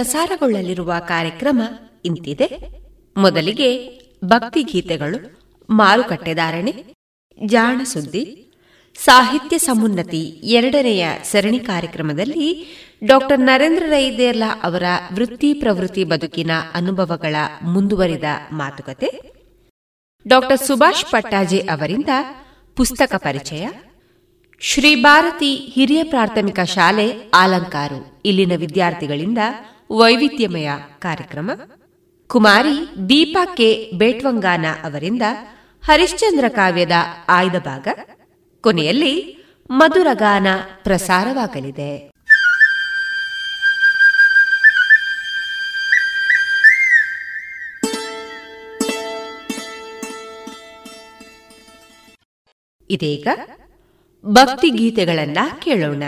ಪ್ರಸಾರಗೊಳ್ಳಲಿರುವ ಕಾರ್ಯಕ್ರಮ ಇಂತಿದೆ. ಮೊದಲಿಗೆ ಭಕ್ತಿ ಗೀತೆಗಳು ಮಾರುಕಟ್ಟೆದಾರಣೆ ಜಾಣ ಸುದ್ದಿ ಸಾಹಿತ್ಯ ಸಮುನ್ನತಿ ಎರಡನೆಯ ಸರಣಿ ಕಾರ್ಯಕ್ರಮದಲ್ಲಿ ಡಾಕ್ಟರ್ ನರೇಂದ್ರ ರೈದೇರ್ಲಾ ಅವರ ವೃತ್ತಿ ಪ್ರವೃತ್ತಿ ಬದುಕಿನ ಅನುಭವಗಳ ಮುಂದುವರಿದ ಮಾತುಕತೆ ಡಾಕ್ಟರ್ ಸುಭಾಷ್ ಪಟ್ಟಾಜೆ ಅವರಿಂದ ಪುಸ್ತಕ ಪರಿಚಯ, ಶ್ರೀ ಭಾರತಿ ಹಿರಿಯ ಪ್ರಾಥಮಿಕ ಶಾಲೆ ಆಲಂಕಾರು, ಇಲ್ಲಿನ ವಿದ್ಯಾರ್ಥಿಗಳಿಂದ ವೈವಿಧ್ಯಮಯ ಕಾರ್ಯಕ್ರಮ. ಕುಮಾರಿ ದೀಪಾ ಕೆ. ಬೇಟ್ವಂಗಾನ ಅವರಿಂದ ಹರಿಶ್ಚಂದ್ರ ಕಾವ್ಯದ ಆಯ್ದ ಭಾಗ. ಕೊನೆಯಲ್ಲಿ ಮಧುರಗಾನ ಪ್ರಸಾರವಾಗಲಿದೆ. ಇದೀಗ ಭಕ್ತಿ ಗೀತೆಗಳನ್ನ ಕೇಳೋಣ.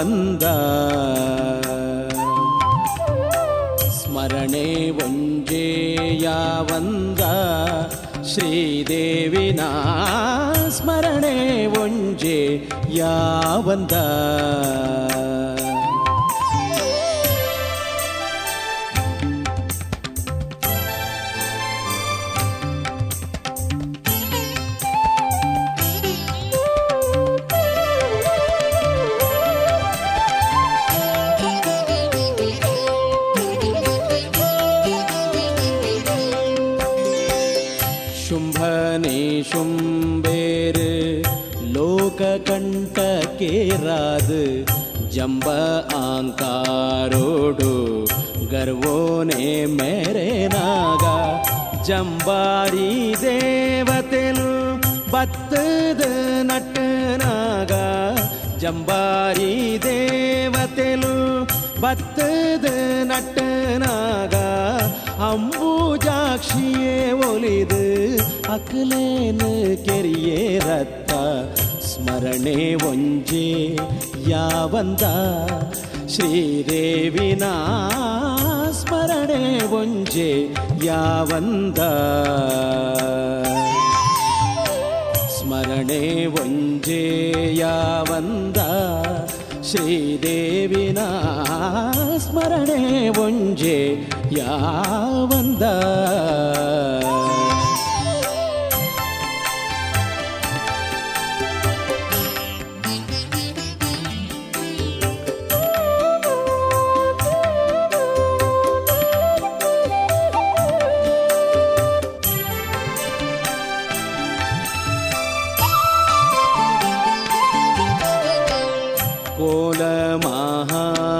ಯಾವಂದ ಯಾವಂದ ಶ್ರೀದೇವಿನ ಸ್ಮರಣೆ ಒಂಜೆ ಯಾವಂದ? ಸ್ಮರಣೆ ಒಂಜೆ ಯಾವಂದ? ಶ್ರೀದೇವಿನ ಸ್ಮರಣೆ ಒಂಜೆ ಯಾವಂದ?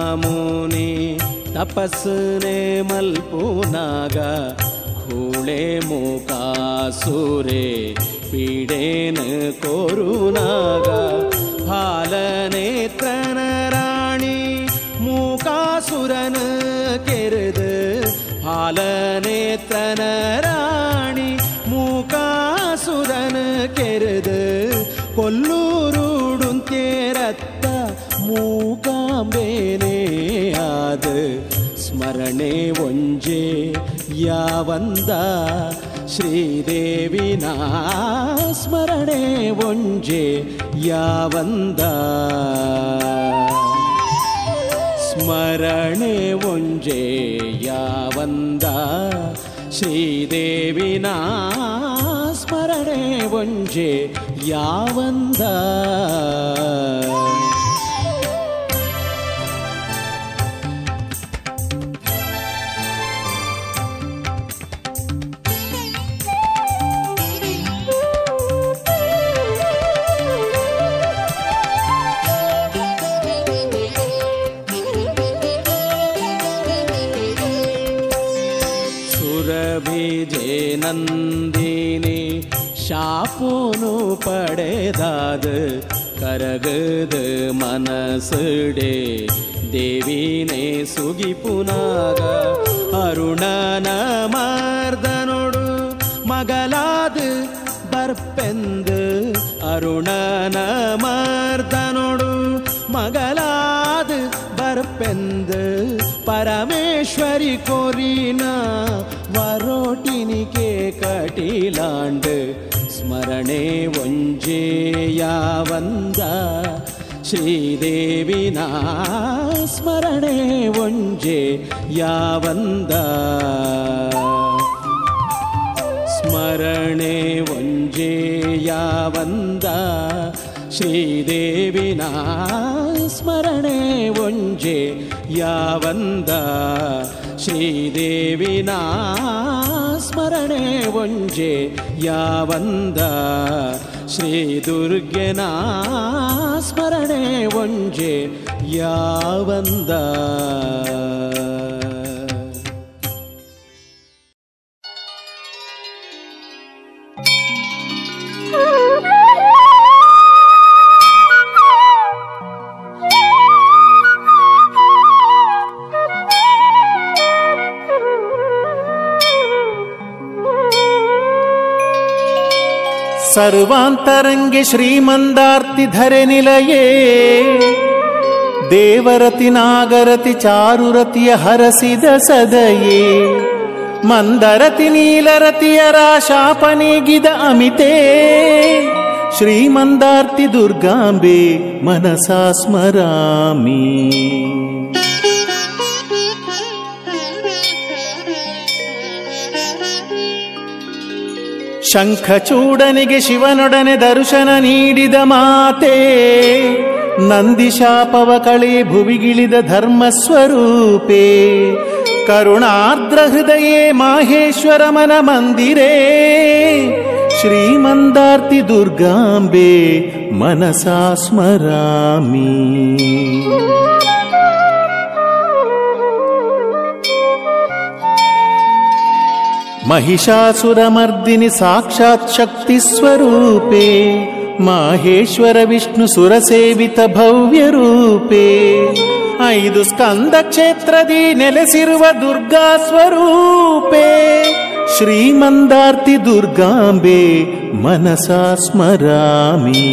ಮಹಾಮುನಿ ತಪಸ್ಸನೆ ಮಲ್ಪುನಾಗ ಕೂಳೆ ಮೂಕಾಸುರೆ ಪೀಡೇನ ಕೋರುನಾಗ ಹಾಲನೇತ್ರನ ರಾಣಿ ಮೂಕಾಸುರನ ಕೆರೆದ ಹಾಲನೇತ್ರನ ರಾಣಿ ಮೂಕಾಸುರನ ಕೆರೆದ ಕೊಲ್ಲೂರುಡುಂತೇರತ್ತ ಮೂಕಾಂಬೇನೆ ಆದ ಸ್ಮರಣೆ ಒಂಜೆ ಯಾವಂದ ಶ್ರೀದೇವಿ ಸ್ಮರಣೆ ಒಂಜೆ ಯಾವಂದ? ಸ್ಮರಣೆ ಒಂಜೆ ಯಾವಂದ ನಾ ಸ್ಮರಣೆ ಒಂಜೆ ಯಾವಂದ? ನಂದಿನಿ ಶಾಪೂನು ಪಡೆದಾದ ಕರಗದ ಮನಸಡೆ ದೇವಿನೇ ಸುಗಿಪುನಾಗ ಅರುಣನ ಮಾರ್ದನೊಡು ಮಗಲಾದು ಬರ್ಪೆಂದು ಅರುಣನ ಮಾರ್ದನೊಡು ಮಗಲಾದು ಬರ್ಪೆಂದು ಪರಮೇಶ್ವರಿ ಕೊರಿನ ವರೋಟಿನಿಕೆ ಕಟಿಲಾಂಡು ಸ್ಮರಣೆ ಒಂಜೇಯಾವಂದ ಶ್ರೀದೇವಿನ ಸ್ಮರಣೆ ಒಂಜೆ ಯಾವಂದ ಸ್ಮರಣೆ ಒಂಜೆ ಯಾವಂದ ಶ್ರೀದೇವಿನ ಸ್ಮರಣೆ ಒಂಜೆ ಯಾವಂದ ಶ್ರೀದೇವಿನ ಸ್ಮರಣೆ ಒಂಜೆ ಯಾವಂದ? ಶ್ರೀ ದುರ್ಗೆನ ಸ್ಮರಣೆ ಒಂಜೆ ಯಾವಂದ? सर्वान्तरङ्गे श्रीमन्दार्तिधरे निलये देवरति नागरति चारुरति हरसिद सदये मन्दरति नीलरति अराशानिगिद अमिते श्रीमन्दार्ति दुर्गाम्बे मनसा स्मरामि ಶಂಖಚೂಡನಿಗೆ ಶಿವನೊಡನೆ ದರ್ಶನ ನೀಡಿದ ಮಾತೆ ನಂದಿಶಾಪವ ಕಳೆ ಭುವಿಗಿಳಿದ ಧರ್ಮಸ್ವರೂಪೇ ಕರುಣಾರ್ದ್ರ ಹೃದಯೇ ಮಾಹೇಶ್ವರ ಮನ ಮಂದಿರೇ, ಶ್ರೀಮಂದಾರ್ತಿ ದುರ್ಗಾಂಬೆ ಮನಸಾ ಸ್ಮರಾಮಿ. महिषासुरमर्दिनि साक्षात् शक्तिस्वरूपे माहेश्वर विष्णु सुरसेवित भव्यरूपे ऐदु स्कन्दक्षेत्रदि क्षेत्रदि नेलसि दुर्गा स्वरूपे श्रीमन्दार्ति दुर्गाम्बे मनसा स्मरामि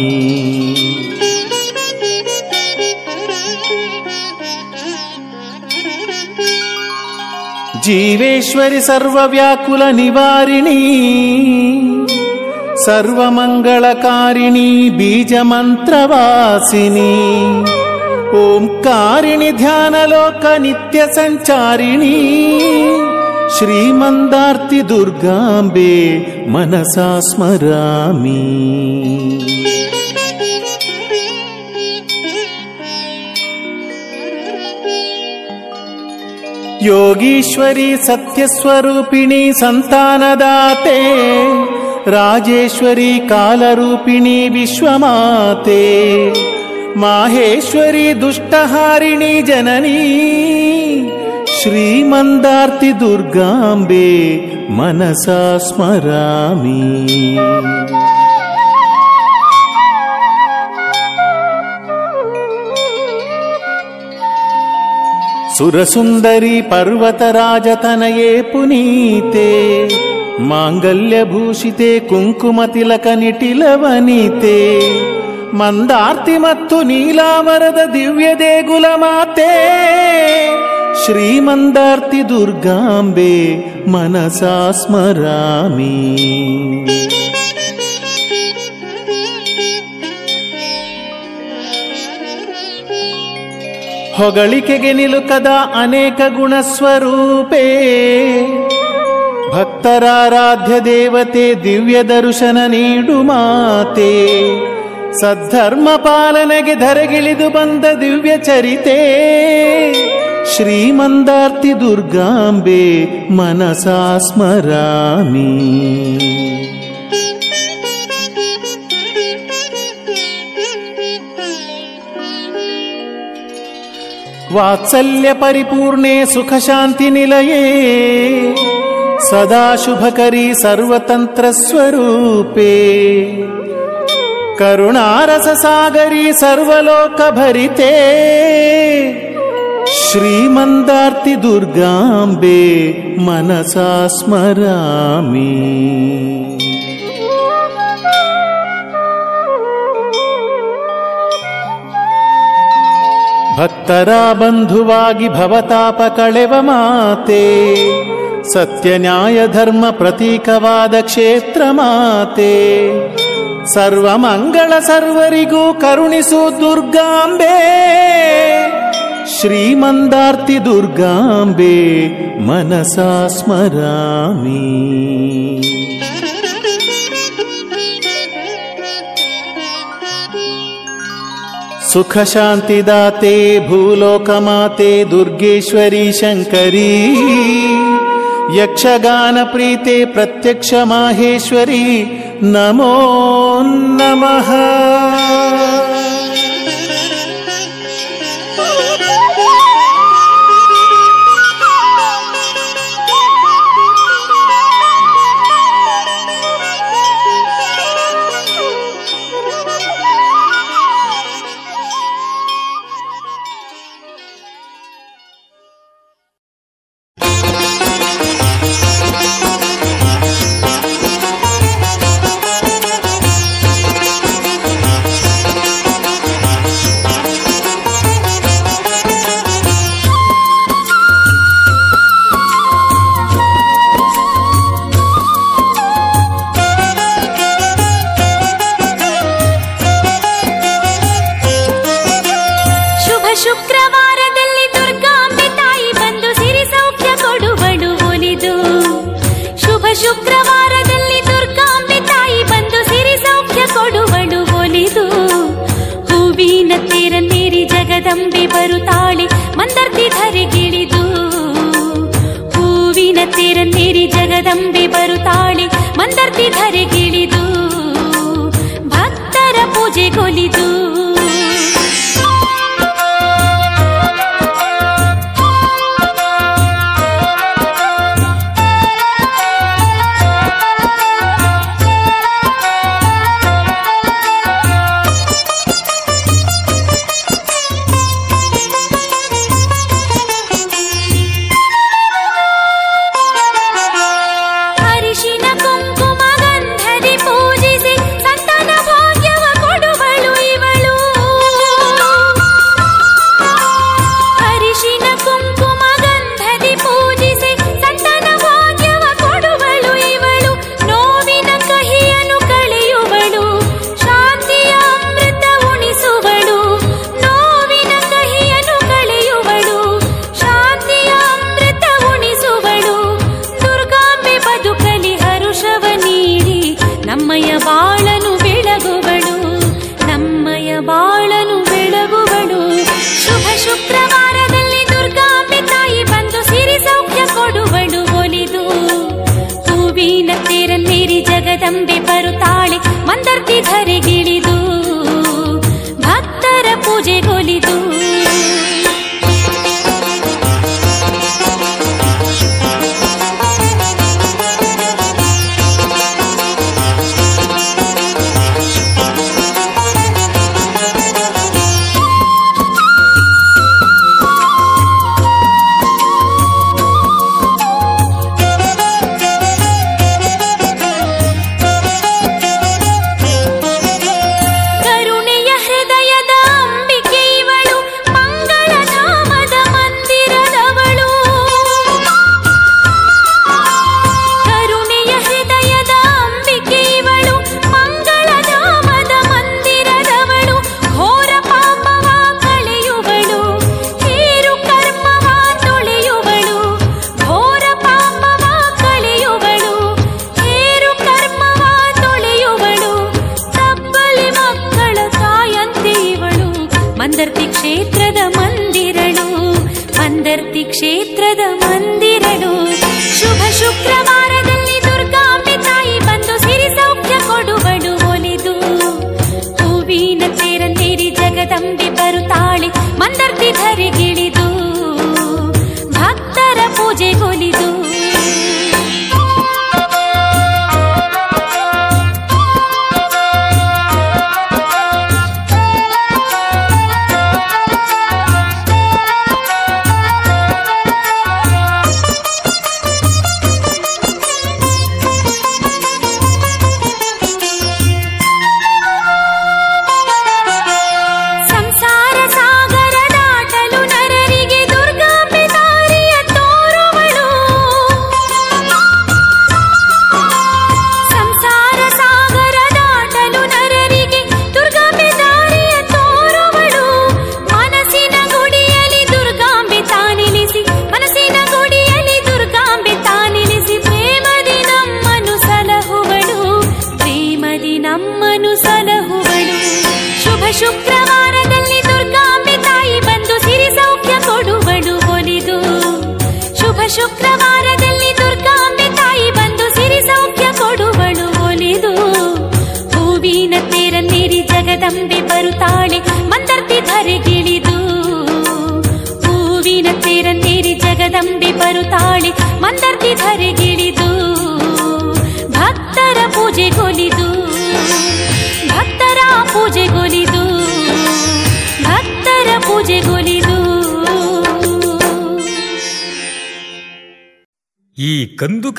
जीवेश्वरि सर्वव्याकुल निवारिणी सर्वमङ्गलकारिणी बीजमन्त्रवासिनी ओङ्कारिणि ध्यानलोक नित्यसञ्चारिणी श्रीमन्दार्ति दुर्गाम्बे मनसा स्मरामि योगीश्वरी सत्यस्वरूपिणी सन्तानदाते राजेश्वरी कालरूपिणी विश्वमाते माहेश्वरी दुष्टहारिणी जननी श्रीमन्दार्ति दुर्गाम्बे मनसा स्मरामि ಸುರಸುಂದರಿ ಪರ್ವತರಾಜತನಯೇ ಪುನೀತೆ ಮಾಂಗಲ್ಯಭೂಷಿತೆ ಕುಂಕುಮ ತಿಲಕ ನಿಟಿಲವನಿತೆ ಮಂದಾರ್ತಿ ಮತ್ತು ನೀಲಾಮರದ ದಿವ್ಯ ದೇಗುಲ ಮಾತೆ ಶ್ರೀಮಂದಾರ್ತಿ ದುರ್ಗಾಂಬೆ ಮನಸಾ ಸ್ಮರಾಮಿ ಹೊಗಳಿಕೆಗೆ ನಿಲುಕದ ಅನೇಕ ಗುಣಸ್ವರೂಪೇ. ಭಕ್ತರಾರಾಧ್ಯ ದೇವತೆ ದಿವ್ಯ ದರ್ಶನ ನೀಡು ಮಾತೆ. ಸದ್ಧರ್ಮ ಪಾಲನೆಗೆ ಧರೆಗಿಳಿದು ಬಂದ ದಿವ್ಯ ಚರಿತೆ. ಶ್ರೀಮಂದಾರ್ತಿ ದುರ್ಗಾಂಬೆ ಮನಸಾ ಸ್ಮರಾಮಿ. वात्सल्यपरिपूर्णे सुखशान्तिनिलये सदाशुभकरी सर्वतन्त्रस्वरूपे करुणारससागरी सर्वलोकभरिते श्रीमन्दार्ति दुर्गाम्बे मनसा स्मरामि। भक्तरा बन्धुवागि भवतापकळेव माते। सत्य न्याय माते सर्वमङ्गल सर्वारिगू करुणसु दुर्गाम्बे। श्रीमन्दार्ति दुर्गाम्बे मनसा स्मरामि। सुखशान्तिदाते भूलोकमाते दुर्गेश्वरी शङ्करी। यक्षगानप्रीते प्रत्यक्षमाहेश्वरी। नमो नमः।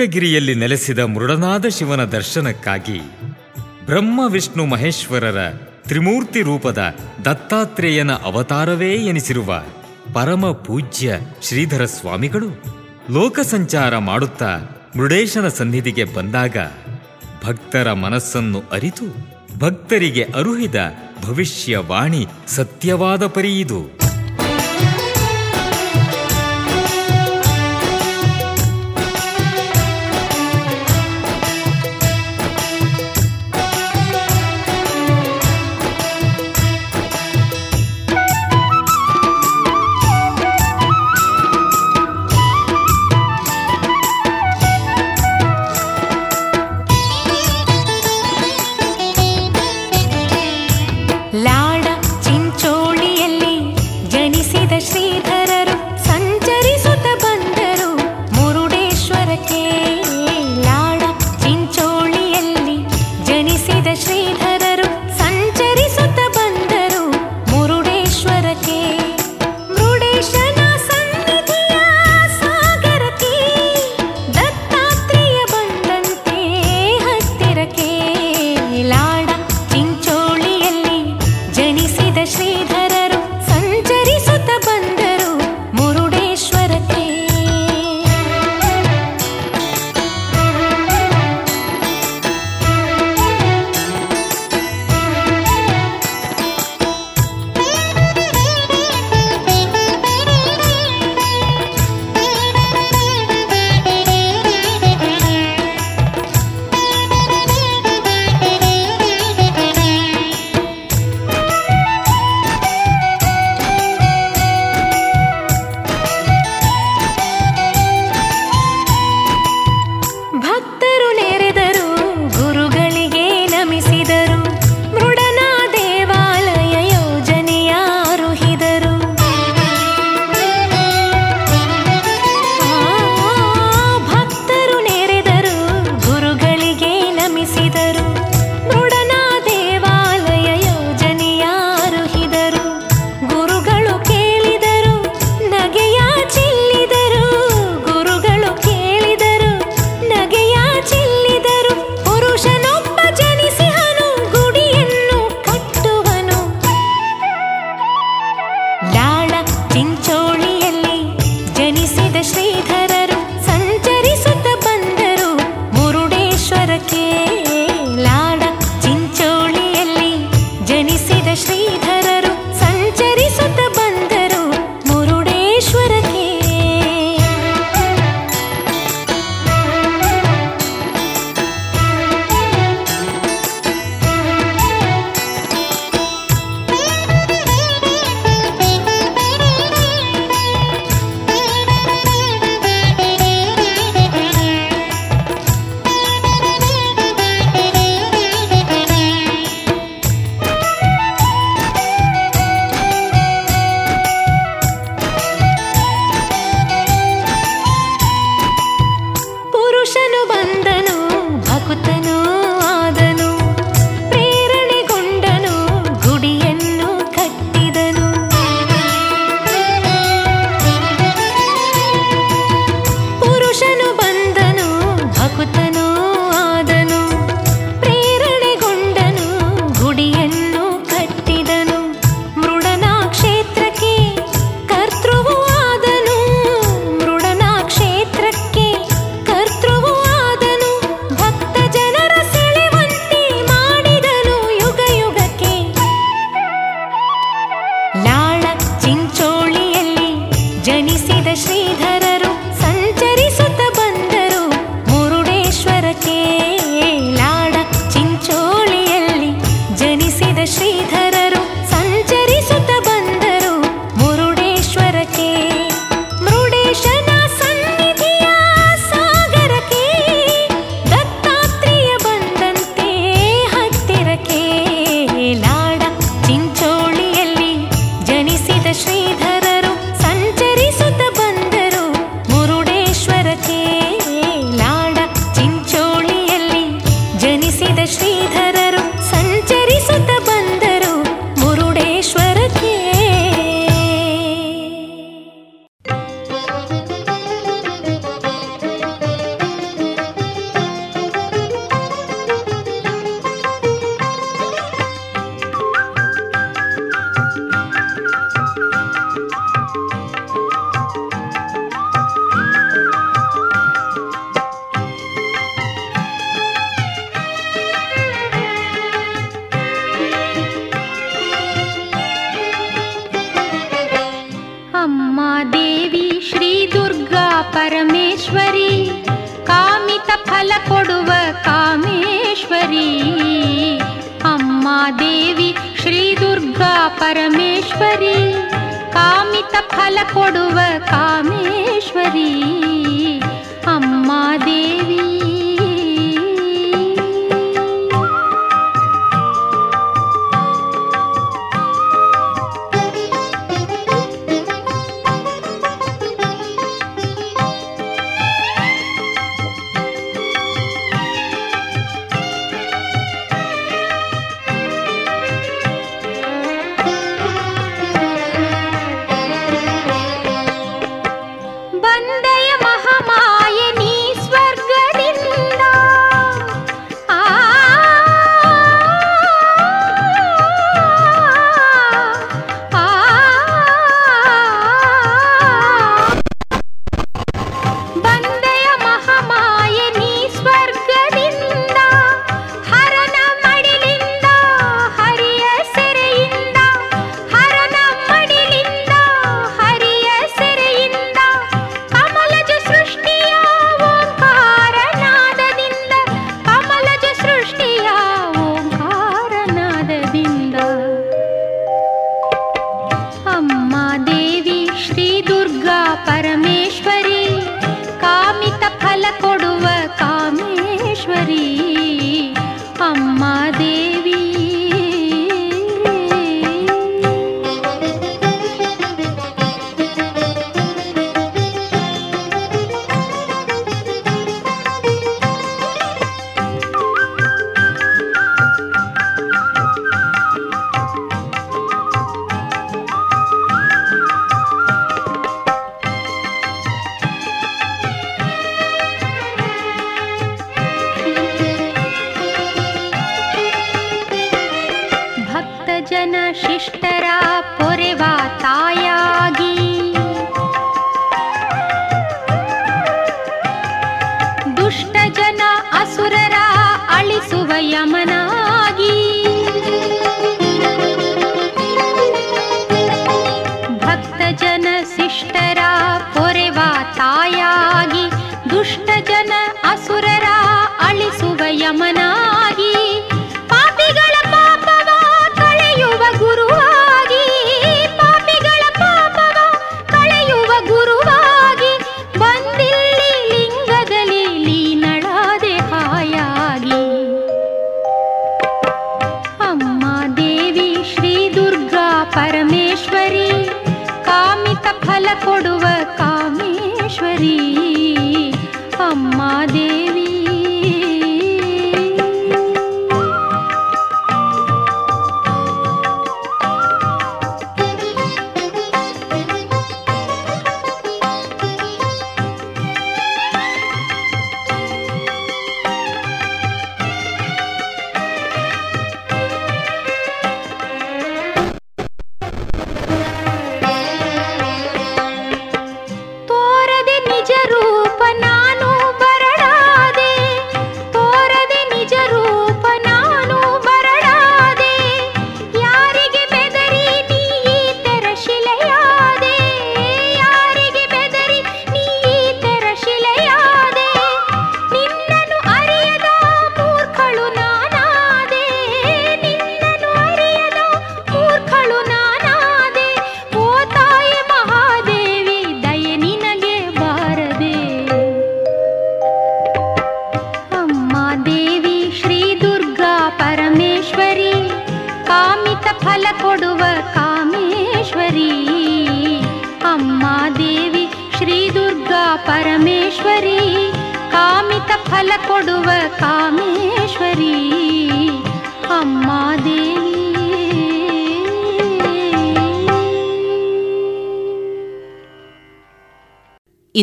ಚಂದ್ರಗಿರಿಯಲ್ಲಿ ನೆಲೆಸಿದ ಮೃಡನಾದ ಶಿವನ ದರ್ಶನಕ್ಕಾಗಿ ಬ್ರಹ್ಮ, ವಿಷ್ಣು, ಮಹೇಶ್ವರರ ತ್ರಿಮೂರ್ತಿ ರೂಪದ ದತ್ತಾತ್ರೇಯನ ಅವತಾರವೇ ಎನಿಸಿರುವ ಪರಮ ಪೂಜ್ಯ ಶ್ರೀಧರ ಸ್ವಾಮಿಗಳು ಲೋಕ ಸಂಚಾರ ಮಾಡುತ್ತಾ ಮೃಡೇಶನ ಸನ್ನಿಧಿಗೆ ಬಂದಾಗ ಭಕ್ತರ ಮನಸ್ಸನ್ನು ಅರಿತು ಭಕ್ತರಿಗೆ ಅರುಹಿದ ಭವಿಷ್ಯವಾಣಿ ಸತ್ಯವಾದ ಪರಿಯಿದು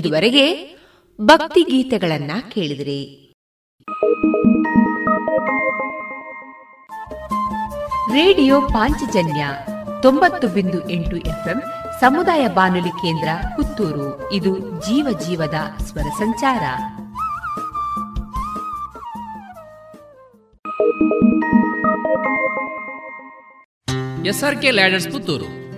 ಇದುವರೆಗೆ ಭಕ್ತಿ ಗೀತೆಗಳನ್ನ ಕೇಳಿದಿರಿ. ರೇಡಿಯೋ ಪಾಂಚಜನ್ಯ ತೊಂಬತ್ತು ಬಿಂದು ಎಂಟು ಎಫ್ಎಂ ಸಮುದಾಯ ಬಾನುಲಿ ಕೇಂದ್ರ ಪುತ್ತೂರು. ಇದು ಜೀವ ಜೀವದ ಸ್ವರ ಸಂಚಾರ. SRK ladders Puttur.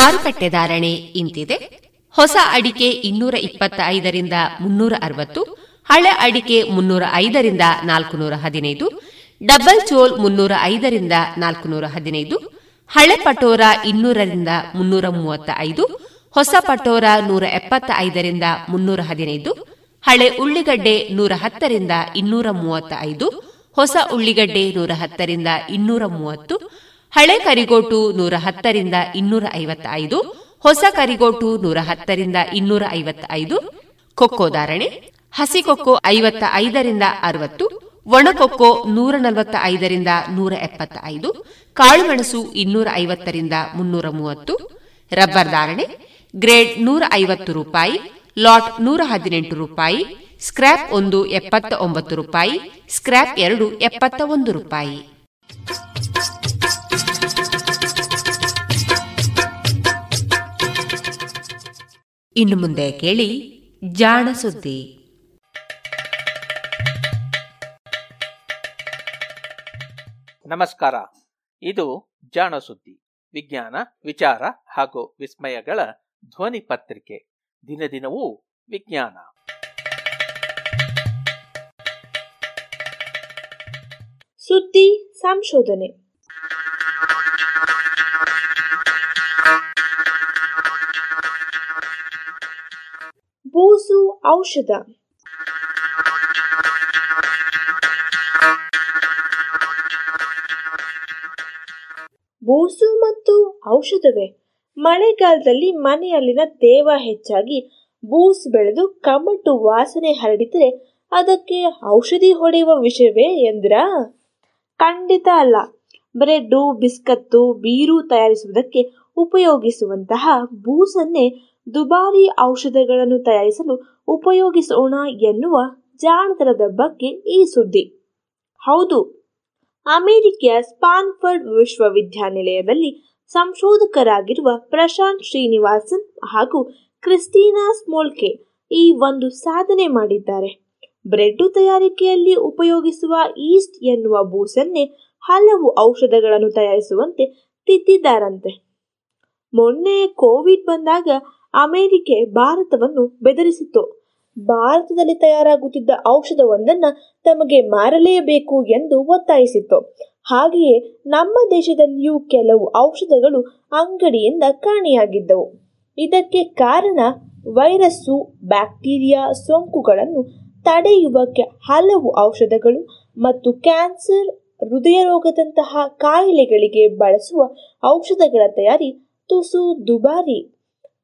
ಮಾರುಕಟ್ಟೆ ಧಾರಣೆ ಇಂತಿದೆ. ಹೊಸ ಅಡಿಕೆ ಇನ್ನೂರ ಇಪ್ಪತ್ತ ಐದರಿಂದ ಮುನ್ನೂರ ಅರವತ್ತು, ಹಳೆ ಅಡಿಕೆ ಮುನ್ನೂರ ಐದರಿಂದ ನಾಲ್ಕುನೂರ ಹದಿನೈದು, ಡಬಲ್ ಚೋಲ್ ಮುನ್ನೂರ ಐದರಿಂದ ನಾಲ್ಕುನೂರ ಹದಿನೈದು, ಹಳೆ ಪಟೋರ ಇನ್ನೂರರಿಂದ ಮುನ್ನೂರ ಮೂವತ್ತ ಐದು ಹೊಸ ಪಟೋರ ನೂರ ಎಪ್ಪತ್ತ ಐದರಿಂದ ಮುನ್ನೂರ ಹದಿನೈದು, ಹಳೆ ಉಳ್ಳಿಗಡ್ಡೆ ನೂರ ಹತ್ತರಿಂದ ಇನ್ನೂರ ಮೂವತ್ತ ಐದು ಹೊಸ ಉಳ್ಳಿಗಡ್ಡೆ ನೂರ ಹತ್ತರಿಂದ ಇನ್ನೂರ ಮೂವತ್ತು ಹಳೆ ಕರಿಗೋಟು ನೂರ ಹತ್ತರಿಂದ ಇನ್ನೂರ ಐವತ್ತ ಐದು ಹೊಸ ಕರಿಗೋಟು ನೂರ ಹತ್ತರಿಂದ ಇನ್ನೂರ ಐವತ್ತ ಐದು ಕೊಕ್ಕೋ ಧಾರಣೆ, ಹಸಿ ಕೊಕ್ಕೋ ಐವತ್ತ ಐದರಿಂದ ಅರವತ್ತು ಒಣಕೊಕ್ಕೋ ನೂರ ನಲವತ್ತ ಐದರಿಂದ ನೂರ ಎಪ್ಪತ್ತ ಐದು ಕಾಳುಮೆಣಸು ಇನ್ನೂರ ಐವತ್ತರಿಂದ ಮುನ್ನೂರ ಮೂವತ್ತು, ರಬ್ಬರ್ ಧಾರಣೆ, ಗ್ರೇಡ್ ನೂರ ಐವತ್ತು ರೂಪಾಯಿ, ಲಾಟ್ ನೂರ ಹದಿನೆಂಟು ರೂಪಾಯಿ, ಸ್ಕ್ರ್ಯಾಪ್ ಒಂದು ಎಪ್ಪತ್ತ ಒಂಬತ್ತು ರೂಪಾಯಿ, ಸ್ಕ್ರ್ಯಾಪ್ ಎರಡು ಎಪ್ಪತ್ತ ಒಂದು ರೂಪಾಯಿ. ಇನ್ನು ಮುಂದೆ ಕೇಳಿ ಜಾಣ ಸುದ್ದಿ. ನಮಸ್ಕಾರ. ಇದು ಜಾಣ ಸುದ್ದಿ. ವಿಜ್ಞಾನ ವಿಚಾರ ಹಾಗೂ ವಿಸ್ಮಯಗಳ ಧ್ವನಿ ಪತ್ರಿಕೆ. ದಿನ ದಿನವೂ ವಿಜ್ಞಾನ. ಸುದ್ದಿ ಸಂಶೋಧನೆ. ಬೂಸು ಔಷಧ. ಬೂಸು ಮತ್ತು ಔಷಧವೇ? ಮಳೆಗಾಲದಲ್ಲಿ ಮನೆಯಲ್ಲಿನ ದೇವ ಹೆಚ್ಚಾಗಿ ಬೂಸ್ ಬೆಳೆದು ಕಮಟು ವಾಸನೆ ಹರಡಿದರೆ ಅದಕ್ಕೆ ಔಷಧಿ ಹೊಡೆಯುವ ವಿಷಯವೇ ಎಂದ್ರ? ಖಂಡಿತ ಅಲ್ಲ. ಬ್ರೆಡ್ಡು, ಬಿಸ್ಕತ್ತು, ಬೀರು ತಯಾರಿಸುವುದಕ್ಕೆ ಉಪಯೋಗಿಸುವಂತಹ ಬೂಸನ್ನೇ ದುಬಾರಿ ಔಷಧಗಳನ್ನು ತಯಾರಿಸಲು ಉಪಯೋಗಿಸೋಣ ಎನ್ನುವ ಜಾಣತನದ ಬಗ್ಗೆ ಈ ಸುದ್ದಿ. ಹೌದು, ಅಮೆರಿಕೆಯ ಸ್ಪಾನ್ಫರ್ಡ್ ವಿಶ್ವವಿದ್ಯಾನಿಲಯದಲ್ಲಿ ಸಂಶೋಧಕರಾಗಿರುವ ಪ್ರಶಾಂತ್ ಶ್ರೀನಿವಾಸನ್ ಹಾಗೂ ಕ್ರಿಸ್ಟಿನಾ ಸ್ಮೋಲ್ಕೆ ಈ ಒಂದು ಸಾಧನೆ ಮಾಡಿದ್ದಾರೆ. ಬ್ರೆಡ್ ತಯಾರಿಕೆಯಲ್ಲಿ ಉಪಯೋಗಿಸುವ ಈಸ್ಟ್ ಎನ್ನುವ ಬೂಸನ್ನೇ ಹಲವು ಔಷಧಗಳನ್ನು ತಯಾರಿಸುವಂತೆ ತಿದ್ದಿದ್ದಾರಂತೆ. ಮೊನ್ನೆ ಕೋವಿಡ್ ಬಂದಾಗ ಅಮೆರಿಕೆ ಭಾರತವನ್ನು ಬೆದರಿಸಿತ್ತು ಭಾರತದಲ್ಲಿ ತಯಾರಾಗುತ್ತಿದ್ದ ಔಷಧವೊಂದನ್ನು ತಮಗೆ ಮಾರಲೇಬೇಕು ಎಂದು ಒತ್ತಾಯಿಸಿತ್ತು. ಹಾಗೆಯೇ ನಮ್ಮ ದೇಶದಲ್ಲಿಯೂ ಕೆಲವು ಔಷಧಗಳು ಅಂಗಡಿಯಿಂದ ಕಾಣೆಯಾಗಿದ್ದವು. ಇದಕ್ಕೆ ಕಾರಣ ವೈರಸ್ಸು, ಬ್ಯಾಕ್ಟೀರಿಯಾ ಸೋಂಕುಗಳನ್ನು ತಡೆಯುವ ಹಲವು ಔಷಧಗಳು ಮತ್ತು ಕ್ಯಾನ್ಸರ್, ಹೃದಯ ರೋಗದಂತಹ ಕಾಯಿಲೆಗಳಿಗೆ ಬಳಸುವ ಔಷಧಗಳ ತಯಾರಿ ತುಸು ದುಬಾರಿ.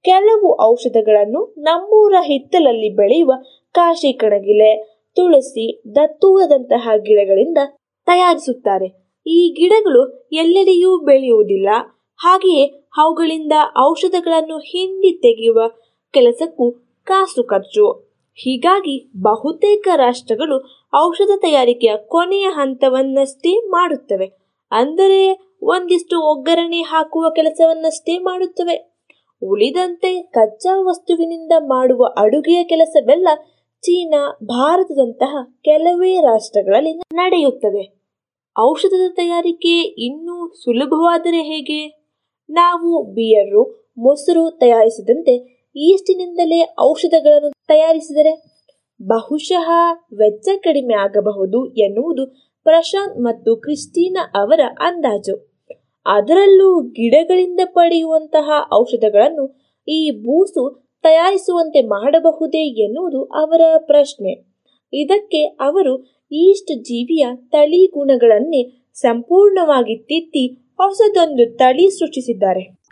ಕೆಲವು ಔಷಧಗಳನ್ನು ನಮ್ಮೂರ ಹಿತ್ತಲಲ್ಲಿ ಬೆಳೆಯುವ ಕಾಶಿ ಕಣಗಿಲೆ, ತುಳಸಿ ದತ್ತೂರದಂತಹ ಗಿಡಗಳಿಂದ ತಯಾರಿಸುತ್ತಾರೆ. ಈ ಗಿಡಗಳು ಎಲ್ಲೆಡೆಯೂ ಬೆಳೆಯುವುದಿಲ್ಲ. ಹಾಗೆಯೇ ಅವುಗಳಿಂದ ಔಷಧಗಳನ್ನು ಹಿಂಡಿ ತೆಗೆಯುವ ಕೆಲಸಕ್ಕೂ ಕಾಸು ಖರ್ಚು. ಹೀಗಾಗಿ ಬಹುತೇಕ ರಾಷ್ಟ್ರಗಳು ಔಷಧ ತಯಾರಿಕೆಯ ಕೊನೆಯ ಹಂತವನ್ನಷ್ಟೇ ಮಾಡುತ್ತವೆ. ಅಂದರೆ ಒಂದಿಷ್ಟು ಒಗ್ಗರಣೆ ಹಾಕುವ ಕೆಲಸವನ್ನಷ್ಟೇ ಮಾಡುತ್ತವೆ. ಉಳಿದಂತೆ ಕಚ್ಚಾ ವಸ್ತುವಿನಿಂದ ಮಾಡುವ ಅಡುಗೆಯ ಕೆಲಸವೆಲ್ಲ ಚೀನಾ, ಭಾರತದಂತಹ ಕೆಲವೇ ರಾಷ್ಟ್ರಗಳಲ್ಲಿ ನಡೆಯುತ್ತದೆ. ಔಷಧದ ತಯಾರಿಕೆ ಇನ್ನೂ ಸುಲಭವಾದರೆ ಹೇಗೆ? ನಾವು ಬಿಯರು, ಮೊಸರು ತಯಾರಿಸಿದಂತೆ ಈಸ್ಟಿನಿಂದಲೇ ಔಷಧಗಳನ್ನು ತಯಾರಿಸಿದರೆ ಬಹುಶಃ ವೆಚ್ಚ ಕಡಿಮೆ ಆಗಬಹುದು ಎನ್ನುವುದು ಪ್ರಶಾಂತ್ ಮತ್ತು ಕ್ರಿಸ್ಟಿನಾ ಅವರ ಅಂದಾಜು. ಅದರಲ್ಲೂ ಗಿಡಗಳಿಂದ ಪಡೆಯುವಂತಹ ಔಷಧಗಳನ್ನು ಈ ಬೂಸು ತಯಾರಿಸುವಂತೆ ಮಾಡಬಹುದೇ ಎನ್ನುವುದು ಅವರ ಪ್ರಶ್ನೆ. ಇದಕ್ಕೆ ಅವರು ಈಸ್ಟ್ ಜೀವಿಯ ತಳಿ ಗುಣಗಳನ್ನೇ ಸಂಪೂರ್ಣವಾಗಿ ತಿತ್ತಿ ಹೊಸದೊಂದು ತಳಿ ಸೃಷ್ಟಿಸಿದ್ದಾರೆ.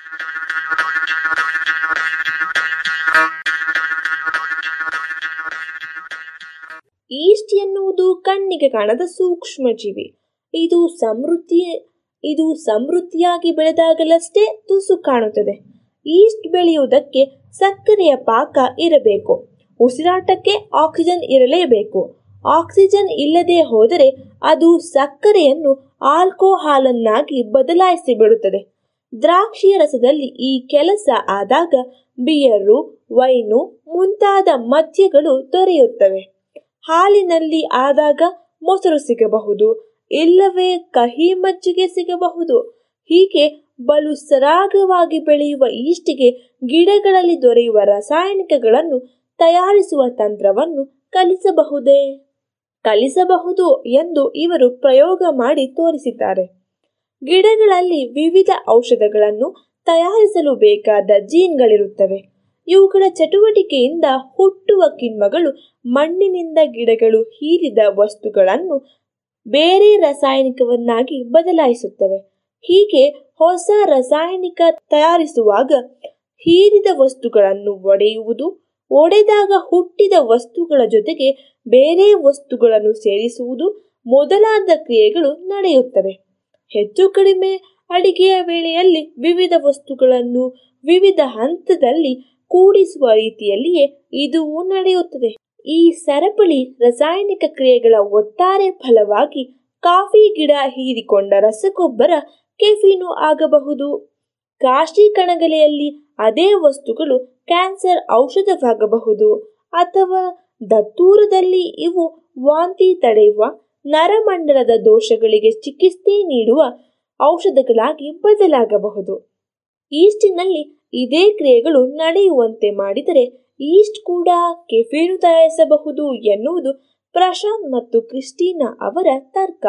ಈಸ್ಟ್ ಎನ್ನುವುದು ಕಣ್ಣಿಗೆ ಕಾಣದ ಸೂಕ್ಷ್ಮ ಜೀವಿ ಇದು ಸಮೃದ್ಧಿ ಇದು ಸಮೃದ್ಧಿಯಾಗಿ ಬೆಳೆದಾಗಲಷ್ಟೇ ತುಸು ಕಾಣುತ್ತದೆ. ಈಸ್ಟ್ ಬೆಳೆಯುವುದಕ್ಕೆ ಸಕ್ಕರೆಯ ಪಾಕ ಇರಬೇಕು. ಉಸಿರಾಟಕ್ಕೆ ಆಕ್ಸಿಜನ್ ಇರಲೇಬೇಕು. ಆಕ್ಸಿಜನ್ ಇಲ್ಲದೆ ಹೋದರೆ ಅದು ಸಕ್ಕರೆಯನ್ನು ಆಲ್ಕೋಹಾಲನ್ನಾಗಿ ಬದಲಾಯಿಸಿ ಬಿಡುತ್ತದೆ. ದ್ರಾಕ್ಷಿಯ ರಸದಲ್ಲಿ ಈ ಕೆಲಸ ಆದಾಗ ಬಿಯರು, ವೈನು ಮುಂತಾದ ಮದ್ಯಗಳು ದೊರೆಯುತ್ತವೆ. ಹಾಲಿನಲ್ಲಿ ಆದಾಗ ಮೊಸರು ಸಿಗಬಹುದು ಇಲ್ಲವೇ ಕಹಿ ಮಜ್ಜಿಗೆ ಸಿಗಬಹುದು. ಹೀಗೆ ಬಲು ಸರಾಗವಾಗಿ ಬೆಳೆಯುವ ಈಸ್ಟಿಗೆ ಗಿಡಗಳಲ್ಲಿ ದೊರೆಯುವ ರಾಸಾಯನಿಕಗಳನ್ನು ತಯಾರಿಸುವ ತಂತ್ರವನ್ನು ಕಲಿಸಬಹುದೇ? ಕಲಿಸಬಹುದು ಎಂದು ಇವರು ಪ್ರಯೋಗ ಮಾಡಿ ತೋರಿಸಿದ್ದಾರೆ. ಗಿಡಗಳಲ್ಲಿ ವಿವಿಧ ಔಷಧಗಳನ್ನು ತಯಾರಿಸಲು ಬೇಕಾದ ಜೀನ್ಗಳಿರುತ್ತವೆ. ಇವುಗಳ ಚಟುವಟಿಕೆಯಿಂದ ಹುಟ್ಟುವ ಕಿಣ್ವಗಳು ಮಣ್ಣಿನಿಂದ ಗಿಡಗಳು ಹೀರಿದ ವಸ್ತುಗಳನ್ನು ಬೇರೆ ರಾಸಾಯನಿಕವನ್ನಾಗಿ ಬದಲಾಯಿಸುತ್ತವೆ. ಹೀಗೆ ಹೊಸ ರಾಸಾಯನಿಕ ತಯಾರಿಸುವಾಗ ಹೀರಿದ ವಸ್ತುಗಳನ್ನು ಒಡೆಯುವುದು, ಒಡೆದಾಗ ಹುಟ್ಟಿದ ವಸ್ತುಗಳ ಜೊತೆಗೆ ಬೇರೆ ವಸ್ತುಗಳನ್ನು ಸೇರಿಸುವುದು ಮೊದಲಾದ ಕ್ರಿಯೆಗಳು ನಡೆಯುತ್ತವೆ. ಹೆಚ್ಚು ಕಡಿಮೆ ಅಡಿಗೆಯ ವೇಳೆಯಲ್ಲಿ ವಿವಿಧ ವಸ್ತುಗಳನ್ನು ವಿವಿಧ ಹಂತದಲ್ಲಿ ಕೂಡಿಸುವ ರೀತಿಯಲ್ಲಿಯೇ ಇದು ನಡೆಯುತ್ತದೆ. ಈ ಸರಪಳಿ ರಾಸಾಯನಿಕ ಕ್ರಿಯೆಗಳ ಒಟ್ಟಾರೆ ಫಲವಾಗಿ ಕಾಫಿ ಗಿಡ ಹೀರಿಕೊಂಡ ರಸಗೊಬ್ಬರ ಕೆಫೀನು ಆಗಬಹುದು. ಕಾಶಿ ಕಣಗಲೆಯಲ್ಲಿ ಅದೇ ವಸ್ತುಗಳು ಕ್ಯಾನ್ಸರ್ ಔಷಧವಾಗಬಹುದು. ಅಥವಾ ದತ್ತೂರದಲ್ಲಿ ಇವು ವಾಂತಿ ತಡೆಯುವ ನರಮಂಡಲದ ದೋಷಗಳಿಗೆ ಚಿಕಿತ್ಸೆ ನೀಡುವ ಔಷಧಗಳಾಗಿ ಬದಲಾಗಬಹುದು. ಈಸ್ಟಿನಲ್ಲಿ ಇದೇ ಕ್ರಿಯೆಗಳು ನಡೆಯುವಂತೆ ಮಾಡಿದರೆ ಈಸ್ಟ್ ಕೂಡ ಕೆಫೇನು ತಯಾರಿಸಬಹುದು ಎನ್ನುವುದು ಪ್ರಶಾಂತ್ ಮತ್ತು ಕ್ರಿಸ್ಟೀನಾ ಅವರ ತರ್ಕ.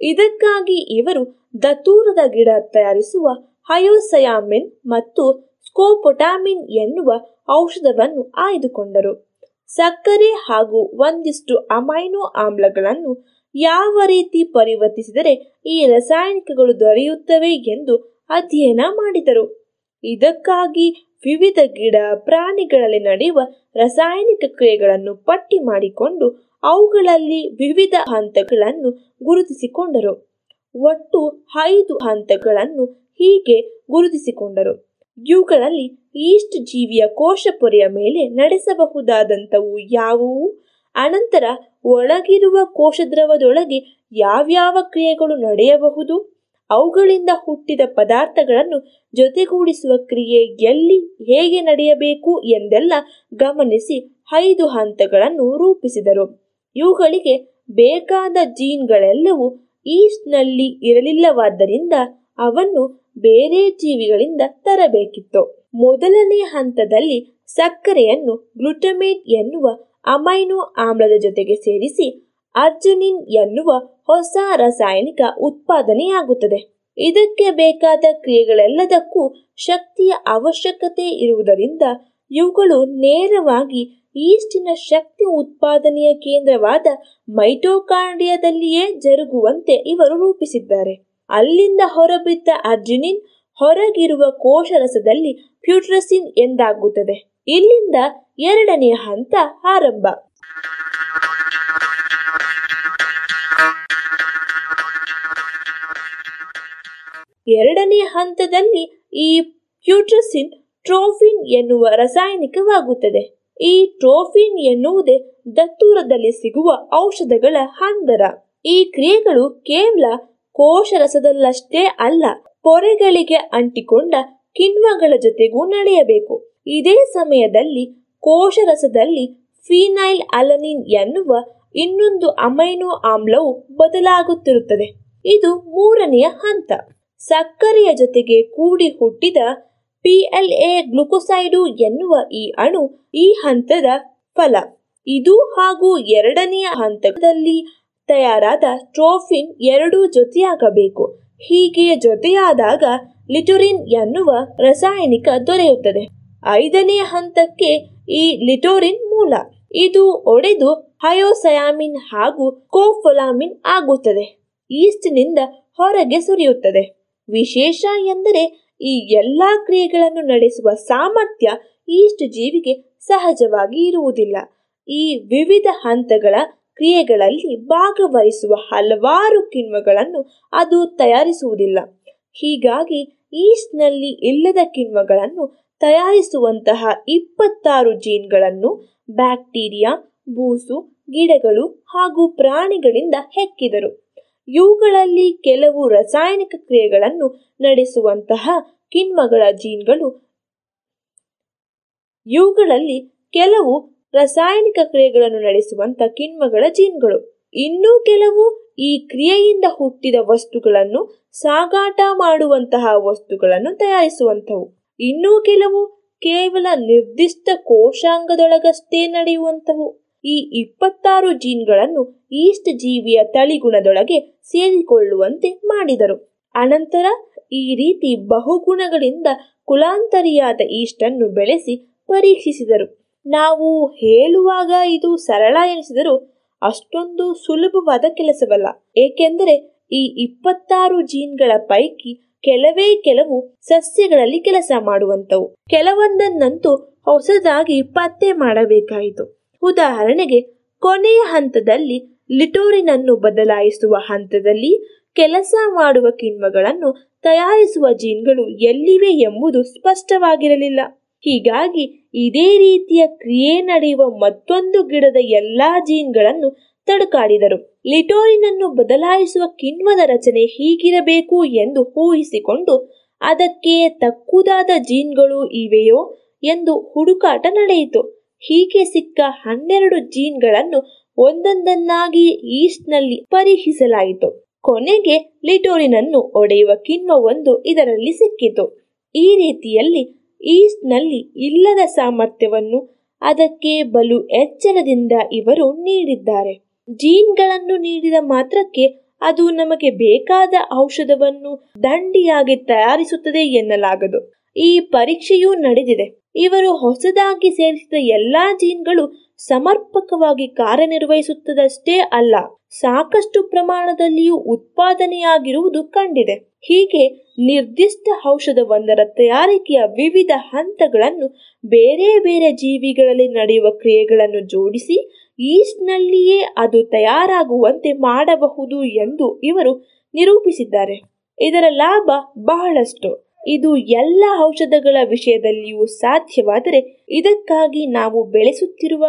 ಇದಕ್ಕಾಗಿ ಇವರು ದತ್ತೂರದ ಗಿಡ ತಯಾರಿಸುವ ಹಯೋಸಯಾಮಿನ್ ಮತ್ತು ಸ್ಕೋಪೊಟಾಮಿನ್ ಎನ್ನುವ ಔಷಧವನ್ನು ಆಯ್ದುಕೊಂಡರು. ಸಕ್ಕರೆ ಹಾಗೂ ಒಂದಿಷ್ಟು ಅಮೈನೋ ಆಮ್ಲಗಳನ್ನು ಯಾವ ರೀತಿ ಪರಿವರ್ತಿಸಿದರೆ ಈ ರಾಸಾಯನಿಕಗಳು ದೊರೆಯುತ್ತವೆ ಎಂದು ಅಧ್ಯಯನ ಮಾಡಿದರು. ಇದಕ್ಕಾಗಿ ವಿವಿಧ ಗಿಡ ಪ್ರಾಣಿಗಳಲ್ಲಿ ನಡೆಯುವ ರಾಸಾಯನಿಕ ಕ್ರಿಯೆಗಳನ್ನು ಪಟ್ಟಿ ಮಾಡಿಕೊಂಡು ಅವುಗಳಲ್ಲಿ ವಿವಿಧ ಹಂತಗಳನ್ನು ಗುರುತಿಸಿಕೊಂಡರು. ಒಟ್ಟು ಐದು ಹಂತಗಳನ್ನು ಹೀಗೆ ಗುರುತಿಸಿಕೊಂಡರು. ಇವುಗಳಲ್ಲಿ ಈಸ್ಟ್ ಜೀವಿಯ ಕೋಶ ಪೊರೆಯ ಮೇಲೆ ನಡೆಸಬಹುದಾದಂಥವು ಯಾವುವು? ಅನಂತರ ಒಳಗಿರುವ ಕೋಶದ್ರವದೊಳಗೆ ಯಾವ್ಯಾವ ಕ್ರಿಯೆಗಳು ನಡೆಯಬಹುದು? ಅವುಗಳಿಂದ ಹುಟ್ಟಿದ ಪದಾರ್ಥಗಳನ್ನು ಜೊತೆಗೂಡಿಸುವ ಕ್ರಿಯೆ ಎಲ್ಲಿ ಹೇಗೆ ನಡೆಯಬೇಕು ಎಂದೆಲ್ಲ ಗಮನಿಸಿ ಐದು ಹಂತಗಳನ್ನು ರೂಪಿಸಿದರು. ಇವುಗಳಿಗೆ ಬೇಕಾದ ಜೀನ್ಗಳೆಲ್ಲವೂ ಈಸ್ಟ್ನಲ್ಲಿ ಇರಲಿಲ್ಲವಾದ್ದರಿಂದ ಅವನ್ನು ಬೇರೆ ಜೀವಿಗಳಿಂದ ತರಬೇಕಿತ್ತು. ಮೊದಲನೇ ಹಂತದಲ್ಲಿ ಸಕ್ಕರೆಯನ್ನು ಗ್ಲುಟಮೇಟ್ ಎನ್ನುವ ಅಮೈನೋ ಆಮ್ಲದ ಜೊತೆಗೆ ಸೇರಿಸಿ ಅರ್ಜುನಿನ್ ಎನ್ನುವ ಹೊಸ ರಾಸಾಯನಿಕ ಉತ್ಪಾದನೆಯಾಗುತ್ತದೆ. ಇದಕ್ಕೆ ಬೇಕಾದ ಕ್ರಿಯೆಗಳೆಲ್ಲದಕ್ಕೂ ಶಕ್ತಿಯ ಅವಶ್ಯಕತೆ ಇರುವುದರಿಂದ ಇವುಗಳು ನೇರವಾಗಿ ಈಸ್ಟಿನ ಶಕ್ತಿ ಉತ್ಪಾದನೆಯ ಕೇಂದ್ರವಾದ ಮೈಟೋಕಾಂಡ್ರಿಯಾದಲ್ಲಿಯೇ ಜರುಗುವಂತೆ ಇವರು ರೂಪಿಸಿದ್ದಾರೆ. ಅಲ್ಲಿಂದ ಹೊರಬಿದ್ದ ಅರ್ಜುನಿನ್ ಹೊರಗಿರುವ ಕೋಶರಸದಲ್ಲಿ ಫ್ಯೂಟ್ರಸಿನ್ ಎಂದಾಗುತ್ತದೆ. ಇಲ್ಲಿಂದ ಎರಡನೆಯ ಹಂತ ಆರಂಭ. ಎರಡನೇ ಹಂತದಲ್ಲಿ ಈ ಪ್ಯೂಟ್ರಸಿನ್ ಟ್ರೋಫಿನ್ ಎನ್ನುವ ರಾಸಾಯನಿಕವಾಗುತ್ತದೆ. ಈ ಟ್ರೋಫಿನ್ ಎನ್ನುವುದೇ ದತ್ತೂರದಲ್ಲಿ ಸಿಗುವ ಔಷಧಗಳ ಹಂದರ ಈ ಕ್ರಿಯೆಗಳು ಕೇವಲ ಕೋಶರಸದಲ್ಲಷ್ಟೇ ಅಲ್ಲ, ಪೊರೆಗಳಿಗೆ ಅಂಟಿಕೊಂಡ ಕಿಣ್ವಗಳ ಜೊತೆಗೂ ನಡೆಯಬೇಕು. ಇದೇ ಸಮಯದಲ್ಲಿ ಕೋಶರಸದಲ್ಲಿ ಫಿನೈಲ್ ಅಲನಿನ್ ಎನ್ನುವ ಇನ್ನೊಂದು ಅಮೈನೋ ಆಮ್ಲವು ಬದಲಾಗುತ್ತಿರುತ್ತದೆ. ಇದು ಮೂರನೆಯ ಹಂತ. ಸಕ್ಕರೆಯ ಜೊತೆಗೆ ಕೂಡಿ ಹುಟ್ಟಿದ ಪಿಎಲ್ಎ ಗ್ಲುಕೋಸೈಡು ಎನ್ನುವ ಈ ಅಣು ಈ ಹಂತದ ಫಲ. ಇದು ಹಾಗೂ ಎರಡನೆಯ ಹಂತದಲ್ಲಿ ತಯಾರಾದ ಟ್ರೋಫಿನ್ ಎರಡೂ ಜೊತೆಯಾಗಬೇಕು. ಹೀಗೆ ಜೊತೆಯಾದಾಗ ಲಿಟೋರಿನ್ ಎನ್ನುವ ರಾಸಾಯನಿಕ ದೊರೆಯುತ್ತದೆ. ಐದನೇ ಹಂತಕ್ಕೆ ಈ ಲಿಟೋರಿನ್ ಮೂಲ. ಇದು ಒಡೆದು ಹಯೋಸಯಾಮಿನ್ ಹಾಗೂ ಕೋಫೊಲಾಮಿನ್ ಆಗುತ್ತದೆ. ಈಸ್ಟ್ನಿಂದ ಹೊರಗೆ ಸುರಿಯುತ್ತದೆ. ವಿಶೇಷ ಎಂದರೆ ಈ ಎಲ್ಲಾ ಕ್ರಿಯೆಗಳನ್ನು ನಡೆಸುವ ಸಾಮರ್ಥ್ಯ ಈಸ್ಟ್ ಜೀವಿಗೆ ಸಹಜವಾಗಿ ಇರುವುದಿಲ್ಲ. ಈ ವಿವಿಧ ಹಂತಗಳ ಕ್ರಿಯೆಗಳಲ್ಲಿ ಭಾಗವಹಿಸುವ ಹಲವಾರು ಕಿಣ್ವಗಳನ್ನು ಅದು ತಯಾರಿಸುವುದಿಲ್ಲ. ಹೀಗಾಗಿ ಈಸ್ಟ್ನಲ್ಲಿ ಇಲ್ಲದ ಕಿಣ್ವಗಳನ್ನು ತಯಾರಿಸುವಂತಹ ಇಪ್ಪತ್ತಾರು ಜೀನ್ಗಳನ್ನು ಬ್ಯಾಕ್ಟೀರಿಯಾ, ಬೂಸು, ಗಿಡಗಳು ಹಾಗೂ ಪ್ರಾಣಿಗಳಿಂದ ಹೆಕ್ಕಿದರು. ಇವುಗಳಲ್ಲಿ ಕೆಲವು ರಾಸಾಯನಿಕ ಕ್ರಿಯೆಗಳನ್ನು ನಡೆಸುವಂತಹ ಕಿಣ್ವಗಳ ಜೀನ್ಗಳು. ಇವುಗಳಲ್ಲಿ ಕೆಲವು ರಾಸಾಯನಿಕ ಕ್ರಿಯೆಗಳನ್ನು ನಡೆಸುವಂತಹ ಕಿಣ್ವಗಳ ಜೀನ್ಗಳು. ಇನ್ನೂ ಕೆಲವು ಈ ಕ್ರಿಯೆಯಿಂದ ಹುಟ್ಟಿದ ವಸ್ತುಗಳನ್ನು ಸಾಗಾಟ ಮಾಡುವಂತಹ ವಸ್ತುಗಳನ್ನು ತಯಾರಿಸುವಂಥವು. ಇನ್ನೂ ಕೆಲವು ಕೇವಲ ನಿರ್ದಿಷ್ಟ ಕೋಶಾಂಗದೊಳಗಷ್ಟೇ ನಡೆಯುವಂತವು ಈ ಇಪ್ಪತ್ತಾರು ಜೀನ್ಗಳನ್ನು ಈಸ್ಟ್ ಜೀವಿಯ ತಳಿಗುಣದೊಳಗೆ ಸೇರಿಕೊಳ್ಳುವಂತೆ ಮಾಡಿದರು. ಅನಂತರ ಈ ರೀತಿ ಬಹುಗುಣಗಳಿಂದ ಕುಲಾಂತರಿಯಾದ ಈಸ್ಟನ್ನು ಬೆಳೆಸಿ ಪರೀಕ್ಷಿಸಿದರು. ನಾವು ಹೇಳುವಾಗ ಇದು ಸರಳ ಎನಿಸಿದರೂ ಅಷ್ಟೊಂದು ಸುಲಭವಾದ ಕೆಲಸವಲ್ಲ. ಏಕೆಂದರೆ ಈ ಇಪ್ಪತ್ತಾರು ಜೀನ್ಗಳ ಪೈಕಿ ಕೆಲವೇ ಕೆಲವು ಸಸ್ಯಗಳಲ್ಲಿ ಕೆಲಸ ಮಾಡುವಂತವು ಕೆಲವೊಂದನ್ನಂತೂ ಹೊಸದಾಗಿ ಪತ್ತೆ ಮಾಡಬೇಕಾಯಿತು. ಉದಾಹರಣೆಗೆ, ಕೊನೆಯ ಹಂತದಲ್ಲಿ ಲಿಟೋರಿನನ್ನು ಬದಲಾಯಿಸುವ ಹಂತದಲ್ಲಿ ಕೆಲಸ ಮಾಡುವ ಕಿಣ್ವಗಳನ್ನು ತಯಾರಿಸುವ ಜೀನ್ಗಳು ಎಲ್ಲಿವೆ ಎಂಬುದು ಸ್ಪಷ್ಟವಾಗಿರಲಿಲ್ಲ. ಹೀಗಾಗಿ ಇದೇ ರೀತಿಯ ಕ್ರಿಯೆ ನಡೆಯುವ ಮತ್ತೊಂದು ಗಿಡದ ಎಲ್ಲಾ ಜೀನ್ಗಳನ್ನು ತಡಕಾಡಿದರು. ಲಿಟೋರಿನನ್ನು ಬದಲಾಯಿಸುವ ಕಿಣ್ವದ ರಚನೆ ಹೀಗಿರಬೇಕು ಎಂದು ಊಹಿಸಿಕೊಂಡು, ಅದಕ್ಕೆ ತಕ್ಕುದಾದ ಜೀನ್ಗಳು ಇವೆಯೋ ಎಂದು ಹುಡುಕಾಟ ನಡೆಯಿತು. ಹೀಗೆ ಸಿಕ್ಕ ಹನ್ನೆರಡು ಜೀನ್ಗಳನ್ನು ಒಂದೊಂದನ್ನಾಗಿ ಈಸ್ಟ್ನಲ್ಲಿ ಪರೀಕ್ಷಿಸಲಾಯಿತು ಕೊನೆಗೆ ಲಿಟೋರಿನನ್ನು ಒಡೆಯುವ ಕಿಣ್ವವೊಂದು ಇದರಲ್ಲಿ ಸಿಕ್ಕಿತು. ಈ ರೀತಿಯಲ್ಲಿ ಈಸ್ಟ್ನಲ್ಲಿ ಇಲ್ಲದ ಸಾಮರ್ಥ್ಯವನ್ನು ಅದಕ್ಕೆ ಬಲು ಎಚ್ಚರದಿಂದ ಇವರು ನೀಡಿದ್ದಾರೆ. ಜೀನ್ಗಳನ್ನು ನೀಡಿದ ಮಾತ್ರಕ್ಕೆ ಅದು ನಮಗೆ ಬೇಕಾದ ಔಷಧವನ್ನು ದಂಡಿಯಾಗಿ ತಯಾರಿಸುತ್ತದೆ ಎನ್ನಲಾಗದು. ಈ ಪರೀಕ್ಷೆಯೂ ನಡೆದಿದೆ. ಇವರು ಹೊಸದಾಗಿ ಸೇರಿಸಿದ ಎಲ್ಲಾ ಜೀನ್ಗಳು ಸಮರ್ಪಕವಾಗಿ ಕಾರ್ಯನಿರ್ವಹಿಸುತ್ತದಷ್ಟೇ ಅಲ್ಲ, ಸಾಕಷ್ಟು ಪ್ರಮಾಣದಲ್ಲಿಯೂ ಉತ್ಪಾದನೆಯಾಗಿರುವುದು ಕಂಡಿದೆ. ಹೀಗೆ ನಿರ್ದಿಷ್ಟ ಔಷಧವೊಂದರ ತಯಾರಿಕೆಯ ವಿವಿಧ ಹಂತಗಳನ್ನು ಬೇರೆ ಬೇರೆ ಜೀವಿಗಳಲ್ಲಿ ನಡೆಯುವ ಕ್ರಿಯೆಗಳನ್ನು ಜೋಡಿಸಿ ಈಸ್ಟ್ನಲ್ಲಿಯೇ ಅದು ತಯಾರಾಗುವಂತೆ ಮಾಡಬಹುದು ಎಂದು ಇವರು ನಿರೂಪಿಸಿದ್ದಾರೆ. ಇದರ ಲಾಭ ಬಹಳಷ್ಟು. ಇದು ಎಲ್ಲ ಔಷಧಗಳ ವಿಷಯದಲ್ಲಿಯೂ ಸಾಧ್ಯವಾದರೆ ಇದಕ್ಕಾಗಿ ನಾವು ಬೆಳೆಸುತ್ತಿರುವ,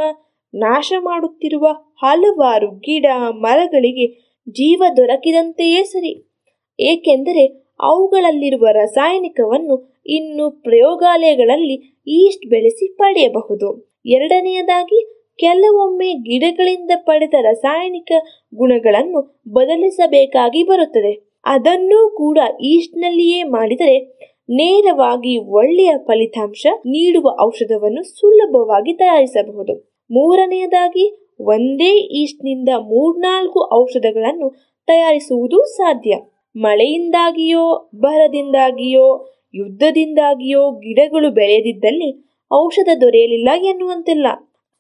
ನಾಶ ಮಾಡುತ್ತಿರುವ ಹಲವಾರು ಗಿಡ, ಮರಗಳಿಗೆ ಜೀವ ದೊರಕಿದಂತೆಯೇ ಸರಿ. ಏಕೆಂದರೆ ಅವುಗಳಲ್ಲಿರುವ ರಾಸಾಯನಿಕವನ್ನು ಇನ್ನು ಪ್ರಯೋಗಾಲಯಗಳಲ್ಲಿ ಈಸ್ಟ್ ಬೆಳೆಸಿ ಪಡೆಯಬಹುದು. ಎರಡನೆಯದಾಗಿ, ಕೆಲವೊಮ್ಮೆ ಗಿಡಗಳಿಂದ ಪಡೆದ ರಾಸಾಯನಿಕ ಗುಣಗಳನ್ನು ಬದಲಿಸಬೇಕಾಗಿ ಬರುತ್ತದೆ. ಅದನ್ನೂ ಕೂಡ ಈಸ್ಟ್ನಲ್ಲಿಯೇ ಮಾಡಿದರೆ ನೇರವಾಗಿ ಒಳ್ಳೆಯ ಫಲಿತಾಂಶ ನೀಡುವ ಔಷಧವನ್ನು ಸುಲಭವಾಗಿ ತಯಾರಿಸಬಹುದು. ಮೂರನೆಯದಾಗಿ, ಒಂದೇ ಈಸ್ಟ್ನಿಂದ ಮೂರ್ನಾಲ್ಕು ಔಷಧಗಳನ್ನು ತಯಾರಿಸುವುದು ಸಾಧ್ಯ. ಮಳೆಯಿಂದಾಗಿಯೋ, ಬರದಿಂದಾಗಿಯೋ, ಯುದ್ಧದಿಂದಾಗಿಯೋ ಗಿಡಗಳು ಬೆಳೆದಿದ್ದಲ್ಲಿ ಔಷಧ ದೊರೆಯಲಿಲ್ಲ ಎನ್ನುವಂತಿಲ್ಲ.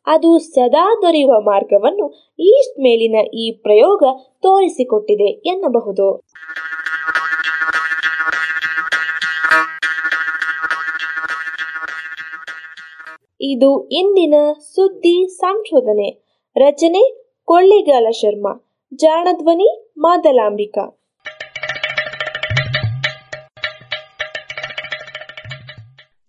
ಅದು ಸದಾ ದೊರೆಯುವ ಮಾರ್ಗವನ್ನು ಈಸ್ಟ್ ಮೇಲಿನ ಈ ಪ್ರಯೋಗ ತೋರಿಸಿಕೊಟ್ಟಿದೆ ಎನ್ನಬಹುದು. ಇದು ಇಂದಿನ ಸುದ್ದಿ ಸಂಶೋಧನೆ. ರಚನೆ ಕೊಳ್ಳಿಗಾಲ ಶರ್ಮಾ, ಜಾಣಧ್ವನಿ ಮಾದಲಾಂಬಿಕಾ.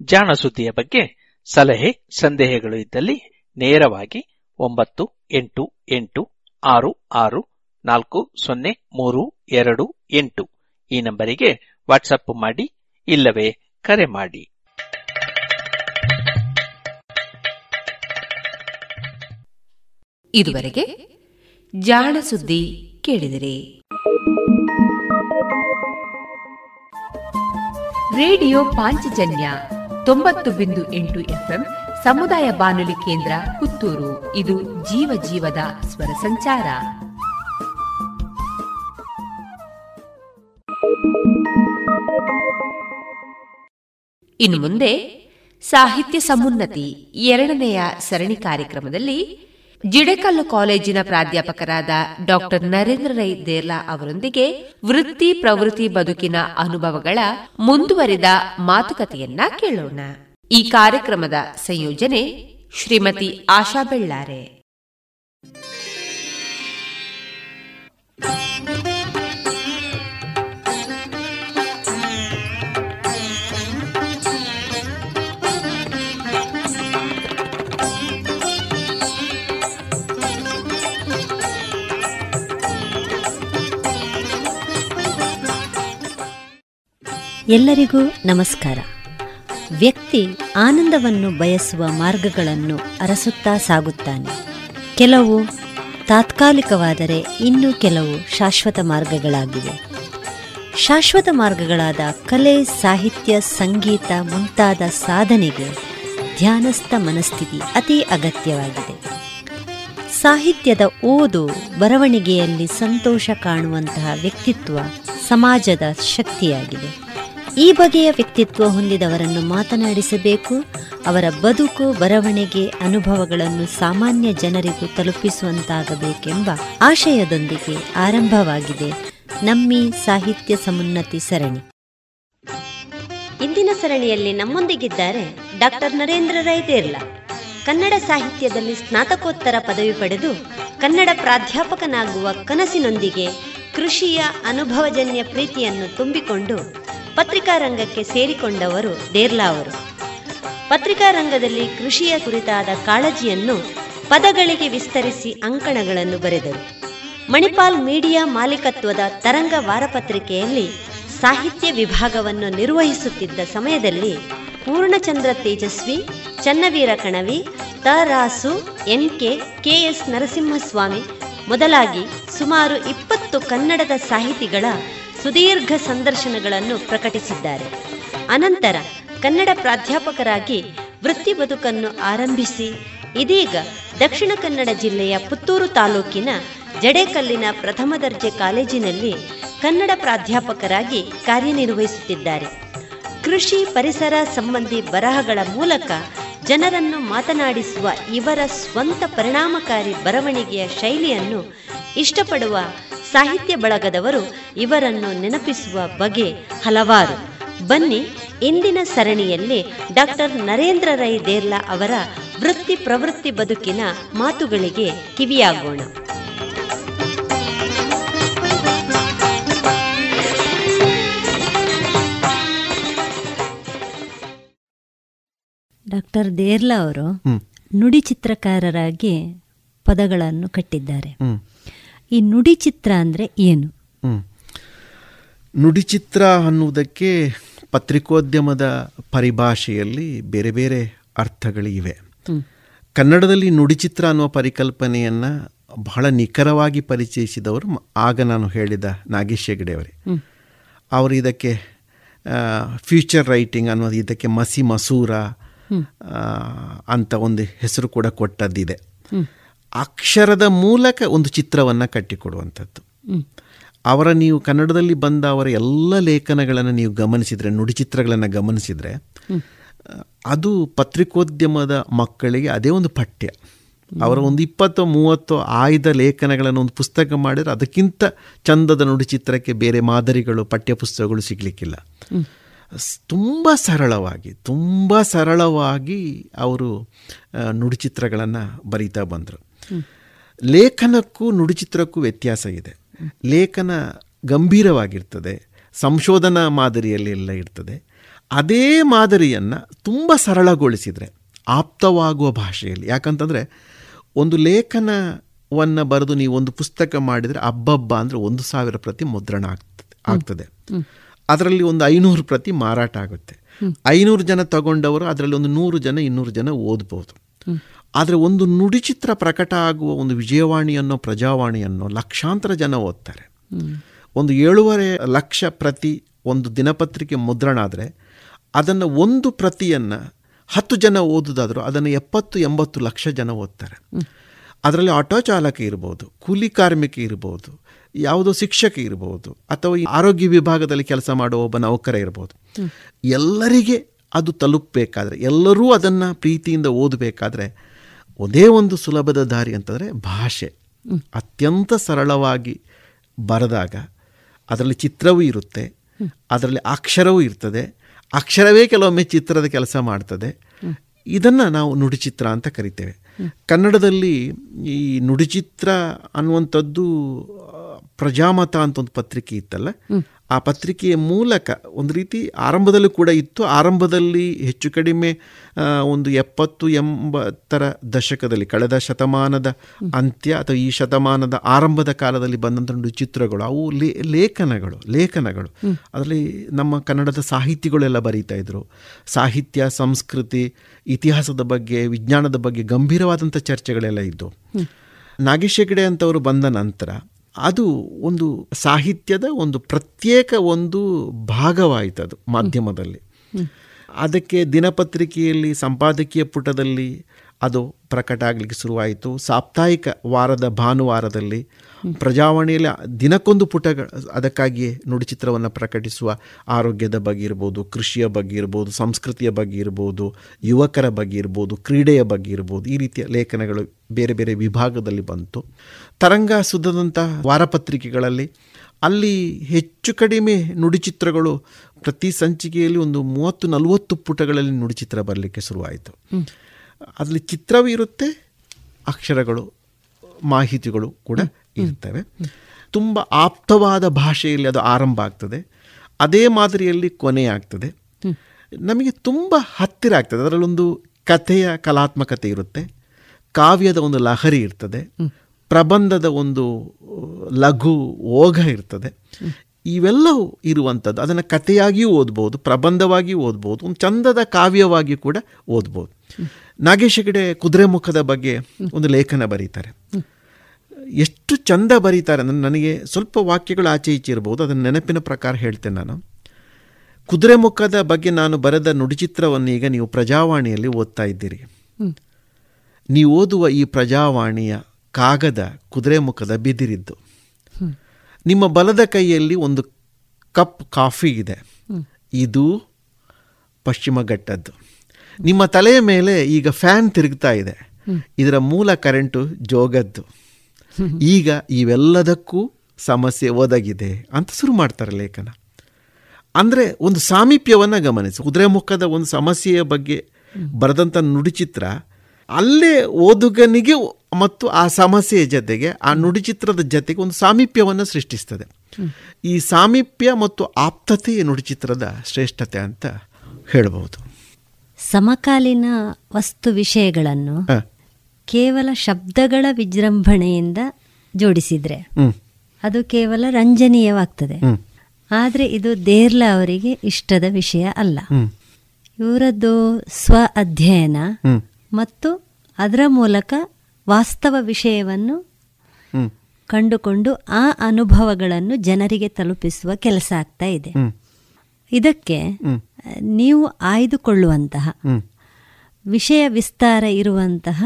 ಜಾಣ ಸುದ್ದಿಯ ಬಗ್ಗೆ ಸಲಹೆ, ಸಂದೇಹಗಳು ಇದ್ದಲ್ಲಿ ನೇರವಾಗಿ ಒಂಬತ್ತು, ಎಂಟು ಎಂಟು, ಆರು ಆರು, ನಾಲ್ಕು, ಸೊನ್ನೆ, ಮೂರು, ಎರಡು, ಎಂಟು. ಈ ನಂಬರಿಗೆ ವಾಟ್ಸಪ್ ಮಾಡಿ, ಇಲ್ಲವೇ ಕರೆ ಮಾಡಿ. ಇದುವರೆಗೆ ಜಾಣ ಸುದ್ದಿ ಕೇಳಿದಿರಿ. ರೇಡಿಯೋ ಪಾಂಚಜನ್ಯ ತೊಂಬತ್ತು ಬಿಂದು ಎಂಟು ಎಫ್ಎಂ ಸಮುದಾಯ ಬಾನುಲಿ ಕೇಂದ್ರ ಪುತ್ತೂರು. ಇದು ಜೀವ ಜೀವದ ಸ್ವರ ಸಂಚಾರ. ಇನ್ನು ಮುಂದೆ ಸಾಹಿತ್ಯ ಸಮುನ್ನತಿ ಎರಡನೆಯ ಸರಣಿ ಕಾರ್ಯಕ್ರಮದಲ್ಲಿ ಜಿಡೆಕಲ್ಲು ಕಾಲೇಜಿನ ಪ್ರಾಧ್ಯಾಪಕರಾದ ಡಾಕ್ಟರ್ ನರೇಂದ್ರ ರೈ ದೇರ್ಲಾ ಅವರೊಂದಿಗೆ ವೃತ್ತಿ ಪ್ರವೃತ್ತಿ ಬದುಕಿನ ಅನುಭವಗಳ ಮುಂದುವರಿದ ಮಾತುಕತೆಯನ್ನ ಕೇಳೋಣ. ಈ ಕಾರ್ಯಕ್ರಮದ ಸಂಯೋಜನೆ ಶ್ರೀಮತಿ ಆಶಾ ಬೆಳ್ಳಾರೆ. ಎಲ್ಲರಿಗೂ ನಮಸ್ಕಾರ. ವ್ಯಕ್ತಿ ಆನಂದವನ್ನು ಬಯಸುವ ಮಾರ್ಗಗಳನ್ನು ಅರಸುತ್ತಾ ಸಾಗುತ್ತಾನೆ. ಕೆಲವು ತಾತ್ಕಾಲಿಕವಾದರೆ ಇನ್ನು ಕೆಲವು ಶಾಶ್ವತ ಮಾರ್ಗಗಳಾಗಿವೆ. ಶಾಶ್ವತ ಮಾರ್ಗಗಳಾದ ಕಲೆ, ಸಾಹಿತ್ಯ, ಸಂಗೀತ ಮುಂತಾದ ಸಾಧನೆಗೆ ಧ್ಯಾನಸ್ಥ ಮನಸ್ಥಿತಿ ಅತಿ ಅಗತ್ಯವಾಗಿದೆ. ಸಾಹಿತ್ಯದ ಓದು ಬರವಣಿಗೆಯಲ್ಲಿ ಸಂತೋಷ ಕಾಣುವಂತಹ ವ್ಯಕ್ತಿತ್ವ ಸಮಾಜದ ಶಕ್ತಿಯಾಗಿದೆ. ಈ ಬಗೆಯ ವ್ಯಕ್ತಿತ್ವ ಹೊಂದಿದವರನ್ನು ಮಾತನಾಡಿಸಬೇಕು. ಅವರ ಬದುಕು, ಬರವಣಿಗೆ, ಅನುಭವಗಳನ್ನು ಸಾಮಾನ್ಯ ಜನರಿಗೂ ತಲುಪಿಸುವಂತಾಗಬೇಕೆಂಬ ಆಶಯದೊಂದಿಗೆ ಆರಂಭವಾಗಿದೆ. ನಮ್ಮಿ ಸಾಹಿತ್ಯ ಸಮುನ್ನತಿ ಸರಣಿ. ಇಂದಿನ ಸರಣಿಯಲ್ಲಿ ನಮ್ಮೊಂದಿಗಿದ್ದಾರೆ ಡಾಕ್ಟರ್ ನರೇಂದ್ರ ರೈ ದೇರ್ಲಾ ಕನ್ನಡ ಸಾಹಿತ್ಯದಲ್ಲಿ ಸ್ನಾತಕೋತ್ತರ ಪದವಿ ಪಡೆದು ಕನ್ನಡ ಪ್ರಾಧ್ಯಾಪಕನಾಗುವ ಕನಸಿನೊಂದಿಗೆ ಕೃಷಿಯ ಅನುಭವಜನ್ಯ ಪ್ರೀತಿಯನ್ನು ತುಂಬಿಕೊಂಡು ಪತ್ರಿಕಾ ರಂಗಕ್ಕೆ ಸೇರಿಕೊಂಡವರು ದೇರ್ಲಾ ಅವರು. ಪತ್ರಿಕಾ ರಂಗದಲ್ಲಿ ಕೃಷಿಯ ಕುರಿತಾದ ಕಾಳಜಿಯನ್ನು ಪದಗಳಿಗೆ ವಿಸ್ತರಿಸಿ ಅಂಕಣಗಳನ್ನು ಬರೆದರು. ಮಣಿಪಾಲ್ ಮೀಡಿಯಾ ಮಾಲೀಕತ್ವದ ತರಂಗ ವಾರಪತ್ರಿಕೆಯಲ್ಲಿ ಸಾಹಿತ್ಯ ವಿಭಾಗವನ್ನು ನಿರ್ವಹಿಸುತ್ತಿದ್ದ ಸಮಯದಲ್ಲಿ Purnachandra Tejaswi, Channaveera Kanavi Tarasu N. K. K S Narasimhaswamy ಮೊದಲಾಗಿ ಸುಮಾರು ಇಪ್ಪತ್ತು ಕನ್ನಡದ ಸಾಹಿತಿಗಳ ಸುದೀರ್ಘ ಸಂದರ್ಶನಗಳನ್ನು ಪ್ರಕಟಿಸಿದ್ದಾರೆ. ಅನಂತರ ಕನ್ನಡ ಪ್ರಾಧ್ಯಾಪಕರಾಗಿ ವೃತ್ತಿ ಬದುಕನ್ನು ಆರಂಭಿಸಿ, ಇದೀಗ ದಕ್ಷಿಣ ಕನ್ನಡ ಜಿಲ್ಲೆಯ ಪುತ್ತೂರು ತಾಲೂಕಿನ ಜಡೇಕಲ್ಲಿನ ಪ್ರಥಮ ದರ್ಜೆ ಕಾಲೇಜಿನಲ್ಲಿ ಕನ್ನಡ ಪ್ರಾಧ್ಯಾಪಕರಾಗಿ ಕಾರ್ಯನಿರ್ವಹಿಸುತ್ತಿದ್ದಾರೆ. ಕೃಷಿ ಪರಿಸರ ಸಂಬಂಧಿ ಬರಹಗಳ ಮೂಲಕ ಜನರನ್ನು ಮಾತನಾಡಿಸುವ ಇವರ ಸ್ವಂತ ಪರಿಣಾಮಕಾರಿ ಬರವಣಿಗೆಯ ಶೈಲಿಯನ್ನು ಇಷ್ಟಪಡುವ ಸಾಹಿತ್ಯ ಬಳಗದವರು ಇವರನ್ನು ನೆನಪಿಸುವ ಬಗೆ ಹಲವಾರು. ಬನ್ನಿ ಇಂದಿನ ಸರಣಿಯಲ್ಲಿ ಡಾಕ್ಟರ್ ನರೇಂದ್ರ ರೈ ದೇರ್ಲಾ ಅವರ ವೃತ್ತಿ ಪ್ರವೃತ್ತಿ ಬದುಕಿನ ಮಾತುಗಳಿಗೆ ಕಿವಿಯಾಗೋಣ. ಡಾಕ್ಟರ್ ದೇರ್ಲಾ ಅವರು ನುಡಿ ಚಿತ್ರಕಾರರಾಗಿ ಪದಗಳನ್ನು ಕಟ್ಟಿದ್ದಾರೆ. ಈ ನುಡಿ ಚಿತ್ರ ಅಂದರೆ ಏನು? ನುಡಿ ಚಿತ್ರ ಅನ್ನುವುದಕ್ಕೆ ಪತ್ರಿಕೋದ್ಯಮದ ಪರಿಭಾಷೆಯಲ್ಲಿ ಬೇರೆ ಬೇರೆ ಅರ್ಥಗಳಿವೆ. ಕನ್ನಡದಲ್ಲಿ ನುಡಿಚಿತ್ರ ಅನ್ನುವ ಪರಿಕಲ್ಪನೆಯನ್ನು ಬಹಳ ನಿಖರವಾಗಿ ಪರಿಚಯಿಸಿದವರು ಆಗ ನಾನು ಹೇಳಿದ ನಾಗೇಶ್ ಹೆಗಡೆಯವರೇ ಅವರು. ಇದಕ್ಕೆ ಫ್ಯೂಚರ್ ರೈಟಿಂಗ್ ಅನ್ನೋದು ಇದಕ್ಕೆ ಮಸಿ ಮಸೂರ ಅಂತ ಒಂದು ಹೆಸರು ಕೂಡ ಕೊಟ್ಟದ್ದಿದೆ. ಅಕ್ಷರದ ಮೂಲಕ ಒಂದು ಚಿತ್ರವನ್ನು ಕಟ್ಟಿಕೊಡುವಂಥದ್ದು. ಅವರ ನೀವು ಕನ್ನಡದಲ್ಲಿ ಬಂದ ಅವರ ಎಲ್ಲ ಲೇಖನಗಳನ್ನು ನೀವು ಗಮನಿಸಿದರೆ ನುಡಿಚಿತ್ರಗಳನ್ನು ಗಮನಿಸಿದರೆ, ಅದು ಪತ್ರಿಕೋದ್ಯಮದ ಮಕ್ಕಳಿಗೆ ಅದೇ ಒಂದು ಪಠ್ಯ. ಅವರ ಒಂದು ಇಪ್ಪತ್ತೋ, ಮೂವತ್ತೋ ಆಯ್ದ ಲೇಖನಗಳನ್ನು ಒಂದು ಪುಸ್ತಕ ಮಾಡಿದರೆ ಅದಕ್ಕಿಂತ ಚಂದದ ನುಡಿಚಿತ್ರಕ್ಕೆ ಬೇರೆ ಮಾದರಿಗಳು, ಪಠ್ಯಪುಸ್ತಕಗಳು ಸಿಗಲಿಕ್ಕಿಲ್ಲ. ತುಂಬ ಸರಳವಾಗಿ ತುಂಬ ಸರಳವಾಗಿ ಅವರು ನುಡಿಚಿತ್ರಗಳನ್ನು ಬರೀತಾ ಬಂದರು. ಲೇಖನಕ್ಕೂ ನುಡಿಚಿತ್ರಕ್ಕೂ ವ್ಯತ್ಯಾಸ ಇದೆ. ಲೇಖನ ಗಂಭೀರವಾಗಿರ್ತದೆ ಸಂಶೋಧನಾ ಮಾದರಿಯಲ್ಲಿ ಎಲ್ಲ ಇರ್ತದೆ. ಅದೇ ಮಾದರಿಯನ್ನು ತುಂಬ ಸರಳಗೊಳಿಸಿದರೆ ಆಪ್ತವಾಗುವ ಭಾಷೆಯಲ್ಲಿ. ಯಾಕಂತಂದರೆ ಒಂದು ಲೇಖನವನ್ನು ಬರೆದು ನೀವು ಒಂದು ಪುಸ್ತಕ ಮಾಡಿದರೆ ಅಬ್ಬಬ್ಬ ಅಂದರೆ ಒಂದು ಸಾವಿರ ಪ್ರತಿ ಮುದ್ರಣ ಆಗ್ತದೆ ಆಗ್ತದೆ. ಅದರಲ್ಲಿ ಒಂದು ಐನೂರು ಪ್ರತಿ ಮಾರಾಟ ಆಗುತ್ತೆ. ಐನೂರು ಜನ ತಗೊಂಡವರು ಅದರಲ್ಲಿ ಒಂದು ನೂರು ಜನ ಇನ್ನೂರು ಜನ ಓದ್ಬೋದು. ಆದರೆ ಒಂದು ನುಡಿಚಿತ್ರ ಪ್ರಕಟ ಆಗುವ ಒಂದು ವಿಜಯವಾಣಿಯನ್ನೋ ಪ್ರಜಾವಾಣಿಯನ್ನೋ ಲಕ್ಷಾಂತರ ಜನ ಓದ್ತಾರೆ. ಒಂದು ಏಳುವರೆ ಲಕ್ಷ ಪ್ರತಿ ಒಂದು ದಿನಪತ್ರಿಕೆ ಮುದ್ರಣ ಆದರೆ ಅದನ್ನು ಒಂದು ಪ್ರತಿಯನ್ನು ಹತ್ತು ಜನ ಓದುದಾದರೂ ಅದನ್ನು ಎಪ್ಪತ್ತು ಎಂಬತ್ತು ಲಕ್ಷ ಜನ ಓದ್ತಾರೆ. ಅದರಲ್ಲಿ ಆಟೋ ಚಾಲಕ ಇರ್ಬೋದು ಕೂಲಿ ಕಾರ್ಮಿಕ ಇರ್ಬೋದು ಯಾವುದೋ ಶಿಕ್ಷಕ ಇರಬಹುದು ಅಥವಾ ಆರೋಗ್ಯ ವಿಭಾಗದಲ್ಲಿ ಕೆಲಸ ಮಾಡುವ ಒಬ್ಬ ನೌಕರ ಇರಬಹುದು ಎಲ್ಲರಿಗೆ ಅದು ತಲುಪಬೇಕಾದ್ರೆ, ಎಲ್ಲರೂ ಅದನ್ನು ಪ್ರೀತಿಯಿಂದ ಓದಬೇಕಾದ್ರೆ ಒಂದೇ ಒಂದು ಸುಲಭದ ದಾರಿ ಅಂತಂದರೆ ಭಾಷೆ. ಅತ್ಯಂತ ಸರಳವಾಗಿ ಬರೆದಾಗ ಅದರಲ್ಲಿ ಚಿತ್ರವೂ ಇರುತ್ತೆ, ಅದರಲ್ಲಿ ಅಕ್ಷರವೂ ಇರ್ತದೆ, ಅಕ್ಷರವೇ ಕೆಲವೊಮ್ಮೆ ಚಿತ್ರದ ಕೆಲಸ ಮಾಡ್ತದೆ. ಇದನ್ನು ನಾವು ನುಡಿಚಿತ್ರ ಅಂತ ಕರಿತೇವೆ. ಕನ್ನಡದಲ್ಲಿ ಈ ನುಡಿಚಿತ್ರ ಅನ್ನುವಂಥದ್ದು ಪ್ರಜಾಮತ ಅಂತ ಒಂದು ಪತ್ರಿಕೆ ಇತ್ತಲ್ಲ ಆ ಪತ್ರಿಕೆಯ ಮೂಲಕ ಒಂದು ರೀತಿ ಆರಂಭದಲ್ಲೂ ಕೂಡ ಇತ್ತು. ಆರಂಭದಲ್ಲಿ ಹೆಚ್ಚು ಕಡಿಮೆ ಒಂದು ಎಪ್ಪತ್ತು ಎಂಬತ್ತರ ದಶಕದಲ್ಲಿ ಕಳೆದ ಶತಮಾನದ ಅಂತ್ಯ ಅಥವಾ ಈ ಶತಮಾನದ ಆರಂಭದ ಕಾಲದಲ್ಲಿ ಬಂದಂಥ ಒಂದು ಚಿತ್ರಗಳು ಅವು ಲೇ ಲೇಖನಗಳು ಲೇಖನಗಳು. ಅದರಲ್ಲಿ ನಮ್ಮ ಕನ್ನಡದ ಸಾಹಿತಿಗಳೆಲ್ಲ ಬರೀತಾ ಇದ್ರು. ಸಾಹಿತ್ಯ ಸಂಸ್ಕೃತಿ ಇತಿಹಾಸದ ಬಗ್ಗೆ ವಿಜ್ಞಾನದ ಬಗ್ಗೆ ಗಂಭೀರವಾದಂಥ ಚರ್ಚೆಗಳೆಲ್ಲ ಇದ್ದವು. ನಾಗೇಶ್ ಹೆಗಡೆ ಅಂತವರು ಬಂದ ನಂತರ ಅದು ಒಂದು ಸಾಹಿತ್ಯದ ಒಂದು ಪ್ರತ್ಯೇಕ ಒಂದು ಭಾಗವಾಯಿತು ಅದು ಮಾಧ್ಯಮದಲ್ಲಿ ಅದಕ್ಕೆ ದಿನಪತ್ರಿಕೆಯಲ್ಲಿ ಸಂಪಾದಕೀಯ ಪುಟದಲ್ಲಿ ಅದು ಪ್ರಕಟ ಆಗಲಿಕ್ಕೆ ಶುರುವಾಯಿತು. ಸಾಪ್ತಾಹಿಕ ವಾರದ ಭಾನುವಾರದಲ್ಲಿ ಪ್ರಜಾವಾಣಿಯಲ್ಲಿ ದಿನಕ್ಕೊಂದು ಪುಟ ಅದಕ್ಕಾಗಿಯೇ ನುಡಿಚಿತ್ರವನ್ನು ಪ್ರಕಟಿಸುವ ಆರೋಗ್ಯದ ಬಗ್ಗೆ ಇರ್ಬೋದು ಕೃಷಿಯ ಬಗ್ಗೆ ಇರ್ಬೋದು ಸಂಸ್ಕೃತಿಯ ಬಗ್ಗೆ ಇರ್ಬೋದು ಯುವಕರ ಬಗ್ಗೆ ಇರ್ಬೋದು ಕ್ರೀಡೆಯ ಬಗ್ಗೆ ಇರ್ಬೋದು ಈ ರೀತಿಯ ಲೇಖನಗಳು ಬೇರೆ ಬೇರೆ ವಿಭಾಗದಲ್ಲಿ ಬಂತು. ತರಂಗ ಸುಧದಂಥ ವಾರಪತ್ರಿಕೆಗಳಲ್ಲಿ ಅಲ್ಲಿ ಹೆಚ್ಚು ಕಡಿಮೆ ನುಡಿಚಿತ್ರಗಳು ಪ್ರತಿ ಸಂಚಿಕೆಯಲ್ಲಿ ಒಂದು ಮೂವತ್ತು ನಲವತ್ತು ಪುಟಗಳಲ್ಲಿ ನುಡಿಚಿತ್ರ ಬರಲಿಕ್ಕೆ ಶುರುವಾಯಿತು. ಅದರಲ್ಲಿ ಚಿತ್ರವೂ ಇರುತ್ತೆ ಅಕ್ಷರಗಳು ಮಾಹಿತಿಗಳು ಕೂಡ ಇರ್ತವೆ. ತುಂಬ ಆಪ್ತವಾದ ಭಾಷೆಯಲ್ಲಿ ಅದು ಆರಂಭ ಆಗ್ತದೆ. ಅದೇ ಮಾದರಿಯಲ್ಲಿ ಕೊನೆ ಆಗ್ತದೆ. ನಮಗೆ ತುಂಬ ಹತ್ತಿರ ಆಗ್ತದೆ. ಅದರಲ್ಲೊಂದು ಕಥೆಯ ಕಲಾತ್ಮಕತೆ ಇರುತ್ತೆ. ಕಾವ್ಯದ ಒಂದು ಲಹರಿ ಇರ್ತದೆ. ಪ್ರಬಂಧದ ಒಂದು ಲಘು ಓಘ ಇರ್ತದೆ. ಇವೆಲ್ಲವೂ ಇರುವಂಥದ್ದು. ಅದನ್ನು ಕಥೆಯಾಗಿಯೂ ಓದ್ಬೋದು ಪ್ರಬಂಧವಾಗಿಯೂ ಓದ್ಬೋದು ಒಂದು ಚಂದದ ಕಾವ್ಯವಾಗಿ ಕೂಡ ಓದ್ಬೋದು. ನಾಗೇಶ್ ಹೆಗಡೆ ಕುದುರೆಮುಖದ ಬಗ್ಗೆ ಒಂದು ಲೇಖನ ಬರೀತಾರೆ. ಎಷ್ಟು ಚಂದ ಬರೀತಾರೆ ಅಂದರೆ ನನಗೆ ಸ್ವಲ್ಪ ವಾಕ್ಯಗಳು ಆಚೆ ಈಚೆ ಇರ್ಬೋದು. ಅದನ್ನು ನೆನಪಿನ ಪ್ರಕಾರ ಹೇಳ್ತೇನೆ ನಾನು. ಕುದುರೆಮುಖದ ಬಗ್ಗೆ ನಾನು ಬರೆದ ನುಡಿಚಿತ್ರವನ್ನು ಈಗ ನೀವು ಪ್ರಜಾವಾಣಿಯಲ್ಲಿ ಓದ್ತಾ ಇದ್ದೀರಿ. ನೀವು ಓದುವ ಈ ಪ್ರಜಾವಾಣಿಯ ಕಾಗದ ಕುದುರೆಮುಖದ ಬಿದಿರಿದ್ದು. ನಿಮ್ಮ ಬಲದ ಕೈಯಲ್ಲಿ ಒಂದು ಕಪ್ ಕಾಫಿ ಇದೆ. ಇದು ಪಶ್ಚಿಮ ಘಟ್ಟದ್ದು. ನಿಮ್ಮ ತಲೆಯ ಮೇಲೆ ಈಗ ಫ್ಯಾನ್ ತಿರುಗ್ತಾ ಇದೆ. ಇದರ ಮೂಲ ಕರೆಂಟು ಜೋಗದ್ದು. ಈಗ ಇವೆಲ್ಲದಕ್ಕೂ ಸಮಸ್ಯೆ ಒದಗಿದೆ ಅಂತ ಶುರು ಮಾಡ್ತಾರೆ ಲೇಖನ. ಅಂದರೆ ಒಂದು ಸಾಮೀಪ್ಯವನ್ನು ಗಮನಿಸಿ. ಕುದುರೆಮುಖದ ಒಂದು ಸಮಸ್ಯೆಯ ಬಗ್ಗೆ ಬರೆದಂಥ ನುಡಿಚಿತ್ರ ಅಲ್ಲೇ ಓದುಗನಿಗೆ ಮತ್ತು ಆ ಸಮಸ್ಯೆಯ ಜೊತೆಗೆ ಆ ನುಡಿಚಿತ್ರದ ಜೊತೆಗೆ ಒಂದು ಸಾಮೀಪ್ಯವನ್ನು ಸೃಷ್ಟಿಸ್ತದೆ ಈ ಸಾಮೀಪ್ಯ ಮತ್ತು ಆಪ್ತತೆ ನುಡಿಚಿತ್ರದ ಶ್ರೇಷ್ಠತೆ ಅಂತ ಹೇಳಬಹುದು ಸಮಕಾಲೀನ ವಸ್ತು ವಿಷಯಗಳನ್ನು ಕೇವಲ ಶಬ್ದಗಳ ವಿಜೃಂಭಣೆಯಿಂದ ಜೋಡಿಸಿದ್ರೆ. ಅದು ಕೇವಲ ರಂಜನೀಯವಾಗ್ತದೆ. ಆದರೆ ಇದು ದೇರ್ಲ ಅವರಿಗೆ ಇಷ್ಟದ ವಿಷಯ ಅಲ್ಲ ಇವರದ್ದು ಸ್ವ ಅಧ್ಯಯನ. ಮತ್ತು ಅದರ ಮೂಲಕ ವಾಸ್ತವ ವಿಷಯವನ್ನು. ಕಂಡುಕೊಂಡು ಆ ಅನುಭವಗಳನ್ನು ಜನರಿಗೆ ತಲುಪಿಸುವ ಕೆಲಸ ಆಗ್ತಾ ಇದೆ. ಇದಕ್ಕೆ. ನೀವು ಆಯ್ದುಕೊಳ್ಳುವಂತಹ. ವಿಷಯ ವಿಸ್ತಾರ ಇರುವಂತಹ.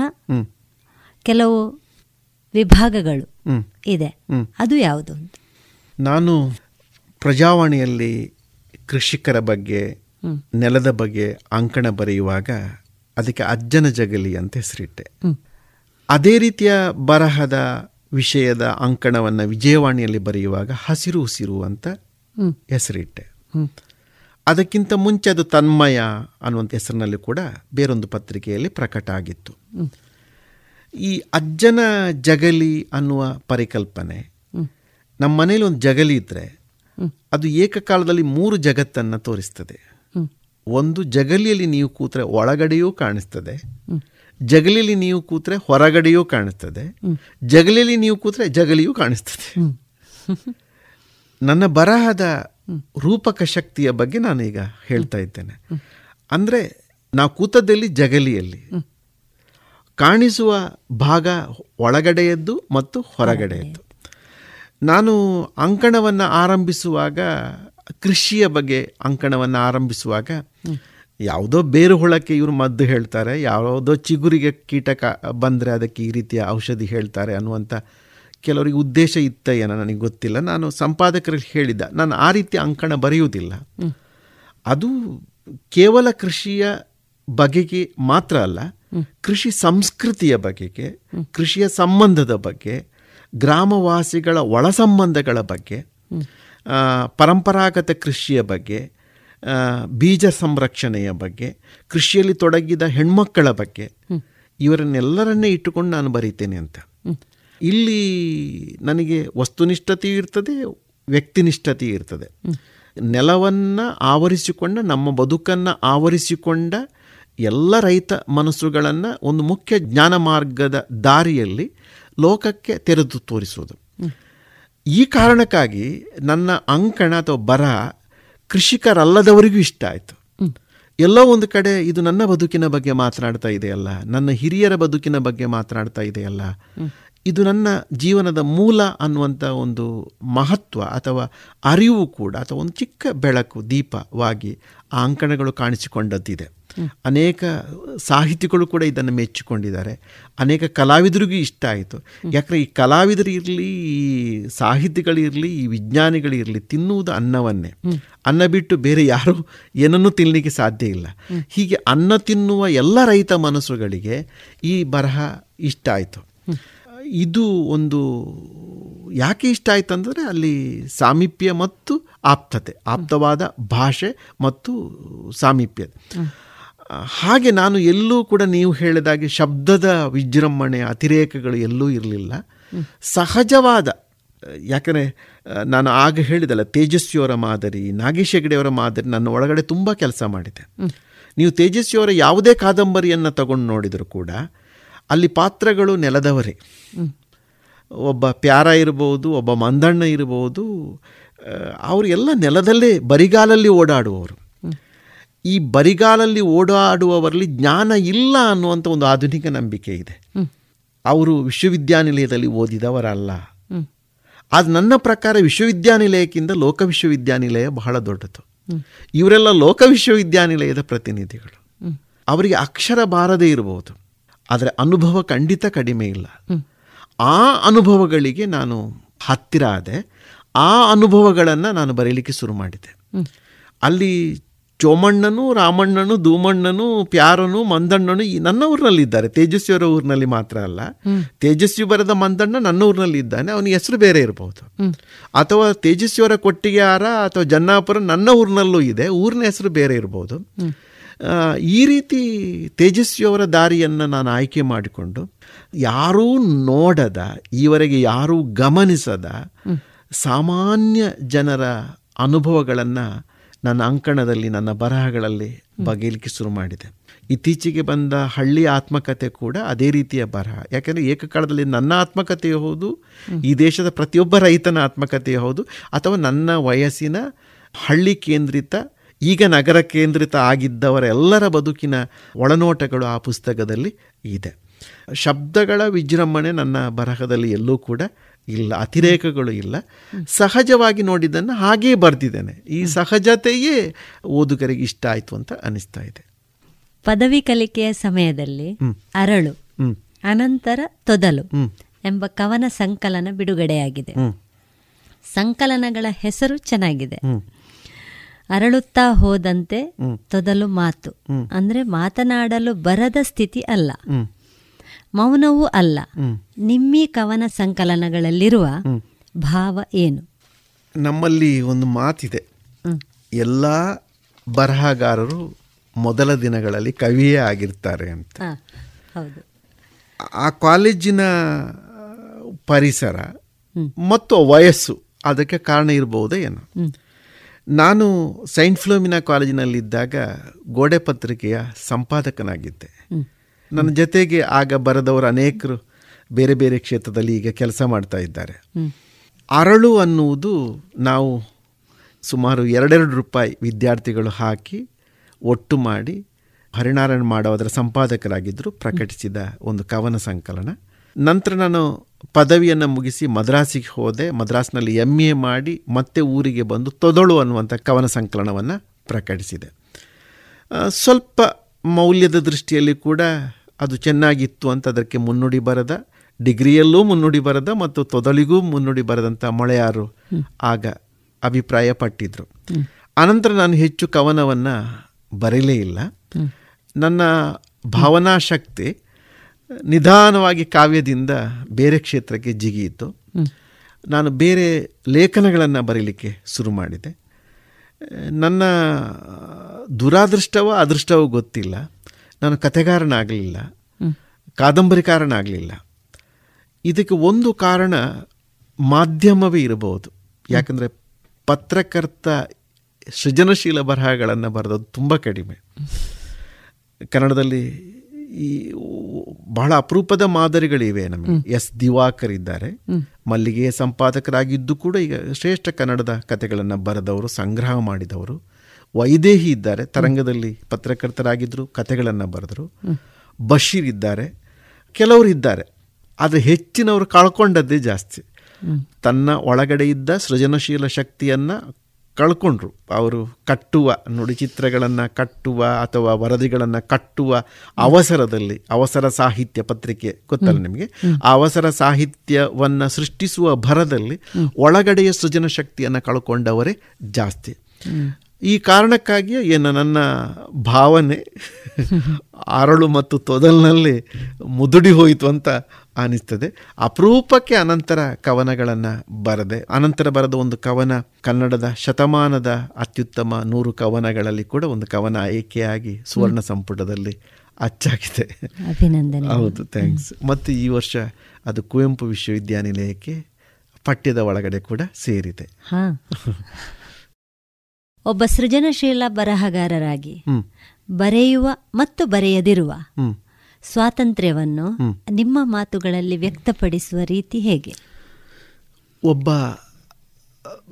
ಕೆಲವು ವಿಭಾಗಗಳು. ಇದೆ. ಅದು ಯಾವುದು ನಾನು ಪ್ರಜಾವಾಣಿಯಲ್ಲಿ ಕೃಷಿಕರ ಬಗ್ಗೆ. ನೆಲದ ಬಗ್ಗೆ ಅಂಕಣ ಬರೆಯುವಾಗ ಅದಕ್ಕೆ ಅಜ್ಜನ ಜಗಲಿ ಅಂತ ಹೆಸರಿಟ್ಟೆ. ಅದೇ ರೀತಿಯ ಬರಹದ ವಿಷಯದ ಅಂಕಣವನ್ನು ವಿಜಯವಾಣಿಯಲ್ಲಿ ಬರೆಯುವಾಗ ಹಸಿರು ಉಸಿರು ಅಂತ ಹೆಸರಿಟ್ಟೆ. ಅದಕ್ಕಿಂತ ಮುಂಚೆ ಅದು ತನ್ಮಯ ಅನ್ನುವಂಥ ಹೆಸರಿನಲ್ಲಿ ಕೂಡ ಬೇರೊಂದು ಪತ್ರಿಕೆಯಲ್ಲಿ ಪ್ರಕಟ ಆಗಿತ್ತು. ಈ ಅಜ್ಜನ ಜಗಲಿ ಅನ್ನುವ ಪರಿಕಲ್ಪನೆ ನಮ್ಮ ಮನೇಲಿ ಒಂದು ಜಗಲಿ ಇದ್ದರೆ ಅದು ಏಕಕಾಲದಲ್ಲಿ ಮೂರು ಜಗತ್ತನ್ನು ತೋರಿಸ್ತದೆ. ಒಂದು ಜಗಲಿಯಲ್ಲಿ ನೀವು ಕೂತ್ರೆ ಒಳಗಡೆಯೂ ಕಾಣಿಸ್ತದೆ. ಜಗಲಿಯಲ್ಲಿ ನೀವು ಕೂತ್ರೆ ಹೊರಗಡೆಯೂ ಕಾಣಿಸ್ತದೆ. ಜಗಲಿಯಲ್ಲಿ ನೀವು ಕೂತ್ರೆ ಜಗಲಿಯೂ ಕಾಣಿಸ್ತದೆ. ನನ್ನ ಬರಹದ ರೂಪಕ ಶಕ್ತಿಯ ಬಗ್ಗೆ ನಾನು ಈಗ ಹೇಳ್ತಾ ಇದ್ದೇನೆ. ಅಂದರೆ ನಾವು ಕೂತದಲ್ಲಿ ಜಗಲಿಯಲ್ಲಿ. ಕಾಣಿಸುವ ಭಾಗ ಒಳಗಡೆಯದ್ದು ಮತ್ತು ಹೊರಗಡೆಯದ್ದು. ನಾನು ಅಂಕಣವನ್ನು ಆರಂಭಿಸುವಾಗ ಕೃಷಿಯ ಬಗ್ಗೆ ಅಂಕಣವನ್ನು ಆರಂಭಿಸುವಾಗ ಯಾವುದೋ ಬೇರು ಹುಳಕ್ಕೆ ಇವರು ಮದ್ದು ಹೇಳ್ತಾರೆ, ಯಾವುದೋ ಚಿಗುರಿಗೆ ಕೀಟಕ ಬಂದರೆ ಅದಕ್ಕೆ ಈ ರೀತಿಯ ಔಷಧಿ ಹೇಳ್ತಾರೆ ಅನ್ನುವಂಥ ಕೆಲವರಿಗೆ ಉದ್ದೇಶ ಇತ್ತ ಏನೋ ನನಗೆ ಗೊತ್ತಿಲ್ಲ. ನಾನು ಸಂಪಾದಕರಿಗೆ ಹೇಳಿದ್ದ, ನಾನು ಆ ರೀತಿ ಅಂಕಣ ಬರೆಯುವುದಿಲ್ಲ. ಅದು ಕೇವಲ ಕೃಷಿಯ ಬಗೆಗೆ ಮಾತ್ರ ಅಲ್ಲ, ಕೃಷಿ ಸಂಸ್ಕೃತಿಯ ಬಗೆಗೆ, ಕೃಷಿಯ ಸಂಬಂಧದ ಬಗ್ಗೆ, ಗ್ರಾಮವಾಸಿಗಳ ಒಳ ಸಂಬಂಧಗಳ ಬಗ್ಗೆ ಪರಂಪರಾಗತ ಕೃಷಿಯ ಬಗ್ಗೆ ಬೀಜ ಸಂರಕ್ಷಣೆಯ ಬಗ್ಗೆ ಕೃಷಿಯಲ್ಲಿ ತೊಡಗಿದ ಹೆಣ್ಮಕ್ಕಳ ಬಗ್ಗೆ ಇವರನ್ನೆಲ್ಲರನ್ನೇ ಇಟ್ಟುಕೊಂಡು ನಾನು ಬರೀತೇನೆ ಅಂತ. ಇಲ್ಲಿ ನನಗೆ ವಸ್ತುನಿಷ್ಠತೆಯೂ ಇರ್ತದೆ ವ್ಯಕ್ತಿನಿಷ್ಠತೆ ಇರ್ತದೆ. ನೆಲವನ್ನು ಆವರಿಸಿಕೊಂಡ ನಮ್ಮ ಬದುಕನ್ನು ಆವರಿಸಿಕೊಂಡ ಎಲ್ಲ ರೈತ ಮನಸ್ಸುಗಳನ್ನು ಒಂದು ಮುಖ್ಯ ಜ್ಞಾನ ಮಾರ್ಗದ ದಾರಿಯಲ್ಲಿ ಲೋಕಕ್ಕೆ ತೆರೆದು ತೋರಿಸುವುದು. ಈ ಕಾರಣಕ್ಕಾಗಿ ನನ್ನ ಅಂಕಣ ಅಥವಾ ಬರ ಕೃಷಿಕರಲ್ಲದವರಿಗೂ ಇಷ್ಟ ಆಯಿತು. ಎಲ್ಲೋ ಒಂದು ಕಡೆ ಇದು ನನ್ನ ಬದುಕಿನ ಬಗ್ಗೆ ಮಾತನಾಡ್ತಾ ಇದೆಯಲ್ಲ ನನ್ನ ಹಿರಿಯರ ಬದುಕಿನ ಬಗ್ಗೆ ಮಾತನಾಡ್ತಾ ಇದೆಯಲ್ಲ ಇದು ನನ್ನ ಜೀವನದ ಮೂಲ ಅನ್ನುವಂಥ ಒಂದು ಮಹತ್ವ ಅಥವಾ ಅರಿವು ಕೂಡ ಅಥವಾ ಒಂದು ಚಿಕ್ಕ ಬೆಳಕು ದೀಪವಾಗಿ ಆ ಅಂಕಣಗಳು ಕಾಣಿಸಿಕೊಂಡದ್ದಿದೆ. ಅನೇಕ ಸಾಹಿತಿಗಳು ಕೂಡ ಇದನ್ನು ಮೆಚ್ಚಿಕೊಂಡಿದ್ದಾರೆ. ಅನೇಕ ಕಲಾವಿದರಿಗೂ ಇಷ್ಟ ಆಯಿತು. ಯಾಕಂದರೆ ಈ ಕಲಾವಿದರಿರಲಿ ಈ ಸಾಹಿತಿಗಳಿರಲಿ ಈ ವಿಜ್ಞಾನಿಗಳಿರಲಿ ತಿನ್ನುವುದು ಅನ್ನವನ್ನೇ. ಅನ್ನ ಬಿಟ್ಟು ಬೇರೆ ಯಾರೂ ಏನನ್ನೂ ತಿನ್ನಲಿಕ್ಕೆ ಸಾಧ್ಯ ಇಲ್ಲ. ಹೀಗೆ ಅನ್ನ ತಿನ್ನುವ ಎಲ್ಲ ರೈತ ಮನಸ್ಸುಗಳಿಗೆ ಈ ಬರಹ ಇಷ್ಟ ಆಯಿತು. ಇದು ಒಂದು ಯಾಕೆ ಇಷ್ಟ ಆಯ್ತು ಅಂದರೆ ಅಲ್ಲಿ ಸಾಮೀಪ್ಯ ಮತ್ತು ಆಪ್ತತೆ, ಆಪ್ತವಾದ ಭಾಷೆ ಮತ್ತು ಸಾಮೀಪ್ಯ ಹಾಗೆ ನಾನು ಎಲ್ಲೂ ಕೂಡ ನೀವು ಹೇಳಿದಾಗೆ ಶಬ್ದದ ವಿಜೃಂಭಣೆ ಅತಿರೇಕಗಳು ಎಲ್ಲೂ ಇರಲಿಲ್ಲ. ಸಹಜವಾದ ಯಾಕಂದರೆ ನಾನು ಆಗ ಹೇಳಿದಲ್ಲ ತೇಜಸ್ವಿಯವರ ಮಾದರಿ ನಾಗೇಶ್ ಹೆಗಡೆಯವರ ಮಾದರಿ ನನ್ನ ಒಳಗಡೆ ತುಂಬ ಕೆಲಸ ಮಾಡಿದೆ. ನೀವು ತೇಜಸ್ವಿಯವರ ಯಾವುದೇ ಕಾದಂಬರಿಯನ್ನು ತಗೊಂಡು ನೋಡಿದರೂ ಕೂಡ ಅಲ್ಲಿ ಪಾತ್ರಗಳು ನೆಲದವರೇ. ಒಬ್ಬ ಪ್ಯಾರ ಇರ್ಬೋದು ಒಬ್ಬ ಮಂದಣ್ಣ ಇರ್ಬೋದು ಎಲ್ಲ ನೆಲದಲ್ಲೇ ಬರಿಗಾಲಲ್ಲಿ ಓಡಾಡುವವರು. ಈ ಬರಿಗಾಲಲ್ಲಿ ಓಡಾಡುವವರಲ್ಲಿ ಜ್ಞಾನ ಇಲ್ಲ ಅನ್ನುವಂಥ ಒಂದು ಆಧುನಿಕ ನಂಬಿಕೆ ಇದೆ. ಅವರು ವಿಶ್ವವಿದ್ಯಾನಿಲಯದಲ್ಲಿ ಓದಿದವರಲ್ಲ. ಅದು ನನ್ನ ಪ್ರಕಾರ ವಿಶ್ವವಿದ್ಯಾನಿಲಯಕ್ಕಿಂತ ಲೋಕ ವಿಶ್ವವಿದ್ಯಾನಿಲಯ ಬಹಳ ದೊಡ್ಡದು. ಇವರೆಲ್ಲ ಲೋಕ ವಿಶ್ವವಿದ್ಯಾನಿಲಯದ ಪ್ರತಿನಿಧಿಗಳು. ಅವರಿಗೆ ಅಕ್ಷರ ಬಾರದೇ ಇರಬಹುದು. ಆದರೆ ಅನುಭವ ಖಂಡಿತ ಕಡಿಮೆ ಇಲ್ಲ. ಆ ಅನುಭವಗಳಿಗೆ ನಾನು ಹತ್ತಿರ ಆದೆ. ಆ ಅನುಭವಗಳನ್ನು ನಾನು ಬರೀಲಿಕ್ಕೆ ಶುರು ಮಾಡಿದೆ. ಅಲ್ಲಿ ಚೋಮಣ್ಣನು ರಾಮಣ್ಣನು ಧೂಮಣ್ಣನು ಪ್ಯಾರನು ಮಂದಣ್ಣನು ಈ ನನ್ನ ಊರಿನಲ್ಲಿದ್ದಾರೆ ತೇಜಸ್ವಿಯವರ ಊರಿನಲ್ಲಿ ಮಾತ್ರ ಅಲ್ಲ. ತೇಜಸ್ವಿ ಬರೆದ ಮಂದಣ್ಣ ನನ್ನ ಊರಿನಲ್ಲಿ ಇದ್ದಾನೆ. ಅವನ ಹೆಸರು ಬೇರೆ ಇರಬಹುದು ಅಥವಾ ತೇಜಸ್ವಿಯವರ ಕೊಟ್ಟಿಗೆಯಾರ ಅಥವಾ ಜನ್ನಾಪುರ ನನ್ನ ಊರಿನಲ್ಲೂ ಇದೆ. ಊರಿನ ಹೆಸರು ಬೇರೆ ಇರಬಹುದು ಈ ರೀತಿ ತೇಜಸ್ವಿಯವರ ದಾರಿಯನ್ನು ನಾನು ಆಯ್ಕೆ ಮಾಡಿಕೊಂಡು ಯಾರೂ ನೋಡದ ಈವರೆಗೆ ಯಾರೂ ಗಮನಿಸದ ಸಾಮಾನ್ಯ ಜನರ ಅನುಭವಗಳನ್ನು ನನ್ನ ಅಂಕಣದಲ್ಲಿ, ನನ್ನ ಬರಹಗಳಲ್ಲಿ ಬಗೆಯಲಿಕ್ಕೆ ಶುರು ಮಾಡಿದೆ. ಇತ್ತೀಚೆಗೆ ಬಂದ ಹಳ್ಳಿ ಆತ್ಮಕತೆ ಕೂಡ ಅದೇ ರೀತಿಯ ಬರಹ. ಯಾಕೆಂದರೆ ಏಕಕಾಲದಲ್ಲಿ ನನ್ನ ಆತ್ಮಕಥೆಯೂ ಹೌದು, ಈ ದೇಶದ ಪ್ರತಿಯೊಬ್ಬ ರೈತನ ಆತ್ಮಕಥೆಯೂ ಹೌದು, ಅಥವಾ ನನ್ನ ವಯಸ್ಸಿನ ಹಳ್ಳಿ ಕೇಂದ್ರಿತ, ಈಗ ನಗರ ಕೇಂದ್ರಿತ ಆಗಿದ್ದವರ ಎಲ್ಲರ ಬದುಕಿನ ಒಳನೋಟಗಳು ಆ ಪುಸ್ತಕದಲ್ಲಿ ಇದೆ. ಶಬ್ದಗಳ ವಿಜೃಂಭಣೆ ನನ್ನ ಬರಹದಲ್ಲಿ ಎಲ್ಲೂ ಕೂಡ ಇಲ್ಲ ಅತಿರೇಕಗಳು ಇಲ್ಲ. ಸಹಜವಾಗಿ ನೋಡಿದ್ದನ್ನು ಹಾಗೇ ಬರೆದಿದ್ದೇನೆ. ಈ ಸಹಜತೆಯೇ ಓದುಗರಿಗೆ ಇಷ್ಟ ಆಯಿತು ಅಂತ ಅನಿಸ್ತಾ ಇದೆ. ಪದವಿ ಕಲಿಕೆಯ ಸಮಯದಲ್ಲಿ ಅರಳು ಅನಂತರ ತೊದಲು ಎಂಬ ಕವನ ಸಂಕಲನ ಬಿಡುಗಡೆಯಾಗಿದೆ. ಸಂಕಲನಗಳ ಹೆಸರು ಚೆನ್ನಾಗಿದೆ. ಅರಳುತ್ತಾ ಹೋದಂತೆ ತೊದಲು ಮಾತು. ಅಂದ್ರೆ ಮಾತನಾಡಲು ಬರದ ಸ್ಥಿತಿ ಅಲ್ಲ. ಮೌನವೂ ಅಲ್ಲ. ನಿಮ್ಮಿ ಕವನ ಸಂಕಲನಗಳಲ್ಲಿರುವ ಭಾವ ಏನು? ನಮ್ಮಲ್ಲಿ ಒಂದು ಮಾತಿದೆ. ಎಲ್ಲ ಬರಹಗಾರರು ಮೊದಲ ದಿನಗಳಲ್ಲಿ ಕವಿಯೇ ಆಗಿರ್ತಾರೆ ಅಂತ. ಹೌದು. ಆ ಕಾಲೇಜಿನ ಪರಿಸರ ಮತ್ತು ವಯಸ್ಸು ಅದಕ್ಕೆ ಕಾರಣ ಇರಬಹುದೇ ಏನು? ನಾನು ಸೈಂಟ್ ಫ್ಲೋಮಿನಾ ಕಾಲೇಜಿನಲ್ಲಿದ್ದಾಗ ಗೋಡೆ ಪತ್ರಿಕೆಯ ಸಂಪಾದಕನಾಗಿದ್ದೆ. ನನ್ನ ಜೊತೆಗೆ ಆಗ ಬರೆದವರು ಅನೇಕರು ಬೇರೆ ಬೇರೆ ಕ್ಷೇತ್ರದಲ್ಲಿ ಈಗ ಕೆಲಸ ಮಾಡ್ತಾ ಇದ್ದಾರೆ. ಅರಳು ಅನ್ನುವುದು ನಾವು ಸುಮಾರು ಎರಡೆರಡು ರೂಪಾಯಿ ವಿದ್ಯಾರ್ಥಿಗಳು ಹಾಕಿ ಒಟ್ಟು ಮಾಡಿ ಹರಿನಾರಾಯಣ ಮಾಡೋ ಅದರ ಸಂಪಾದಕರಾಗಿದ್ದರು ಪ್ರಕಟಿಸಿದ ಒಂದು ಕವನ ಸಂಕಲನ. ನಂತರ ನಾನು ಪದವಿಯನ್ನು ಮುಗಿಸಿ ಮದ್ರಾಸಿಗೆ ಹೋದೆ ಮದ್ರಾಸ್ನಲ್ಲಿ ಎಂ ಎ ಮಾಡಿ ಮತ್ತೆ ಊರಿಗೆ ಬಂದು ತೊದಳು ಅನ್ನುವಂಥ ಕವನ ಸಂಕಲನವನ್ನು ಪ್ರಕಟಿಸಿದೆ. ಸ್ವಲ್ಪ ಮೌಲ್ಯದ ದೃಷ್ಟಿಯಲ್ಲಿ ಕೂಡ ಅದು ಚೆನ್ನಾಗಿತ್ತು ಅಂತ ಅದಕ್ಕೆ ಮುನ್ನುಡಿ ಬರದ, ಡಿಗ್ರಿಯಲ್ಲೂ ಮುನ್ನುಡಿ ಬರದ ಮತ್ತು ತೊದಲಿಗೂ ಮುನ್ನುಡಿ ಬರದಂಥ ಮೊಳೆಯಾರು ಆಗ ಅಭಿಪ್ರಾಯಪಟ್ಟಿದ್ರು ಅನಂತರ ನಾನು ಹೆಚ್ಚು ಕವನವನ್ನು ಬರೀಲೇ ಇಲ್ಲ. ನನ್ನ ಭಾವನಾ ಶಕ್ತಿ ನಿಧಾನವಾಗಿ ಕಾವ್ಯದಿಂದ ಬೇರೆ ಕ್ಷೇತ್ರಕ್ಕೆ ಜಿಗಿಯಿತು ನಾನು ಬೇರೆ ಲೇಖನಗಳನ್ನು ಬರೀಲಿಕ್ಕೆ ಶುರು ಮಾಡಿದೆ. ನನ್ನ ದುರಾದೃಷ್ಟವೋ ಅದೃಷ್ಟವೋ ಗೊತ್ತಿಲ್ಲ. ನಾನು ಕಥೆಗಾರನಾಗಲಿಲ್ಲ. ಕಾದಂಬರಿಕಾರನಾಗಲಿಲ್ಲ. ಇದಕ್ಕೆ ಒಂದು ಕಾರಣ ಮಾಧ್ಯಮವೇ ಇರಬಹುದು. ಯಾಕಂದರೆ ಪತ್ರಕರ್ತ ಸೃಜನಶೀಲ ಬರಹಗಳನ್ನು ಬರೆದದ್ದು ತುಂಬ ಕಡಿಮೆ. ಕನ್ನಡದಲ್ಲಿ ಈ ಬಹಳ ಅಪರೂಪದ ಮಾದರಿಗಳಿವೆ ನಮಗೆ. ಎಸ್ ದಿವಾಕರ್ ಇದ್ದಾರೆ. ಮಲ್ಲಿಗೆ ಸಂಪಾದಕರಾಗಿದ್ದು ಕೂಡ ಈಗ ಶ್ರೇಷ್ಠ ಕನ್ನಡದ ಕಥೆಗಳನ್ನು ಬರೆದವರು ಸಂಗ್ರಹ ಮಾಡಿದವರು. ವೈದೇಹಿ ಇದ್ದಾರೆ. ತರಂಗದಲ್ಲಿ ಪತ್ರಕರ್ತರಾಗಿದ್ದರು ಕಥೆಗಳನ್ನು ಬರೆದರು. ಬಶೀರ್ ಇದ್ದಾರೆ. ಕೆಲವರು ಇದ್ದಾರೆ. ಆದರೆ ಹೆಚ್ಚಿನವರು ಕಳ್ಕೊಂಡದ್ದೇ ಜಾಸ್ತಿ. ತನ್ನ ಒಳಗಡೆ ಇದ್ದ ಸೃಜನಶೀಲ ಶಕ್ತಿಯನ್ನು ಕಳ್ಕೊಂಡ್ರು. ಅವರು ಕಟ್ಟುವ ನುಡಿಚಿತ್ರಗಳನ್ನು ಕಟ್ಟುವ ಅಥವಾ ವರದಿಗಳನ್ನು ಕಟ್ಟುವ ಅವಸರದಲ್ಲಿ, ಅವಸರ ಸಾಹಿತ್ಯ ಪತ್ರಿಕೆ ಗೊತ್ತಲ್ಲ ನಿಮಗೆ? ಆ ಅವಸರ ಸಾಹಿತ್ಯವನ್ನು ಸೃಷ್ಟಿಸುವ ಭರದಲ್ಲಿ ಒಳಗಡೆಯ ಸೃಜನ ಶಕ್ತಿಯನ್ನು ಕಳ್ಕೊಂಡವರೇ ಜಾಸ್ತಿ. ಈ ಕಾರಣಕ್ಕಾಗಿಯೇ ಏನು ನನ್ನ ಭಾವನೆ ಅರಳು ಮತ್ತು ತೊದಲಿನಲ್ಲಿ ಮುದುಡಿ ಹೋಯಿತು ಅಂತ ಅನಿಸ್ತದೆ. ಅಪರೂಪಕ್ಕೆ ಅನಂತರ ಕವನಗಳನ್ನು ಬರದೆ. ಅನಂತರ ಬರೆದ ಒಂದು ಕವನ ಕನ್ನಡದ ಶತಮಾನದ ಅತ್ಯುತ್ತಮ ನೂರು ಕವನಗಳಲ್ಲಿ ಕೂಡ ಒಂದು ಕವನ ಆಯ್ಕೆಯಾಗಿ ಸುವರ್ಣ ಸಂಪುಟದಲ್ಲಿ ಅಚ್ಚಾಗಿದೆ. ಅಭಿನಂದನೆ ಹೌದು ಥ್ಯಾಂಕ್ಸ್ ಮತ್ತು ಈ ವರ್ಷ ಅದು ಕುವೆಂಪು ವಿಶ್ವವಿದ್ಯಾನಿಲಯಕ್ಕೆ ಪಠ್ಯದ ಒಳಗಡೆ ಕೂಡ ಸೇರಿದೆ. ಹಾ. ಒಬ್ಬ ಸೃಜನಶೀಲ ಬರಹಗಾರರಾಗಿ ಬರೆಯುವ ಮತ್ತು ಬರೆಯದಿರುವ ಸ್ವಾತಂತ್ರ್ಯವನ್ನು ನಿಮ್ಮ ಮಾತುಗಳಲ್ಲಿ ವ್ಯಕ್ತಪಡಿಸುವ ರೀತಿ ಹೇಗೆ? ಒಬ್ಬ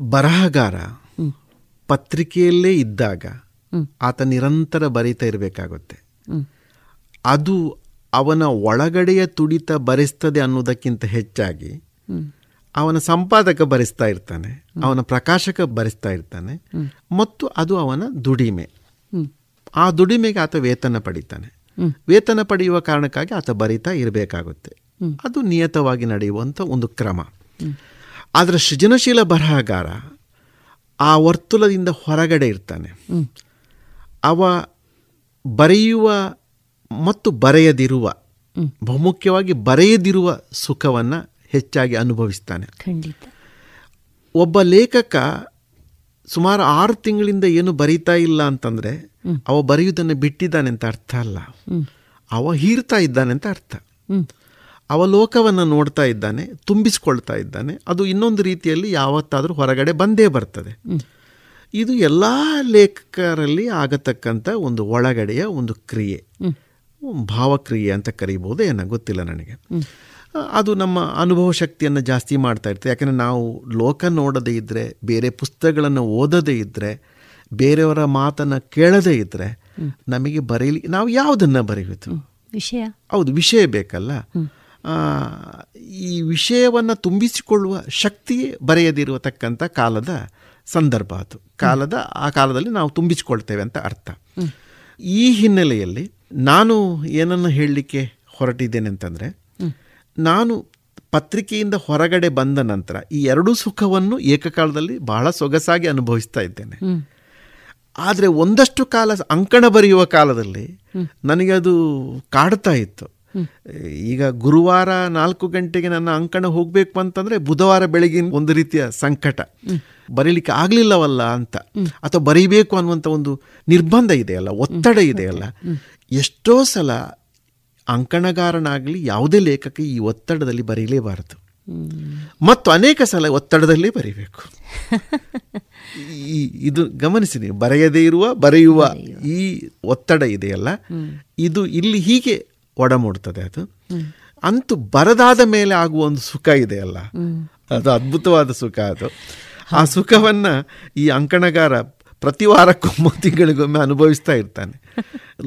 ಬರಹಗಾರ ಪತ್ರಿಕೆಯಲ್ಲೇ ಇದ್ದಾಗ ಆತ ನಿರಂತರ ಬರೀತಾ ಇರಬೇಕಾಗುತ್ತೆ. ಅದು ಅವನ ಒಳಗಡೆಯ ತುಡಿತ ಬರೆಸ್ತದೆ ಅನ್ನೋದಕ್ಕಿಂತ ಹೆಚ್ಚಾಗಿ ಅವನ ಸಂಪಾದಕ ಭರಿಸ್ತಾ ಇರ್ತಾನೆ ಅವನ ಪ್ರಕಾಶಕ ಭರಿಸ್ತಾ ಇರ್ತಾನೆ ಮತ್ತು ಅದು ಅವನ ದುಡಿಮೆ. ಆ ದುಡಿಮೆಗೆ ಆತ ವೇತನ ಪಡಿತಾನೆ. ವೇತನ ಪಡೆಯುವ ಕಾರಣಕ್ಕಾಗಿ ಆತ ಬರಿತಾ ಇರಬೇಕಾಗುತ್ತೆ. ಅದು ನಿಯತವಾಗಿ ನಡೆಯುವಂಥ ಒಂದು ಕ್ರಮ. ಆದರೆ ಸೃಜನಶೀಲ ಬರಹಗಾರ ಆ ವರ್ತುಲದಿಂದ ಹೊರಗಡೆ ಇರ್ತಾನೆ. ಅವ ಬರೆಯುವ ಮತ್ತು ಬರೆಯದಿರುವ ಬಹುಮುಖ್ಯವಾಗಿ ಬರೆಯದಿರುವ ಸುಖವನ್ನು ಹೆಚ್ಚಾಗಿ ಅನುಭವಿಸ್ತಾನೆ. ಖಂಡಿತ. ಒಬ್ಬ ಲೇಖಕ ಸುಮಾರು ಆರು ತಿಂಗಳಿಂದ ಏನು ಬರೀತಾ ಇಲ್ಲ ಅಂತಂದರೆ ಅವ ಬರೆಯುವುದನ್ನು ಬಿಟ್ಟಿದ್ದಾನೆ ಅಂತ ಅರ್ಥ ಅಲ್ಲ. ಅವ ಹೀರ್ತಾ ಇದ್ದಾನೆ ಅಂತ ಅರ್ಥ. ಅವ ಲೋಕವನ್ನು ನೋಡ್ತಾ ಇದ್ದಾನೆ ತುಂಬಿಸ್ಕೊಳ್ತಾ ಇದ್ದಾನೆ ಅದು ಇನ್ನೊಂದು ರೀತಿಯಲ್ಲಿ ಯಾವತ್ತಾದರೂ ಹೊರಗಡೆ ಬಂದೇ ಬರ್ತದೆ. ಇದು ಎಲ್ಲ ಲೇಖಕರಲ್ಲಿ ಆಗತಕ್ಕಂಥ ಒಂದು ಒಳಗಡೆಯ ಒಂದು ಕ್ರಿಯೆ. ಭಾವಕ್ರಿಯೆ ಅಂತ ಕರೀಬಹುದು ಏನೋ ಗೊತ್ತಿಲ್ಲ ನನಗೆ. ಅದು ನಮ್ಮ ಅನುಭವ ಶಕ್ತಿಯನ್ನು ಜಾಸ್ತಿ ಮಾಡ್ತಾ ಇರ್ತದೆ ಯಾಕೆಂದರೆ ನಾವು ಲೋಕ ನೋಡದೇ ಇದ್ದರೆ ಬೇರೆ ಪುಸ್ತಕಗಳನ್ನು ಓದದೇ ಇದ್ದರೆ ಬೇರೆಯವರ ಮಾತನ್ನು ಕೇಳದೇ ಇದ್ದರೆ ನಮಗೆ ಬರೀಲಿ ನಾವು ಯಾವುದನ್ನು ಬರೆಯುವುದು ವಿಷಯ? ಹೌದು ವಿಷಯ ಬೇಕಲ್ಲ. ಈ ವಿಷಯವನ್ನು ತುಂಬಿಸಿಕೊಳ್ಳುವ ಶಕ್ತಿ ಬರೆಯದಿರುವತಕ್ಕಂಥ ಕಾಲದ ಸಂದರ್ಭ ಅದು. ಕಾಲದ ಆ ಕಾಲದಲ್ಲಿ ನಾವು ತುಂಬಿಸಿಕೊಳ್ತೇವೆ ಅಂತ ಅರ್ಥ. ಈ ಹಿನ್ನೆಲೆಯಲ್ಲಿ ನಾನು ಏನನ್ನು ಹೇಳಲಿಕ್ಕೆ ಹೊರಟಿದ್ದೇನೆ ಅಂತಂದರೆ ನಾನು ಪತ್ರಿಕೆಯಿಂದ ಹೊರಗಡೆ ಬಂದ ನಂತರ ಈ ಎರಡೂ ಸುಖವನ್ನು ಏಕಕಾಲದಲ್ಲಿ ಬಹಳ ಸೊಗಸಾಗಿ ಅನುಭವಿಸ್ತಾ ಇದ್ದೇನೆ. ಆದರೆ ಒಂದಷ್ಟು ಕಾಲ ಅಂಕಣ ಬರೆಯುವ ಕಾಲದಲ್ಲಿ ನನಗೆ ಅದು ಕಾಡ್ತಾ ಇತ್ತು. ಈಗ ಗುರುವಾರ ನಾಲ್ಕು ಗಂಟೆಗೆ ನನ್ನ ಅಂಕಣ ಹೋಗಬೇಕು ಅಂತಂದರೆ ಬುಧವಾರ ಬೆಳಗಿನ ಒಂದು ರೀತಿಯ ಸಂಕಟ. ಬರೀಲಿಕ್ಕೆ ಆಗಲಿಲ್ಲವಲ್ಲ ಅಂತ. ಅಥವಾ ಬರೀಬೇಕು ಅನ್ನುವಂಥ ಒಂದು ನಿರ್ಬಂಧ ಇದೆಯಲ್ಲ ಒತ್ತಡ ಇದೆಯಲ್ಲ. ಎಷ್ಟೋ ಸಲ ಅಂಕಣಗಾರನಾಗಲಿ ಯಾವುದೇ ಲೇಖಕ ಈ ಒತ್ತಡದಲ್ಲಿ ಬರೀಲೇಬಾರದು. ಮತ್ತು ಅನೇಕ ಸಲ ಒತ್ತಡದಲ್ಲೇ ಬರೀಬೇಕು. ಈ ಇದು ಗಮನಿಸಿ ನೀವು ಬರೆಯದೇ ಇರುವ ಬರೆಯುವ ಈ ಒತ್ತಡ ಇದೆಯಲ್ಲ ಇದು ಇಲ್ಲಿ ಹೀಗೆ ಒಡಮೂಡ್ತದೆ ಅದು. ಅಂತೂ ಬರದಾದ ಮೇಲೆ ಆಗುವ ಒಂದು ಸುಖ ಇದೆಯಲ್ಲ. ಅದು ಅದ್ಭುತವಾದ ಸುಖ ಅದು. ಆ ಸುಖವನ್ನು ಈ ಅಂಕಣಗಾರ ಪ್ರತಿ ವಾರಕ್ಕೊಮ್ಮೆ ತಿಂಗಳಿಗೊಮ್ಮೆ ಅನುಭವಿಸ್ತಾ ಇರ್ತಾನೆ.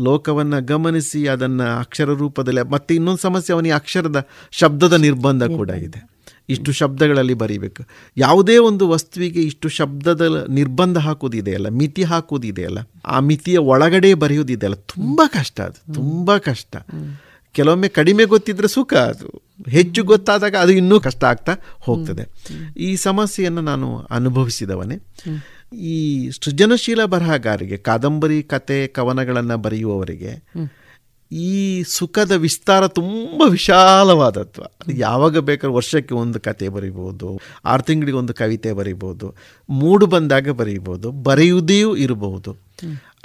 ಲೋಕವನ್ನು ಗಮನಿಸಿ ಅದನ್ನು ಅಕ್ಷರ ರೂಪದಲ್ಲಿ ಮತ್ತೆ ಇನ್ನೊಂದು ಸಮಸ್ಯೆ ಅವನಿಗೆ ಅಕ್ಷರದ ಶಬ್ದದ ನಿರ್ಬಂಧ ಕೂಡ ಇದೆ. ಇಷ್ಟು ಶಬ್ದಗಳಲ್ಲಿ ಬರೀಬೇಕು. ಯಾವುದೇ ಒಂದು ವಸ್ತುವಿಗೆ ಇಷ್ಟು ಶಬ್ದದ ನಿರ್ಬಂಧ ಹಾಕೋದಿದೆಯಲ್ಲ ಮಿತಿ ಹಾಕೋದಿದೆಯಲ್ಲ ಆ ಮಿತಿಯ ಒಳಗಡೆ ಬರೆಯೋದಿದೆಯಲ್ಲ ತುಂಬ ಕಷ್ಟ ಅದು ತುಂಬ ಕಷ್ಟ. ಕೆಲವೊಮ್ಮೆ ಕಡಿಮೆ ಗೊತ್ತಿದ್ರೆ ಸುಖ ಅದು. ಹೆಚ್ಚು ಗೊತ್ತಾದಾಗ ಅದು ಇನ್ನೂ ಕಷ್ಟ ಆಗ್ತಾ ಹೋಗ್ತದೆ. ಈ ಸಮಸ್ಯೆಯನ್ನು ನಾನು ಅನುಭವಿಸಿದವನೇ. ಈ ಸೃಜನಶೀಲ ಬರಹಗಾರಿಗೆ ಕಾದಂಬರಿ ಕತೆ ಕವನಗಳನ್ನು ಬರೆಯುವವರಿಗೆ ಈ ಸುಖದ ವಿಸ್ತಾರ ತುಂಬ ವಿಶಾಲವಾದತ್ವ ಅದು ಯಾವಾಗ ಬೇಕಾದ್ರೂ ವರ್ಷಕ್ಕೆ ಒಂದು ಕತೆ ಬರಿಬೋದು ಆರು ತಿಂಗಳಿಗೆ ಒಂದು ಕವಿತೆ ಬರಿಬೋದು ಮೂಡು ಬಂದಾಗ ಬರೀಬೋದು ಬರೆಯುವುದೇ ಇರಬಹುದು.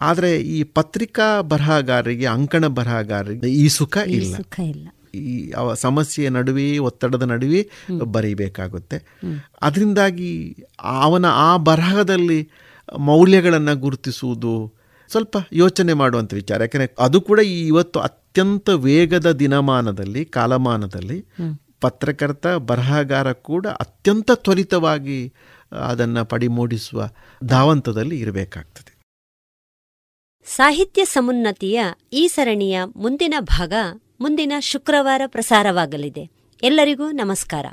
ಆದರೆ ಈ ಪತ್ರಿಕಾ ಬರಹಗಾರರಿಗೆ ಅಂಕಣ ಬರಹಗಾರರಿಗೆ ಈ ಸುಖ ಇಲ್ಲ. ಸುಖ ಇಲ್ಲ. ಈ ಸಮಸ್ಯೆಯ ನಡುವೆ, ಒತ್ತಡದ ನಡುವೆ ಬರೀಬೇಕಾಗುತ್ತೆ. ಅದರಿಂದಾಗಿ ಅವನ ಆ ಬರಹದಲ್ಲಿ ಮೌಲ್ಯಗಳನ್ನು ಗುರುತಿಸುವುದು ಸ್ವಲ್ಪ ಯೋಚನೆ ಮಾಡುವಂಥ ವಿಚಾರ. ಯಾಕೆಂದರೆ ಅದು ಕೂಡ ಈ ಇವತ್ತು ಅತ್ಯಂತ ವೇಗದ ದಿನಮಾನದಲ್ಲಿ, ಕಾಲಮಾನದಲ್ಲಿ ಪತ್ರಕರ್ತ, ಬರಹಗಾರ ಕೂಡ ಅತ್ಯಂತ ತ್ವರಿತವಾಗಿ ಅದನ್ನು ಪಡಿಮೂಡಿಸುವ ಧಾವಂತದಲ್ಲಿ ಇರಬೇಕಾಗ್ತದೆ. ಸಾಹಿತ್ಯ ಸಮುನ್ನತಿಯ ಈ ಸರಣಿಯ ಮುಂದಿನ ಭಾಗ ಮುಂದಿನ ಶುಕ್ರವಾರ ಪ್ರಸಾರವಾಗಲಿದೆ. ಎಲ್ಲರಿಗೂ ನಮಸ್ಕಾರ.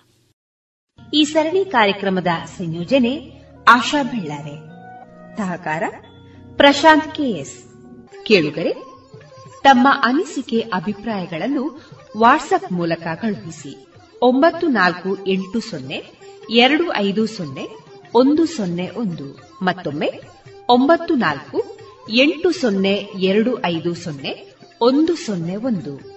ಈ ಸರಣಿ ಕಾರ್ಯಕ್ರಮದ ಸಂಯೋಜನೆ ಆಶಾ ಬೆಳ್ಳಾರೆ. ಸಹಕಾರ ಪ್ರಶಾಂತ್ ಕೆಎಸ್. ಕೇಳುಗರೆ, ತಮ್ಮ ಅನಿಸಿಕೆ ಅಭಿಪ್ರಾಯಗಳನ್ನು ವಾಟ್ಸ್ಆಪ್ ಮೂಲಕ ಕಳುಹಿಸಿ ಒಂಬತ್ತು ನಾಲ್ಕು ಎಂಟು ಸೊನ್ನೆ ಎರಡು ಐದು ಸೊನ್ನೆ ಒಂದು ಸೊನ್ನೆ ಒಂದು ಮತ್ತೊಮ್ಮೆ ಒಂಬತ್ತು ನಾಲ್ಕು ಎಂಟು ಸೊನ್ನೆ ಎರಡು ಐದು ಸೊನ್ನೆ ಒಂದು ಸೊನ್ನೆ ಒಂದು.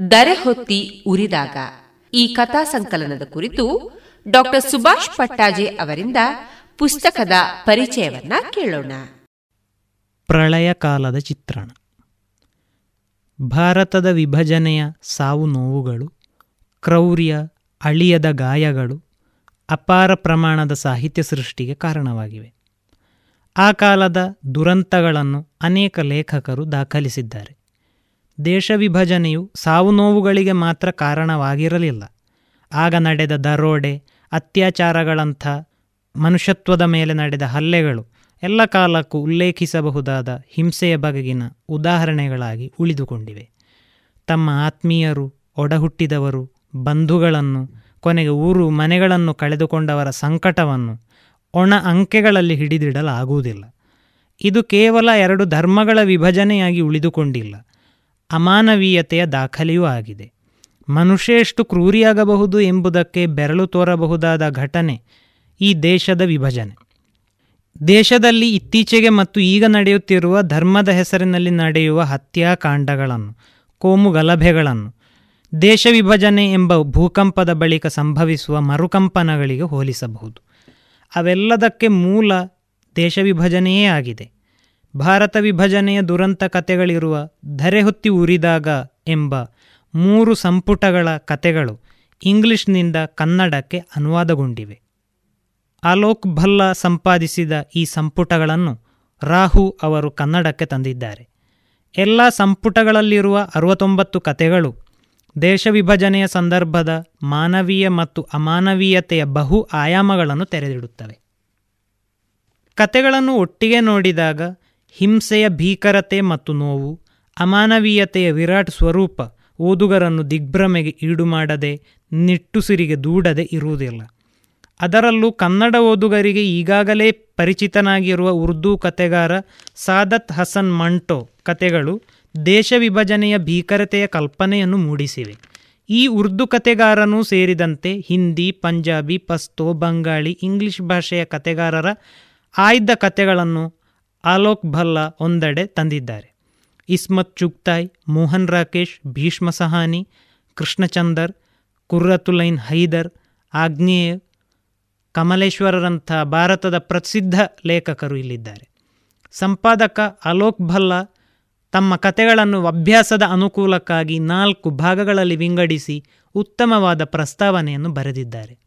ದರೆ ಹೊತ್ತಿ ಉರಿದಾಗ. ಈ ಕಥಾ ಸಂಕಲನದ ಕುರಿತು ಡಾಕ್ಟರ್ ಸುಭಾಷ್ ಪಟ್ಟಾಜೆ ಅವರಿಂದ ಪುಸ್ತಕದ ಪರಿಚಯವನ್ನ ಕೇಳೋಣ. ಪ್ರಳಯ ಕಾಲದ ಚಿತ್ರಣ. ಭಾರತದ ವಿಭಜನೆಯ ಸಾವು ನೋವುಗಳು, ಕ್ರೌರ್ಯ, ಅಳಿಯದ ಗಾಯಗಳು ಅಪಾರ ಪ್ರಮಾಣದ ಸಾಹಿತ್ಯ ಸೃಷ್ಟಿಗೆ ಕಾರಣವಾಗಿವೆ. ಆ ಕಾಲದ ದುರಂತಗಳನ್ನು ಅನೇಕ ಲೇಖಕರು ದಾಖಲಿಸಿದ್ದಾರೆ. ದೇಶ ವಿಭಜನೆಯು ಸಾವು ನೋವುಗಳಿಗೆ ಮಾತ್ರ ಕಾರಣವಾಗಿರಲಿಲ್ಲ. ಆಗ ನಡೆದ ದರೋಡೆ, ಅತ್ಯಾಚಾರಗಳಂಥ ಮನುಷ್ಯತ್ವದ ಮೇಲೆ ನಡೆದ ಹಲ್ಲೆಗಳು ಎಲ್ಲ ಕಾಲಕ್ಕೂ ಉಲ್ಲೇಖಿಸಬಹುದಾದ ಹಿಂಸೆಯ ಬಗೆಗಿನ ಉದಾಹರಣೆಗಳಾಗಿ ಉಳಿದುಕೊಂಡಿವೆ. ತಮ್ಮ ಆತ್ಮೀಯರು, ಒಡಹುಟ್ಟಿದವರು, ಬಂಧುಗಳನ್ನು, ಕೊನೆಗೆ ಊರು, ಮನೆಗಳನ್ನು ಕಳೆದುಕೊಂಡವರ ಸಂಕಟವನ್ನು ಒಣ ಅಂಕೆಗಳಲ್ಲಿ ಹಿಡಿದಿಡಲಾಗುವುದಿಲ್ಲ. ಇದು ಕೇವಲ ಎರಡು ಧರ್ಮಗಳ ವಿಭಜನೆಯಾಗಿ ಉಳಿದುಕೊಂಡಿಲ್ಲ. ಅಮಾನವೀಯತೆಯ ದಾಖಲೆಯೂ ಆಗಿದೆ. ಮನುಷ್ಯ ಎಷ್ಟು ಕ್ರೂರಿಯಾಗಬಹುದು ಎಂಬುದಕ್ಕೆ ಬೆರಳು ತೋರಬಹುದಾದ ಘಟನೆ ಈ ದೇಶದ ವಿಭಜನೆ. ದೇಶದಲ್ಲಿ ಇತ್ತೀಚೆಗೆ ಮತ್ತು ಈಗ ನಡೆಯುತ್ತಿರುವ ಧರ್ಮದ ಹೆಸರಿನಲ್ಲಿ ನಡೆಯುವ ಹತ್ಯಾಕಾಂಡಗಳನ್ನು, ಕೋಮು ಗಲಭೆಗಳನ್ನು, ದೇಶ ವಿಭಜನೆ ಎಂಬ ಭೂಕಂಪದ ಬಳಿಕ ಸಂಭವಿಸುವ ಮರುಕಂಪನಗಳಿಗೆ ಹೋಲಿಸಬಹುದು. ಅವೆಲ್ಲದಕ್ಕೆ ಮೂಲ ದೇಶ ವಿಭಜನೆಯೇ ಆಗಿದೆ. ಭಾರತ ವಿಭಜನೆಯ ದುರಂತ ಕಥೆಗಳಿರುವ ಧರೆಹೊತ್ತಿ ಉರಿದಾಗ ಎಂಬ ಮೂರು ಸಂಪುಟಗಳ ಕತೆಗಳು ಇಂಗ್ಲಿಷ್ನಿಂದ ಕನ್ನಡಕ್ಕೆ ಅನುವಾದಗೊಂಡಿವೆ. ಅಲೋಕ್ ಭಲ್ಲಾ ಸಂಪಾದಿಸಿದ ಈ ಸಂಪುಟಗಳನ್ನು ರಾಹು ಅವರು ಕನ್ನಡಕ್ಕೆ ತಂದಿದ್ದಾರೆ. ಎಲ್ಲ ಸಂಪುಟಗಳಲ್ಲಿರುವ ಅರವತ್ತೊಂಬತ್ತು ಕತೆಗಳು ದೇಶ ವಿಭಜನೆಯ ಸಂದರ್ಭದ ಮಾನವೀಯ ಮತ್ತು ಅಮಾನವೀಯತೆಯ ಬಹು ಆಯಾಮಗಳನ್ನು ತೆರೆದಿಡುತ್ತವೆ. ಕತೆಗಳನ್ನು ಒಟ್ಟಿಗೆ ನೋಡಿದಾಗ ಹಿಂಸೆಯ ಭೀಕರತೆ ಮತ್ತು ನೋವು, ಅಮಾನವೀಯತೆಯ ವಿರಾಟ್ ಸ್ವರೂಪ ಓದುಗರನ್ನು ದಿಗ್ಭ್ರಮೆಗೆ ಈಡು ಮಾಡದೆ ನಿಟ್ಟುಸಿರಿಗೆ ದೂಡದೆ ಇರುವುದಿಲ್ಲ. ಅದರಲ್ಲೂ ಕನ್ನಡ ಓದುಗರಿಗೆ ಈಗಾಗಲೇ ಪರಿಚಿತನಾಗಿರುವ ಉರ್ದು ಕತೆಗಾರ ಸಾದತ್ ಹಸನ್ ಮಂಟೋ ಕತೆಗಳು ದೇಶ ವಿಭಜನೆಯ ಭೀಕರತೆಯ ಕಲ್ಪನೆಯನ್ನು ಮೂಡಿಸಿವೆ. ಈ ಉರ್ದು ಕತೆಗಾರನೂ ಸೇರಿದಂತೆ ಹಿಂದಿ, ಪಂಜಾಬಿ, ಪಸ್ತೋ, ಬಂಗಾಳಿ, ಇಂಗ್ಲಿಷ್ ಭಾಷೆಯ ಕತೆಗಾರರ ಆಯ್ದ ಕತೆಗಳನ್ನು ಆಲೋಕ್ ಭಲ್ಲಾ ಒಂದೆಡೆ ತಂದಿದ್ದಾರೆ. ಇಸ್ಮತ್ ಚುಗ್ತಾಯ್, ಮೋಹನ್ ರಾಕೇಶ್, ಭೀಷ್ಮ ಸಹಾನಿ, ಕೃಷ್ಣಚಂದರ್, ಕುರ್ರತುಲೈನ್ ಹೈದರ್, ಆಗ್ನೇಯ, ಕಮಲೇಶ್ವರರಂಥ ಭಾರತದ ಪ್ರಸಿದ್ಧ ಲೇಖಕರು ಇಲ್ಲಿದ್ದಾರೆ. ಸಂಪಾದಕ ಅಲೋಕ್ ಭಲ್ಲಾ ತಮ್ಮ ಕತೆಗಳನ್ನು ಅಭ್ಯಾಸದ ಅನುಕೂಲಕ್ಕಾಗಿ ನಾಲ್ಕು ಭಾಗಗಳಲ್ಲಿ ವಿಂಗಡಿಸಿ ಉತ್ತಮವಾದ ಪ್ರಸ್ತಾವನೆಯನ್ನು ಬರೆದಿದ್ದಾರೆ.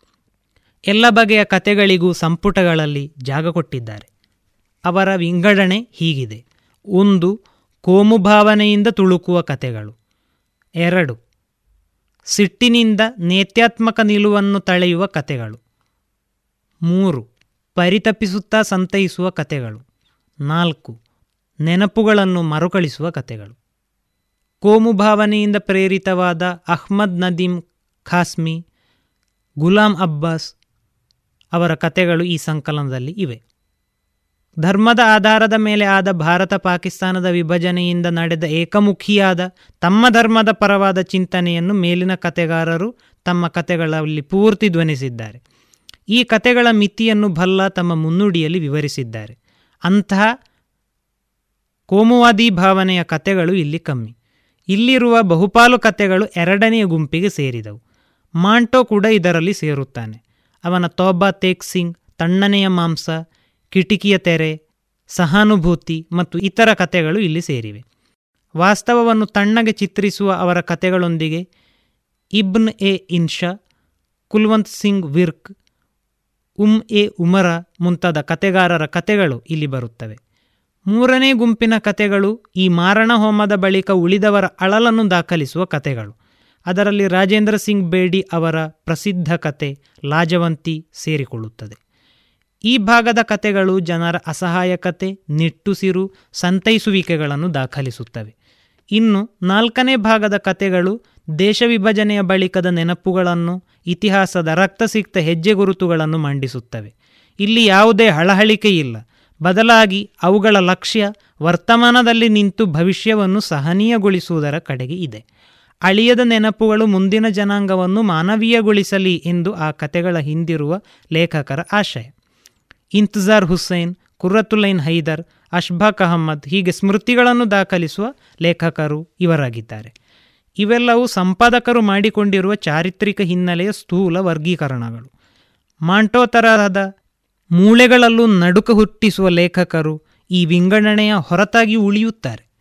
ಎಲ್ಲ ಬಗೆಯ ಕತೆಗಳಿಗೂ ಸಂಪುಟಗಳಲ್ಲಿ ಜಾಗ ಕೊಟ್ಟಿದ್ದಾರೆ. ಅವರ ವಿಂಗಡಣೆ ಹೀಗಿದೆ. ಒಂದು ಕೋಮುಭಾವನೆಯಿಂದ ತುಳುಕುವ ಕತೆಗಳು ಎರಡು, ಸಿಟ್ಟಿನಿಂದ ನೇತ್ಯಾತ್ಮಕ ನಿಲುವನ್ನು ತಳೆಯುವ ಕತೆಗಳು ಮೂರು, ಪರಿತಪಿಸುತ್ತಾ ಸಂತೈಸುವ ಕತೆಗಳು ನಾಲ್ಕು, ನೆನಪುಗಳನ್ನು ಮರುಕಳಿಸುವ ಕತೆಗಳು ಕೋಮು ಭಾವನೆಯಿಂದ ಪ್ರೇರಿತವಾದ ಅಹ್ಮದ್ ನದೀಮ್ ಖಾಸ್ಮಿ, ಗುಲಾಂ ಅಬ್ಬಾಸ್ ಅವರ ಕಥೆಗಳು ಈ ಸಂಕಲನದಲ್ಲಿ ಇವೆ. ಧರ್ಮದ ಆಧಾರದ ಮೇಲೆ ಆದ ಭಾರತ ಪಾಕಿಸ್ತಾನದ ವಿಭಜನೆಯಿಂದ ನಡೆದ ಏಕಮುಖಿಯಾದ, ತಮ್ಮ ಧರ್ಮದ ಪರವಾದ ಚಿಂತನೆಯನ್ನು ಮೇಲಿನ ಕತೆಗಾರರು ತಮ್ಮ ಕತೆಗಳಲ್ಲಿ ಪೂರ್ತಿ ಧ್ವನಿಸಿದ್ದಾರೆ. ಈ ಕತೆಗಳ ಮಿತಿಯನ್ನು ಭಲ್ಲ ತಮ್ಮ ಮುನ್ನುಡಿಯಲ್ಲಿ ವಿವರಿಸಿದ್ದಾರೆ. ಅಂತಹ ಕೋಮುವಾದಿ ಭಾವನೆಯ ಕತೆಗಳು ಇಲ್ಲಿ ಕಮ್ಮಿ. ಇಲ್ಲಿರುವ ಬಹುಪಾಲು ಕತೆಗಳು ಎರಡನೆಯ ಗುಂಪಿಗೆ ಸೇರಿದವು. ಮಾಂಟೋ ಕೂಡ ಇದರಲ್ಲಿ ಸೇರುತ್ತಾನೆ. ಅವನ ತೋಬಾ ತೇಕ್ ಸಿಂಗ್, ತಣ್ಣನೆಯ ಮಾಂಸ ಕಿಟಿಕಿಯ ತೆರೆ, ಸಹಾನುಭೂತಿ ಮತ್ತು ಇತರ ಕಥೆಗಳು ಇಲ್ಲಿ ಸೇರಿವೆ. ವಾಸ್ತವವನ್ನು ತಣ್ಣಗೆ ಚಿತ್ರಿಸುವ ಅವರ ಕಥೆಗಳೊಂದಿಗೆ ಇಬ್ನ್ ಎ ಇನ್ಷಾ, ಕುಲ್ವಂತ್ ಸಿಂಗ್ ವಿರ್ಕ್, ಉಮ್ ಎ ಉಮರ ಮುಂತಾದ ಕತೆಗಾರರ ಕತೆಗಳು ಇಲ್ಲಿ ಬರುತ್ತವೆ. ಮೂರನೇ ಗುಂಪಿನ ಕತೆಗಳು ಈ ಮಾರಣ ಹೋಮದ ಬಳಿಕ ಉಳಿದವರ ಅಳಲನ್ನು ದಾಖಲಿಸುವ ಕತೆಗಳು ಅದರಲ್ಲಿ ರಾಜೇಂದ್ರ ಸಿಂಗ್ ಬೇಡಿ ಅವರ ಪ್ರಸಿದ್ಧ ಕತೆ ಲಾಜವಂತಿ ಸೇರಿಕೊಳ್ಳುತ್ತದೆ. ಈ ಭಾಗದ ಕತೆಗಳು ಜನರ ಅಸಹಾಯಕತೆ, ನಿಟ್ಟುಸಿರು, ಸಂತೈಸುವಿಕೆಗಳನ್ನು ದಾಖಲಿಸುತ್ತವೆ. ಇನ್ನು ನಾಲ್ಕನೇ ಭಾಗದ ಕತೆಗಳು ದೇಶ ವಿಭಜನೆಯ ಬಳಿಕದ ನೆನಪುಗಳನ್ನು, ಇತಿಹಾಸದ ರಕ್ತಸಿಕ್ತ ಹೆಜ್ಜೆಗುರುತುಗಳನ್ನು ಮಂಡಿಸುತ್ತವೆ. ಇಲ್ಲಿ ಯಾವುದೇ ಹಳಹಳಿಕೆ ಇಲ್ಲ. ಬದಲಾಗಿ ಅವುಗಳ ಲಕ್ಷ್ಯ ವರ್ತಮಾನದಲ್ಲಿ ನಿಂತು ಭವಿಷ್ಯವನ್ನು ಸಹನೀಯಗೊಳಿಸುವುದರ ಕಡೆಗೆ ಇದೆ. ಅಳಿಯದ ನೆನಪುಗಳು ಮುಂದಿನ ಜನಾಂಗವನ್ನು ಮಾನವೀಯಗೊಳಿಸಲಿ ಎಂದು ಆ ಕತೆಗಳ ಹಿಂದಿರುವ ಲೇಖಕರ ಆಶಯ. ಇಂತಜಾರ್ ಹುಸೇನ್ ಕುರ್ರತುಲೈನ್ ಹೈದರ್, ಅಶ್ಬಾಕ್ ಅಹಮ್ಮದ್ ಹೀಗೆ ಸ್ಮೃತಿಗಳನ್ನು ದಾಖಲಿಸುವ ಲೇಖಕರು ಇವರಾಗಿದ್ದಾರೆ. ಇವೆಲ್ಲವೂ ಸಂಪಾದಕರು ಮಾಡಿಕೊಂಡಿರುವ ಚಾರಿತ್ರಿಕ ಹಿನ್ನೆಲೆಯ ಸ್ಥೂಲ ವರ್ಗೀಕರಣಗಳು. ಮಾಂಟೋ ತರಹದ ಮೂಳೆಗಳಲ್ಲೂ ನಡುಕ ಹುಟ್ಟಿಸುವ ಲೇಖಕರು ಈ ವಿಂಗಡಣೆಯ ಹೊರತಾಗಿ ಉಳಿಯುತ್ತಾರೆ.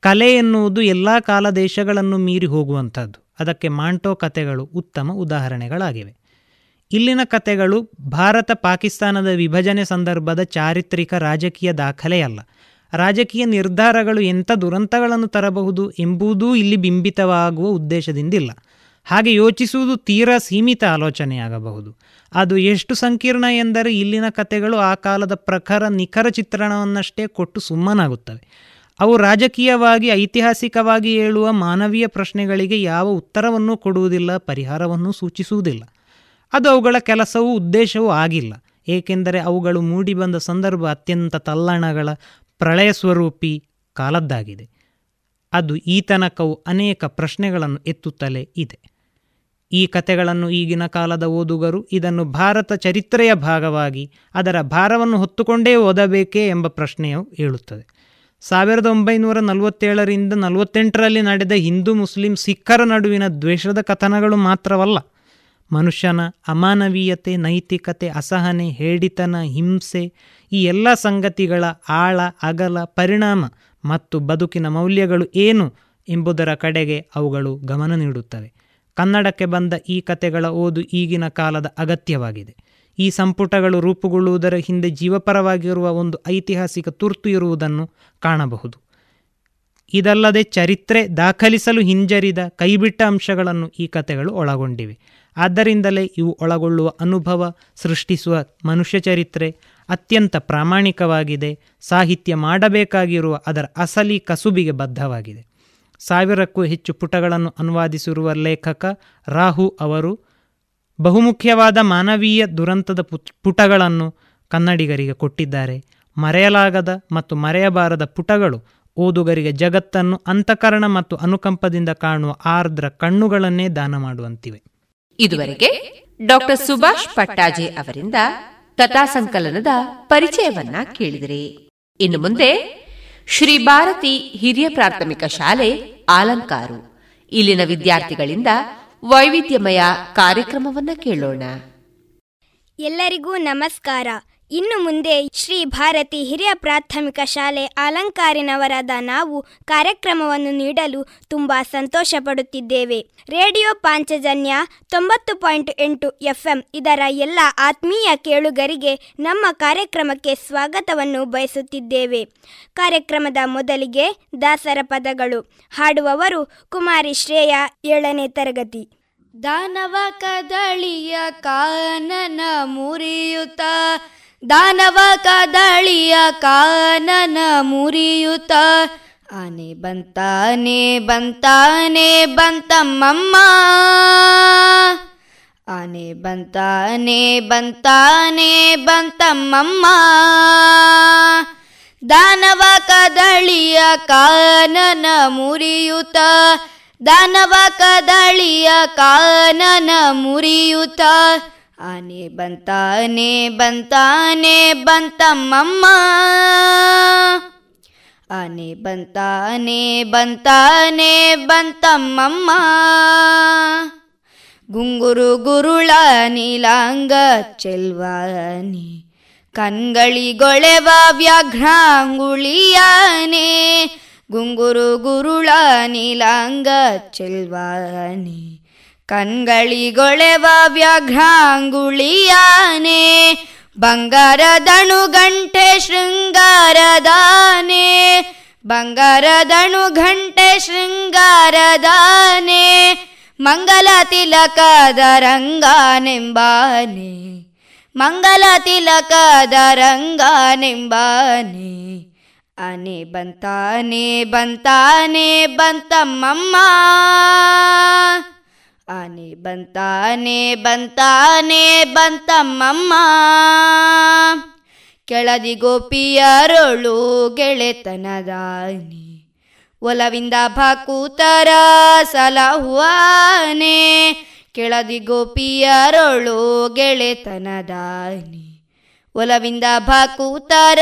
ಕಲೆ ಎನ್ನುವುದು ಎಲ್ಲ ಕಾಲ ದೇಶಗಳನ್ನು ಮೀರಿ ಹೋಗುವಂಥದ್ದು. ಅದಕ್ಕೆ ಮಾಂಟೋ ಕಥೆಗಳು ಉತ್ತಮ ಉದಾಹರಣೆಗಳಾಗಿವೆ. ಇಲ್ಲಿನ ಕತೆಗಳು ಭಾರತ ಪಾಕಿಸ್ತಾನದ ವಿಭಜನೆ ಸಂದರ್ಭದ ಚಾರಿತ್ರಿಕ ರಾಜಕೀಯ ದಾಖಲೆಯಲ್ಲ. ರಾಜಕೀಯ ನಿರ್ಧಾರಗಳು ಎಂಥ ದುರಂತಗಳನ್ನು ತರಬಹುದು ಎಂಬುದೂ ಇಲ್ಲಿ ಬಿಂಬಿತವಾಗುವ ಉದ್ದೇಶದಿಂದಿಲ್ಲ. ಹಾಗೆ ಯೋಚಿಸುವುದು ತೀರಾ ಸೀಮಿತ ಆಲೋಚನೆಯಾಗಬಹುದು. ಅದು ಎಷ್ಟು ಸಂಕೀರ್ಣ ಎಂದರೆ ಇಲ್ಲಿನ ಕತೆಗಳು ಆ ಕಾಲದ ಪ್ರಖರ ನಿಖರ ಚಿತ್ರಣವನ್ನಷ್ಟೇ ಕೊಟ್ಟು ಸುಮ್ಮನಾಗುತ್ತವೆ. ಅವು ರಾಜಕೀಯವಾಗಿ ಐತಿಹಾಸಿಕವಾಗಿ ಹೇಳುವ ಮಾನವೀಯ ಪ್ರಶ್ನೆಗಳಿಗೆ ಯಾವ ಉತ್ತರವನ್ನೂ ಕೊಡುವುದಿಲ್ಲ, ಪರಿಹಾರವನ್ನು ಸೂಚಿಸುವುದಿಲ್ಲ. ಅದು ಅವುಗಳ ಕೆಲಸವೂ ಉದ್ದೇಶವೂ ಆಗಿಲ್ಲ. ಏಕೆಂದರೆ ಅವುಗಳು ಮೂಡಿಬಂದ ಸಂದರ್ಭ ಅತ್ಯಂತ ತಲ್ಲಣಗಳ ಪ್ರಳಯ ಸ್ವರೂಪಿ ಕಾಲದ್ದಾಗಿದೆ. ಅದು ಈ ತನಕವು ಅನೇಕ ಪ್ರಶ್ನೆಗಳನ್ನು ಎತ್ತುತ್ತಲೇ ಇದೆ. ಈ ಕಥೆಗಳನ್ನು ಈಗಿನ ಕಾಲದ ಓದುಗರು ಇದನ್ನು ಭಾರತ ಚರಿತ್ರೆಯ ಭಾಗವಾಗಿ ಅದರ ಭಾರವನ್ನು ಹೊತ್ತುಕೊಂಡೇ ಓದಬೇಕೇ ಎಂಬ ಪ್ರಶ್ನೆಯು ಹೇಳುತ್ತದೆ ಸಾವಿರದ ಒಂಬೈನೂರ ನಲವತ್ತೇಳರಿಂದ ನಲವತ್ತೆಂಟರಲ್ಲಿ ನಡೆದ ಹಿಂದೂ ಮುಸ್ಲಿಂ ಸಿಖ್ಖರ ನಡುವಿನ ದ್ವೇಷದ ಕಥನಗಳು ಮಾತ್ರವಲ್ಲ ಮನುಷ್ಯನ ಅಮಾನವೀಯತೆ, ನೈತಿಕತೆ, ಅಸಹನೆ, ಹೇಡಿತನ, ಹಿಂಸೆ ಈ ಎಲ್ಲ ಸಂಗತಿಗಳ ಆಳ, ಅಗಲ, ಪರಿಣಾಮ ಮತ್ತು ಬದುಕಿನ ಮೌಲ್ಯಗಳು ಏನು ಎಂಬುದರ ಕಡೆಗೆ ಅವುಗಳು ಗಮನ ನೀಡುತ್ತವೆ. ಕನ್ನಡಕ್ಕೆ ಬಂದ ಈ ಕತೆಗಳ ಓದು ಈಗಿನ ಕಾಲದ ಅಗತ್ಯವಾಗಿದೆ. ಈ ಸಂಪುಟಗಳು ರೂಪುಗೊಳ್ಳುವುದರ ಹಿಂದೆ ಜೀವಪರವಾಗಿರುವ ಒಂದು ಐತಿಹಾಸಿಕ ತುರ್ತು ಇರುವುದನ್ನು ಕಾಣಬಹುದು. ಇದಲ್ಲದೆ ಚರಿತ್ರೆ ದಾಖಲಿಸಲು ಹಿಂಜರಿದ ಕೈಬಿಟ್ಟ ಅಂಶಗಳನ್ನು ಈ ಕತೆಗಳು ಒಳಗೊಂಡಿವೆ. ಆದ್ದರಿಂದಲೇ ಇವು ಒಳಗೊಳ್ಳುವ ಅನುಭವ ಸೃಷ್ಟಿಸುವ ಮನುಷ್ಯ ಚರಿತ್ರೆ ಅತ್ಯಂತ ಪ್ರಾಮಾಣಿಕವಾಗಿದೆ. ಸಾಹಿತ್ಯ ಮಾಡಬೇಕಾಗಿರುವ ಅದರ ಅಸಲಿ ಕಸುಬಿಗೆ ಬದ್ಧವಾಗಿದೆ. ಸಾವಿರಕ್ಕೂ ಹೆಚ್ಚು ಪುಟಗಳನ್ನು ಅನುವಾದಿಸಿರುವ ಲೇಖಕ ರಾಹು ಅವರು ಬಹುಮುಖ್ಯವಾದ ಮಾನವೀಯ ದುರಂತದ ಪುಟಗಳನ್ನು ಕನ್ನಡಿಗರಿಗೆ ಕೊಟ್ಟಿದ್ದಾರೆ. ಮರೆಯಲಾಗದ ಮತ್ತು ಮರೆಯಬಾರದ ಪುಟಗಳು ಓದುಗರಿಗೆ ಜಗತ್ತನ್ನು ಅಂತಃಕರಣ ಮತ್ತು ಅನುಕಂಪದಿಂದ ಕಾಣುವ ಆರ್ದ್ರ ಕಣ್ಣುಗಳನ್ನೇ ದಾನ ಮಾಡುವಂತಿವೆ. ಇದುವರೆಗೆ ಡಾಕ್ಟರ್ ಸುಭಾಷ್ ಪಟ್ಟಾಜೆ ಅವರಿಂದ ಕಥಾ ಸಂಕಲನದ ಪರಿಚಯವನ್ನ ಕೇಳಿದಿರಿ. ಇನ್ನು ಮುಂದೆ ಶ್ರೀ ಭಾರತಿ ಹಿರಿಯ ಪ್ರಾಥಮಿಕ ಶಾಲೆ ಆಲಂಕಾರು. ಇಲ್ಲಿನ ವಿದ್ಯಾರ್ಥಿಗಳಿಂದ ವೈವಿಧ್ಯಮಯ ಕಾರ್ಯಕ್ರಮವನ್ನ ಕೇಳೋಣ. ಎಲ್ಲರಿಗೂ ನಮಸ್ಕಾರ. ಇನ್ನು ಮುಂದೆ ಶ್ರೀ ಭಾರತಿ ಹಿರಿಯ ಪ್ರಾಥಮಿಕ ಶಾಲೆ ಅಲಂಕಾರಿನವರಾದ ನಾವು ಕಾರ್ಯಕ್ರಮವನ್ನು ನೀಡಲು ತುಂಬಾ ಸಂತೋಷ ಪಡುತ್ತಿದ್ದೇವೆ ರೇಡಿಯೋ ಪಾಂಚಜನ್ಯ ತೊಂಬತ್ತು ಪಾಯಿಂಟ್ ಎಂಟು ಎಫ್ಎಂ ಇದರ ಎಲ್ಲ ಆತ್ಮೀಯ ಕೇಳುಗರಿಗೆ ನಮ್ಮ ಕಾರ್ಯಕ್ರಮಕ್ಕೆ ಸ್ವಾಗತವನ್ನು ಬಯಸುತ್ತಿದ್ದೇವೆ. ಕಾರ್ಯಕ್ರಮದ ಮೊದಲಿಗೆ ದಾಸರ ಪದಗಳು. ಹಾಡುವವರು ಕುಮಾರಿ ಶ್ರೇಯ ಏಳನೇ ತರಗತಿ. ದಾನವ ಕದಳಿಯ ಕಾನನ ಮುರಿಯುತ್ತ ದಾನವ ಕದಳಿಯ ಕಾನನ ಮುರಿಯುತ. ಆನೆ ಬಂತಾನೆ ಬಂತಾನೆ, ಬಂತಮ್ಮಮ್ಮ. ಆನೆ ಬಂತಾನೆ ಬಂತಾನೆ, ಬಂತಮ್ಮಮ್ಮ. ದಾನವ ಕದಳಿಯ ಕಾನನ ಮುರಿಯುತ. ದಾನವ ಕದಳಿಯ ಕಾನನ ಮುರಿಯುತ. ಆನೆ ಬಂತಾನೆ ಬಂತಾನೆ ಬಂತಮ್ಮಮ್ಮ. ಆನೆ ಬಂತಾನೆ ಬಂತಾನೆ ಬಂತಮ್ಮಮ್ಮ. ಗುಂಗುರು ಗುರುಳ ನೀಲಾಂಗ ಚೆಲ್ವಾನೆ. ಕಣ್ಗಳಿಗೊಳೆವ ವ್ಯಾಘ್ರಾಂಗುಳಿಯಾನೆ. ಗುಂಗುರು ಗುರುಳ ನೀಲಾಂಗ ಚೆಲ್ವಾನೆ. ಕಣ್ಗಳಿಗೊಳೆವ ವ್ಯಾಘ್ರಾಂಗುಳಿಯಾನೆ, ಬಂಗಾರದಣು ಗಂಟೆ ಶೃಂಗಾರದಾನೆ, ಬಂಗಾರದಣು ಘಂಟೆ ಶೃಂಗಾರದಾನೆ, ಮಂಗಲ ತಿಲಕದ ರಂಗಾನೆಂಬಾನೆ, ಮಂಗಲ ತಿಲಕದ ರಂಗಾನೆಂಬಾನೆ ಆನೆ ಬಂತಾನೆ ಬಂತಾನೆ ಬಂತಮ್ಮಮ್ಮ. ಆನೆ ಬಂತಾನೆ ಬಂತಾನೆ, ಬಂತಮ್ಮಮ್ಮ. ಕೆಳದಿ ಗೋಪಿಯರೊಳು ಗೆಳೆತನದಾನೆ. ಒಲವಿಂದ ಭಕೂತರ ಸಲಹುವಾನೆ. ಕೆಳದಿ ಗೋಪಿಯರೊಳು ಗೆಳೆತನದಾನೆ. ಒಲವಿಂದ ಭಕೂತರ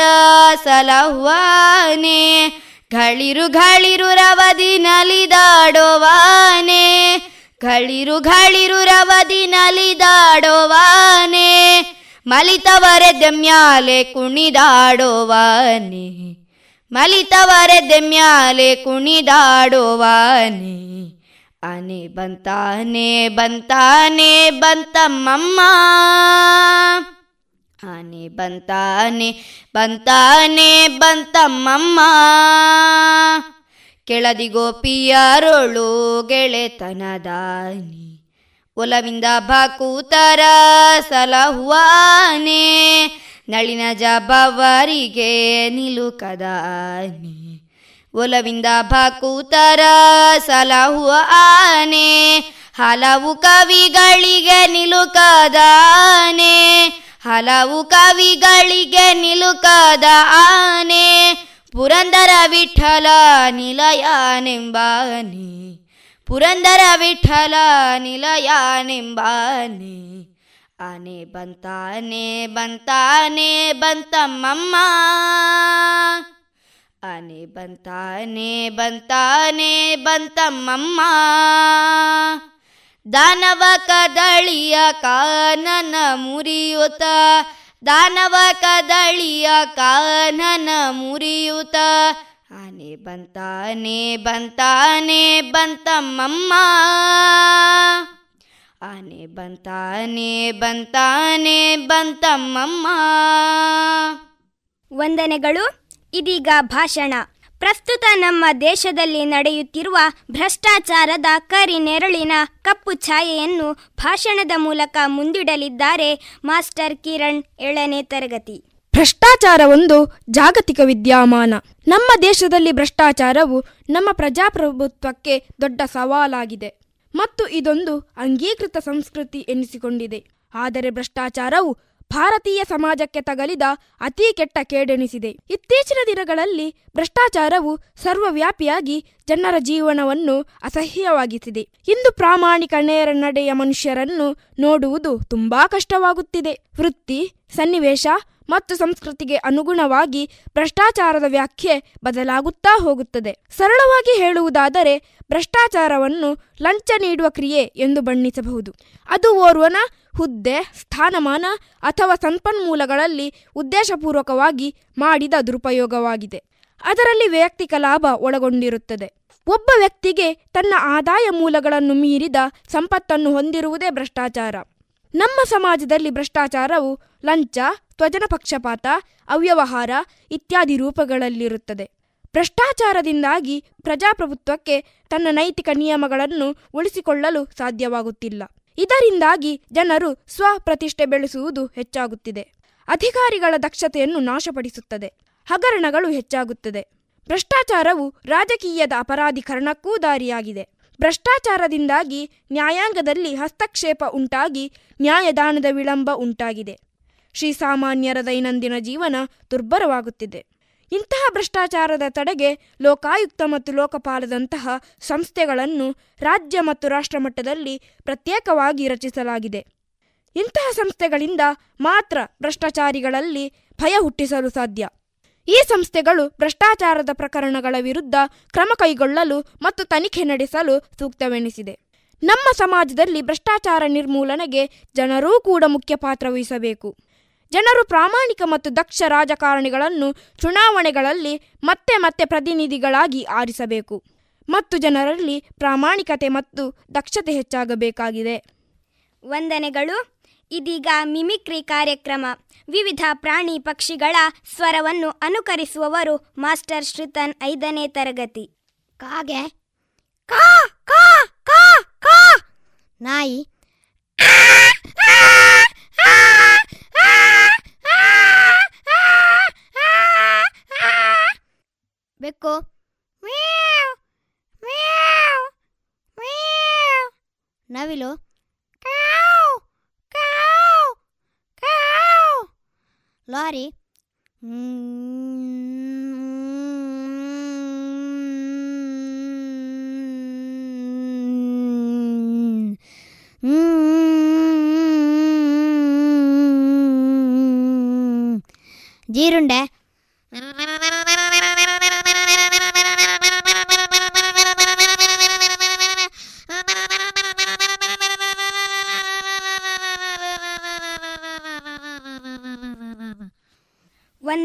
ಸಲಹುವಾನೆ. ಗಳಿರು ಗಳಿರು ರವದಿ ನಲಿದಾಡೋವಾನೆ. ಗಳಿರು ಘಳಿರು ರವದಿ ನಲಿದಾಡೋವಾನೆ, ಮಲಿತವರೆ ದಮ್ಯಾಲೆ ಕುಣಿದಾಡೋವಾನೆ, ಮಲಿತವರೆ ದಮ್ಯಾಲೆ ಕುಣಿದಾಡೋವಾನೆ. ಆನೆ ಬಂತಾನೆ ಬಂತಾನೆ, ಬಂತಮ್ಮಮ್ಮ. ಆನೆ ಬಂತಾನೆ ಬಂತಾನೆ, ಬಂತಮ್ಮಮ್ಮ. ಕೆಳದಿ ಗೋಪಿಯರೊಳು ಗೆಳೆತನದಾನಿ. ಒಲವಿಂದ ಭಕೂತರ ಸಲಹುವಾನೆ. ನಳಿನ ಜಬವರಿಗೆ ನಿಲುಕದಾನಿ. ಒಲವಿಂದ ಭಕೂತರ ಸಲಹುವ ಆನೆ ಹಲವು ಕವಿಗಳಿಗೆ ನಿಲುಕದಾನೆ. ಹಲವು ಕವಿಗಳಿಗೆ ನಿಲುಕದ ಆನೆ ಪುರಂದರ ವಿಠಲ ನಿಲಯನೆಂಬಾನೆ. ಪುರಂದರ ವಿಠಲ ನಿಲಯನೆಂಬಾನೆ. ಆನೆ ಬಂತಾನೆ ಬಂತಾನೆ, ಬಂತಮ್ಮಮ್ಮ. ಆನೆ ಬಂತಾನೆ ಬಂತಾನೆ, ಬಂತಮ್ಮಮ್ಮ. ದಾನವ ಕದಳಿಯ ಕಾನನ ಮುರಿಯುತ ದಾನವ ಕದಳಿಯ ಕಾನನ ಮುರಿಯುತ. ಆನೆ ಬಂತಾನೆ ಬಂತಾನೆ, ಬಂತಮ್ಮಮ್ಮ. ಆನೆ ಬಂತಾನೆ ಬಂತಾನೆ, ಬಂತಮ್ಮಮ್ಮ. ವಂದನೆಗಳು, ಇದೀಗ ಭಾಷಣ. ಪ್ರಸ್ತುತ ನಮ್ಮ ದೇಶದಲ್ಲಿ ನಡೆಯುತ್ತಿರುವ ಭ್ರಷ್ಟಾಚಾರದ ಕರಿ ನೆರಳಿನ ಕಪ್ಪು ಛಾಯೆಯನ್ನು ಭಾಷಣದ ಮೂಲಕ ಮುಂದಿಡಲಿದ್ದಾರೆ ಮಾಸ್ಟರ್ ಕಿರಣ್ ಏಳನೇ ತರಗತಿ. ಭ್ರಷ್ಟಾಚಾರ ಒಂದು ಜಾಗತಿಕ ವಿದ್ಯಮಾನ. ನಮ್ಮ ದೇಶದಲ್ಲಿ ಭ್ರಷ್ಟಾಚಾರವು ನಮ್ಮ ಪ್ರಜಾಪ್ರಭುತ್ವಕ್ಕೆ ದೊಡ್ಡ ಸವಾಲಾಗಿದೆ ಮತ್ತು ಇದೊಂದು ಅಂಗೀಕೃತ ಸಂಸ್ಕೃತಿ ಎನಿಸಿಕೊಂಡಿದೆ. ಆದರೆ ಭ್ರಷ್ಟಾಚಾರವು ಭಾರತೀಯ ಸಮಾಜಕ್ಕೆ ತಗಲಿದ ಅತಿ ಕೆಟ್ಟ ಕೇಡೆನಿಸಿದೆ. ಇತ್ತೀಚಿನ ದಿನಗಳಲ್ಲಿ ಭ್ರಷ್ಟಾಚಾರವು ಸರ್ವವ್ಯಾಪಿಯಾಗಿ ಜನರ ಜೀವನವನ್ನು ಅಸಹ್ಯವಾಗಿಸಿದೆ. ಇಂದು ಪ್ರಾಮಾಣಿಕ ನೇರ ನಡೆಯ ಮನುಷ್ಯರನ್ನು ನೋಡುವುದು ತುಂಬಾ ಕಷ್ಟವಾಗುತ್ತಿದೆ. ವೃತ್ತಿ, ಸನ್ನಿವೇಶ ಮತ್ತು ಸಂಸ್ಕೃತಿಗೆ ಅನುಗುಣವಾಗಿ ಭ್ರಷ್ಟಾಚಾರದ ವ್ಯಾಖ್ಯೆ ಬದಲಾಗುತ್ತಾ ಹೋಗುತ್ತದೆ. ಸರಳವಾಗಿ ಹೇಳುವುದಾದರೆ ಭ್ರಷ್ಟಾಚಾರವನ್ನು ಲಂಚ ನೀಡುವ ಕ್ರಿಯೆ ಎಂದು ಬಣ್ಣಿಸಬಹುದು. ಅದು ಓರ್ವನ ಹುದ್ದೆ, ಸ್ಥಾನಮಾನ ಅಥವಾ ಸಂಪನ್ಮೂಲಗಳಲ್ಲಿ ಉದ್ದೇಶಪೂರ್ವಕವಾಗಿ ಮಾಡಿದ ದುರುಪಯೋಗವಾಗಿದೆ. ಅದರಲ್ಲಿ ವೈಯಕ್ತಿಕ ಲಾಭ ಒಳಗೊಂಡಿರುತ್ತದೆ. ಒಬ್ಬ ವ್ಯಕ್ತಿಗೆ ತನ್ನ ಆದಾಯ ಮೂಲಗಳನ್ನು ಮೀರಿದ ಸಂಪತ್ತನ್ನು ಹೊಂದಿರುವುದೇ ಭ್ರಷ್ಟಾಚಾರ. ನಮ್ಮ ಸಮಾಜದಲ್ಲಿ ಭ್ರಷ್ಟಾಚಾರವು ಲಂಚ ತ್ವಜನ ಪಕ್ಷಪಾತ, ಅವ್ಯವಹಾರ ಇತ್ಯಾದಿ ರೂಪಗಳಲ್ಲಿರುತ್ತದೆ. ಭ್ರಷ್ಟಾಚಾರದಿಂದಾಗಿ ಪ್ರಜಾಪ್ರಭುತ್ವಕ್ಕೆ ತನ್ನ ನೈತಿಕ ನಿಯಮಗಳನ್ನು ಉಳಿಸಿಕೊಳ್ಳಲು ಸಾಧ್ಯವಾಗುತ್ತಿಲ್ಲ. ಇದರಿಂದಾಗಿ ಜನರು ಸ್ವಪ್ರತಿಷ್ಠೆ ಬೆಳೆಸುವುದು ಹೆಚ್ಚಾಗುತ್ತಿದೆ. ಅಧಿಕಾರಿಗಳ ದಕ್ಷತೆಯನ್ನು ನಾಶಪಡಿಸುತ್ತದೆ. ಹಗರಣಗಳು ಹೆಚ್ಚಾಗುತ್ತದೆ. ಭ್ರಷ್ಟಾಚಾರವು ರಾಜಕೀಯದ ಅಪರಾಧೀಕರಣಕ್ಕೂ ದಾರಿಯಾಗಿದೆ. ಭ್ರಷ್ಟಾಚಾರದಿಂದಾಗಿ ನ್ಯಾಯಾಂಗದಲ್ಲಿ ಹಸ್ತಕ್ಷೇಪ ಉಂಟಾಗಿ ನ್ಯಾಯದಾನದ ವಿಳಂಬ ಉಂಟಾಗಿದೆ. ಶ್ರೀಸಾಮಾನ್ಯರ ದೈನಂದಿನ ಜೀವನ ದುರ್ಬರವಾಗುತ್ತಿದೆ ಇಂತಹ ಭ್ರಷ್ಟಾಚಾರದ ತಡೆಗೆ ಲೋಕಾಯುಕ್ತ ಮತ್ತು ಲೋಕಪಾಲದಂತಹ ಸಂಸ್ಥೆಗಳನ್ನು ರಾಜ್ಯ ಮತ್ತು ರಾಷ್ಟ್ರಮಟ್ಟದಲ್ಲಿ ಪ್ರತ್ಯೇಕವಾಗಿ ರಚಿಸಲಾಗಿದೆ. ಇಂತಹ ಸಂಸ್ಥೆಗಳಿಂದ ಮಾತ್ರ ಭ್ರಷ್ಟಾಚಾರಿಗಳಲ್ಲಿ ಭಯ ಹುಟ್ಟಿಸಲು ಸಾಧ್ಯ. ಈ ಸಂಸ್ಥೆಗಳು ಭ್ರಷ್ಟಾಚಾರದ ಪ್ರಕರಣಗಳ ವಿರುದ್ಧ ಕ್ರಮ ಕೈಗೊಳ್ಳಲು ಮತ್ತು ತನಿಖೆ ನಡೆಸಲು ಸೂಕ್ತವೆನಿಸಿದೆ. ನಮ್ಮ ಸಮಾಜದಲ್ಲಿ ಭ್ರಷ್ಟಾಚಾರ ನಿರ್ಮೂಲನೆಗೆ ಜನರೂ ಕೂಡ ಮುಖ್ಯ ಪಾತ್ರ ವಹಿಸಬೇಕು. ಜನರು ಪ್ರಾಮಾಣಿಕ ಮತ್ತು ದಕ್ಷ ರಾಜಕಾರಣಿಗಳನ್ನು ಚುನಾವಣೆಗಳಲ್ಲಿ ಮತ್ತೆ ಮತ್ತೆ ಪ್ರತಿನಿಧಿಗಳಾಗಿ ಆರಿಸಬೇಕು. ಮತ್ತು ಜನರಲ್ಲಿ ಪ್ರಾಮಾಣಿಕತೆ ಮತ್ತು ದಕ್ಷತೆ ಹೆಚ್ಚಾಗಬೇಕಾಗಿದೆ. ವಂದನೆಗಳು. ಇದೀಗ ಮಿಮಿಕ್ರಿ ಕಾರ್ಯಕ್ರಮ. ವಿವಿಧ ಪ್ರಾಣಿ ಪಕ್ಷಿಗಳ ಸ್ವರವನ್ನು ಅನುಕರಿಸುವವರು ಮಾಸ್ಟರ್ ಶ್ರೀತನ್ ಐದನೇ ತರಗತಿ. ಕಾಗೆ. ಕಾ ಕಾ ಕಾ ಕಾ. ನಾಯಿ. ಬೆಕ್ಕು ಮ್ಯಾವ್, ಮ್ಯಾವ್, ಮ್ಯಾವ್. ನವಿಲು ಕಾವ್, ಕಾವ್,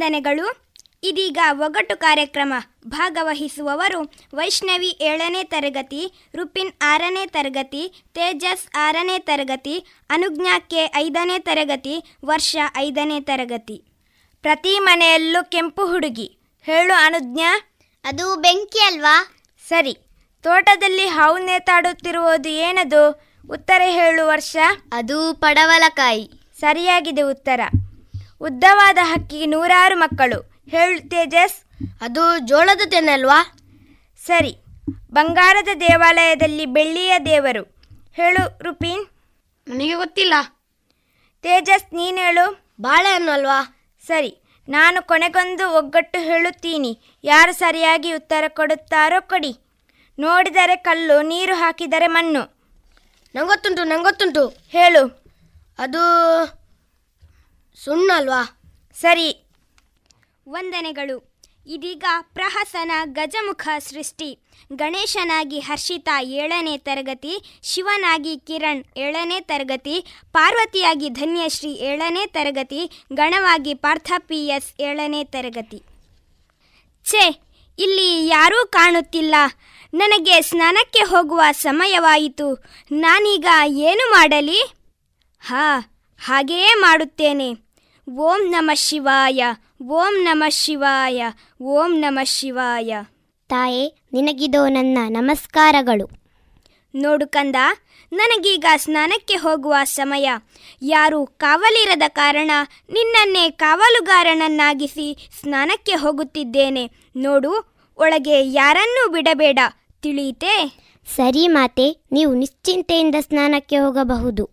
ವಂದನೆಗಳು. ಇದೀಗ ಒಗಟು ಕಾರ್ಯಕ್ರಮ ಭಾಗವಹಿಸುವವರು ವೈಷ್ಣವಿ ಏಳನೇ ತರಗತಿ ರುಪಿನ್ ಆರನೇ ತರಗತಿ ತೇಜಸ್ ಆರನೇ ತರಗತಿ ಅನುಜ್ಞಾ ಕೆ ಐದನೇ ತರಗತಿ ವರ್ಷ ಐದನೇ ತರಗತಿ. ಪ್ರತಿ ಮನೆಯಲ್ಲೂ ಕೆಂಪು ಹುಡುಗಿ. ಹೇಳು ಅನುಜ್ಞಾ. ಅದು ಬೆಂಕಿ ಅಲ್ವಾ? ಸರಿ. ತೋಟದಲ್ಲಿ ಹಾವು ನೇತಾಡುತ್ತಿರುವುದು ಏನದು? ಉತ್ತರ ಹೇಳು ವರ್ಷ. ಅದು ಪಡವಲಕಾಯಿ. ಸರಿಯಾಗಿದೆ ಉತ್ತರ. ಉದ್ದವಾದ ಹಕ್ಕಿಗೆ ನೂರಾರು ಮಕ್ಕಳು. ಹೇಳು ತೇಜಸ್. ಅದು ಜೋಳದ ತೆನೆ ಅಲ್ವಾ? ಸರಿ. ಬಂಗಾರದ ದೇವಾಲಯದಲ್ಲಿ ಬೆಳ್ಳಿಯ ದೇವರು. ಹೇಳು ರುಪೀನ್. ನನಗೆ ಗೊತ್ತಿಲ್ಲ. ತೇಜಸ್ ನೀನು ಹೇಳು. ಬಾಳೆಹಣ್ಣು ಅಲ್ವಾ? ಸರಿ. ನಾನು ಕೊನೆಗೊಂದು ಒಗ್ಗಟ್ಟು ಹೇಳುತ್ತೀನಿ. ಯಾರು ಸರಿಯಾಗಿ ಉತ್ತರ ಕೊಡುತ್ತಾರೋ ಕೊಡಿ. ನೋಡಿದರೆ ಕಲ್ಲು ನೀರು ಹಾಕಿದರೆ ಮಣ್ಣು. ನಂಗೊತ್ತುಂಟು ನಂಗೊತ್ತುಂಟು. ಹೇಳು. ಅದು ಸುಣ್ಣ ಅಲ್ವಾ ಸರಿ. ವಂದನೆಗಳು. ಇದೀಗ ಪ್ರಹಸನ ಗಜಮುಖ ಸೃಷ್ಟಿ. ಗಣೇಶನಾಗಿ ಹರ್ಷಿತಾ ಏಳನೇ ತರಗತಿ, ಶಿವನಾಗಿ ಕಿರಣ್ ಏಳನೇ ತರಗತಿ, ಪಾರ್ವತಿಯಾಗಿ ಧನ್ಯಶ್ರೀ ಏಳನೇ ತರಗತಿ, ಗಣವಾಗಿ ಪಾರ್ಥ ಪಿ ಎಸ್ ಏಳನೇ ತರಗತಿ. ಛೇ, ಇಲ್ಲಿ ಯಾರೂ ಕಾಣುತ್ತಿಲ್ಲ. ನನಗೆ ಸ್ನಾನಕ್ಕೆ ಹೋಗುವ ಸಮಯವಾಯಿತು. ನಾನೀಗ ಏನು ಮಾಡಲಿ? ಹಾ, ಹಾಗೆಯೇ ಮಾಡುತ್ತೇನೆ. ಓಂ ನಮ ಶಿವಾಯ ಓಂ ನಮ ಶಿವಾಯ ಓಂ ನಮ ಶಿವಾಯ. ತಾಯೇ ನಿನಗಿದೋ ನನ್ನ ನಮಸ್ಕಾರಗಳು. ನೋಡು ಕಂದ ನನಗೀಗ ಸ್ನಾನಕ್ಕೆ ಹೋಗುವ ಸಮಯ. ಯಾರು ಕಾವಲಿರದ ಕಾರಣ ನಿನ್ನನ್ನೇ ಕಾವಲುಗಾರನನ್ನಾಗಿಸಿ ಸ್ನಾನಕ್ಕೆ ಹೋಗುತ್ತಿದ್ದೇನೆ. ನೋಡು ಒಳಗೆ ಯಾರನ್ನೂ ಬಿಡಬೇಡ ತಿಳಿಯಿತೆ? ಸರಿ ಮಾತೆ ನೀವು ನಿಶ್ಚಿಂತೆಯಿಂದ ಸ್ನಾನಕ್ಕೆ ಹೋಗಬಹುದು.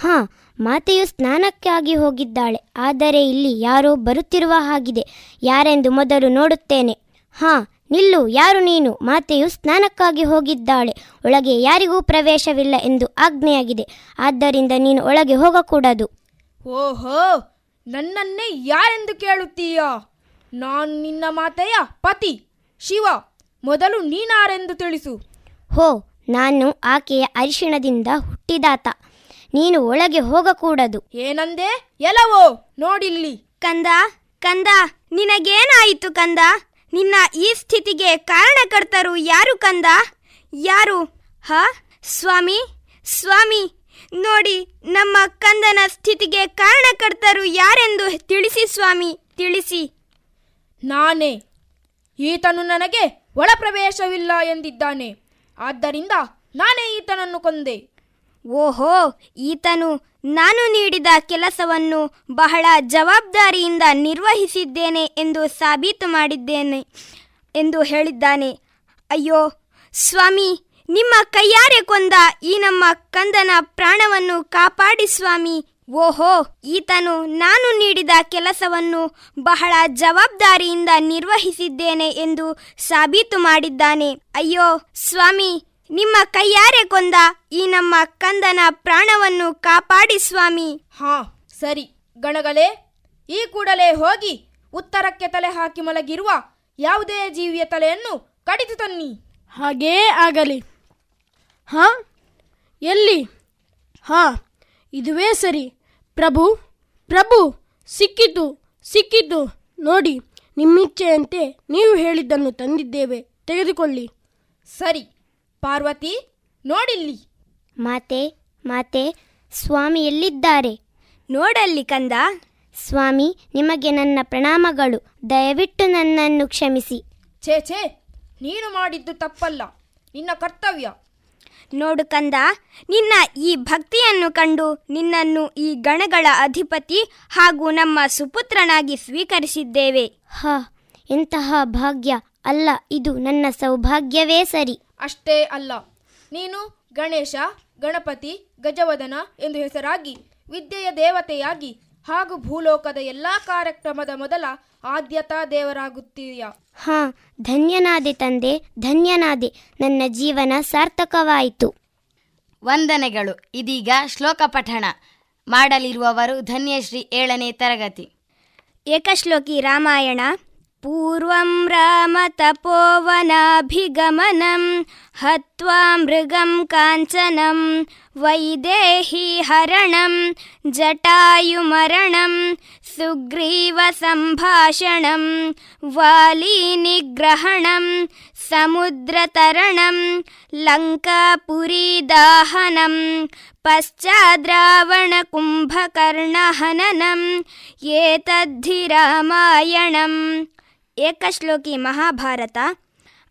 ಹಾ ಮಾತೆಯು ಸ್ನಾನಕ್ಕಾಗಿ ಹೋಗಿದ್ದಾಳೆ. ಆದರೆ ಇಲ್ಲಿ ಯಾರೋ ಬರುತ್ತಿರುವ ಹಾಗಿದೆ. ಯಾರೆಂದು ಮೊದಲು ನೋಡುತ್ತೇನೆ. ಹಾ ನಿಲ್ಲು ಯಾರು ನೀನು? ಮಾತೆಯು ಸ್ನಾನಕ್ಕಾಗಿ ಹೋಗಿದ್ದಾಳೆ. ಒಳಗೆ ಯಾರಿಗೂ ಪ್ರವೇಶವಿಲ್ಲ ಎಂದು ಆಜ್ಞೆಯಾಗಿದೆ. ಆದ್ದರಿಂದ ನೀನು ಒಳಗೆ ಹೋಗಕೂಡದು. ಓಹೋ ನನ್ನನ್ನೇ ಯಾರೆಂದು ಕೇಳುತ್ತೀಯಾ? ನಾನು ನಿನ್ನ ಮಾತೆಯ ಪತಿ. ಶಿವ ಮೊದಲು ನೀನಾರೆಂದು ತಿಳಿಸು. ಹೋ ನಾನು ಆಕೆಯ ಅರಿಶಿಣದಿಂದ ಹುಟ್ಟಿದಾತ. ನೀನು ಒಳಗೆ ಹೋಗಕೂಡದು. ಏನಂದೆ? ಎಲ್ಲವೋ? ನೋಡಿಲ್ಲಿ. ಕಂದ ಕಂದ ನಿನಗೇನಾಯಿತು ಕಂದ? ನಿನ್ನ ಈ ಸ್ಥಿತಿಗೆ ಕಾರಣಕರ್ತರು ಯಾರು ಕಂದ? ಯಾರು? ಹ ಸ್ವಾಮಿ ಸ್ವಾಮಿ. ನೋಡಿ ನಮ್ಮ ಕಂದನ ಸ್ಥಿತಿಗೆ ಕಾರಣಕರ್ತರು ಯಾರೆಂದು ತಿಳಿಸಿ ಸ್ವಾಮಿ ತಿಳಿಸಿ. ನಾನೇ. ಈತನು ನನಗೆ ಒಳಪ್ರವೇಶವಿಲ್ಲ ಎಂದಿದ್ದಾನೆ. ಆದ್ದರಿಂದ ನಾನೇ ಈತನನ್ನು ಕೊಂದೆ. ಓಹೋ, ಈತನು ನಾನು ನೀಡಿದ ಕೆಲಸವನ್ನು ಬಹಳ ಜವಾಬ್ದಾರಿಯಿಂದ ನಿರ್ವಹಿಸಿದ್ದೇನೆ ಎಂದು ಸಾಬೀತು ಮಾಡಿದ್ದೇನೆ ಎಂದು ಹೇಳಿದ್ದಾನೆ. ಅಯ್ಯೋ, ಸ್ವಾಮಿ, ನಿಮ್ಮ ಕೈಯಾರೆ ಕೊಂದ ಈ ನಮ್ಮ ಕಂದನ ಪ್ರಾಣವನ್ನು ಕಾಪಾಡಿ ಸ್ವಾಮಿ. ಓಹೋ, ಈತನು ನಾನು ನೀಡಿದ ಕೆಲಸವನ್ನು ಬಹಳ ಜವಾಬ್ದಾರಿಯಿಂದ ನಿರ್ವಹಿಸಿದ್ದೇನೆ ಎಂದು ಸಾಬೀತು ಮಾಡಿದ್ದಾನೆ. ಅಯ್ಯೋ, ಸ್ವಾಮಿ ನಿಮ್ಮ ಕೈಯಾರೆ ಕೊಂದ ಈ ನಮ್ಮ ಕಂದನ ಪ್ರಾಣವನ್ನು ಕಾಪಾಡಿ ಸ್ವಾಮಿ. ಹಾ ಸರಿ. ಗಣಗಳೇ ಈ ಕೂಡಲೇ ಹೋಗಿ ಉತ್ತರಕ್ಕೆ ತಲೆ ಹಾಕಿ ಮಲಗಿರುವ ಯಾವುದೇ ಜೀವಿಯ ತಲೆಯನ್ನು ಕಡಿದು ತನ್ನಿ. ಹಾಗೇ ಆಗಲಿ. ಹಾ ಎಲ್ಲಿ? ಹಾ ಇದುವೇ ಸರಿ. ಪ್ರಭು ಪ್ರಭು ಸಿಕ್ಕಿತು ಸಿಕ್ಕಿತು ನೋಡಿ ನಿಮ್ಮಿಚ್ಛೆಯಂತೆ ನೀವು ಹೇಳಿದ್ದನ್ನು ತಂದಿದ್ದೇವೆ. ತೆಗೆದುಕೊಳ್ಳಿ. ಸರಿ. ಪಾರ್ವತಿ ನೋಡಿಲ್ಲಿ. ಮಾತೆ ಮಾತೆ ಸ್ವಾಮಿ ಎಲ್ಲಿದ್ದಾರೆ? ನೋಡಲ್ಲಿ ಕಂದ. ಸ್ವಾಮಿ ನಿಮಗೆ ನನ್ನ ಪ್ರಣಾಮಗಳು. ದಯವಿಟ್ಟು ನನ್ನನ್ನು ಕ್ಷಮಿಸಿ. ಛೇ ಛೇ ನೀನು ಮಾಡಿದ್ದು ತಪ್ಪಲ್ಲ. ನಿನ್ನ ಕರ್ತವ್ಯ. ನೋಡು ಕಂದ ನಿನ್ನ ಈ ಭಕ್ತಿಯನ್ನು ಕಂಡು ನಿನ್ನನ್ನು ಈ ಗಣಗಳ ಅಧಿಪತಿ ಹಾಗೂ ನಮ್ಮ ಸುಪುತ್ರನಾಗಿ ಸ್ವೀಕರಿಸಿದ್ದೇವೆ. ಹ ಎಂತಹ ಭಾಗ್ಯ ಅಲ್ಲ ಇದು ನನ್ನ ಸೌಭಾಗ್ಯವೇ ಸರಿ. ಅಷ್ಟೇ ಅಲ್ಲ. ನೀನು ಗಣೇಶ ಗಣಪತಿ ಗಜವದನ ಎಂದು ಹೆಸರಾಗಿ ವಿದ್ಯೆಯ ದೇವತೆಯಾಗಿ ಹಾಗೂ ಭೂಲೋಕದ ಎಲ್ಲಾ ಕಾರ್ಯಕ್ರಮದ ಮೊದಲ ಆದ್ಯತಾ ದೇವರಾಗುತ್ತೀಯ. ಹಾ ಧನ್ಯನಾದೆ ತಂದೆ ಧನ್ಯನಾದೆ. ನನ್ನ ಜೀವನ ಸಾರ್ಥಕವಾಯಿತು. ವಂದನೆಗಳು. ಇದೀಗ ಶ್ಲೋಕ ಪಠಣ. ಮಾಡಲಿರುವವರು ಧನ್ಯಶ್ರೀ ಏಳನೇ ತರಗತಿ. ಏಕಶ್ಲೋಕಿ ರಾಮಾಯಣ. पूर्वं रामतपोवनाभिगमनं हत्वा मृगं काञ्चनं वैदेहीहरणं जटायुमरणं सुग्रीवसम्भाषणं वालीनिग्रहणं समुद्रतरणं लङ्कापुरीदाहनं पश्चाद्रावणकुम्भकर्णहननम् एतद्धि रामायणम् ಏಕಶ್ಲೋಕಿ ಮಹಾಭಾರತ.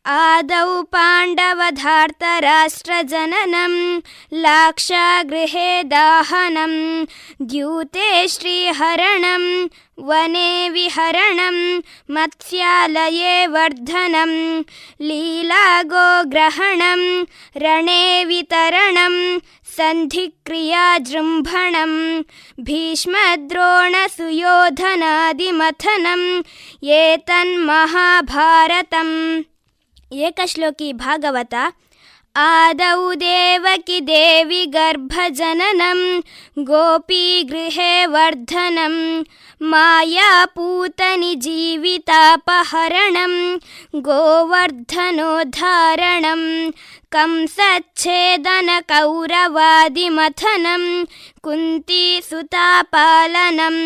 ಆದೌ ಪಾಂಡವಧಾರ್ತರಾಷ್ಟ್ರಜನನಂ ಲಾಕ್ಷಾಗೃಹೇ ದಾಹನಂ ದ್ಯೂತೆ ಶ್ರೀಹರಣಂ ವನೆ ವಿಹರಣಂ ಮತ್ಸ್ಯಾಲಯೇ ವರ್ಧನಂ ಲೀಲಾಗೋಗ್ರಹಣಂ ರಣೇ सन्धिक्रिया भीष्मद्रोणसुयोधनादिमथनम् भीष्मद्रोणसुयोधनादिमथनं एतन्महाभारतम् एकश्लोकी भागवता आदौ देवकि देवि गर्भजननं गोपीगृहे वर्धनं मायापूतनिजीवितापहरणं गोवर्धनोद्धारणं कंसच्छेदनकौरवादिमथनं कुन्तीसुतापालनं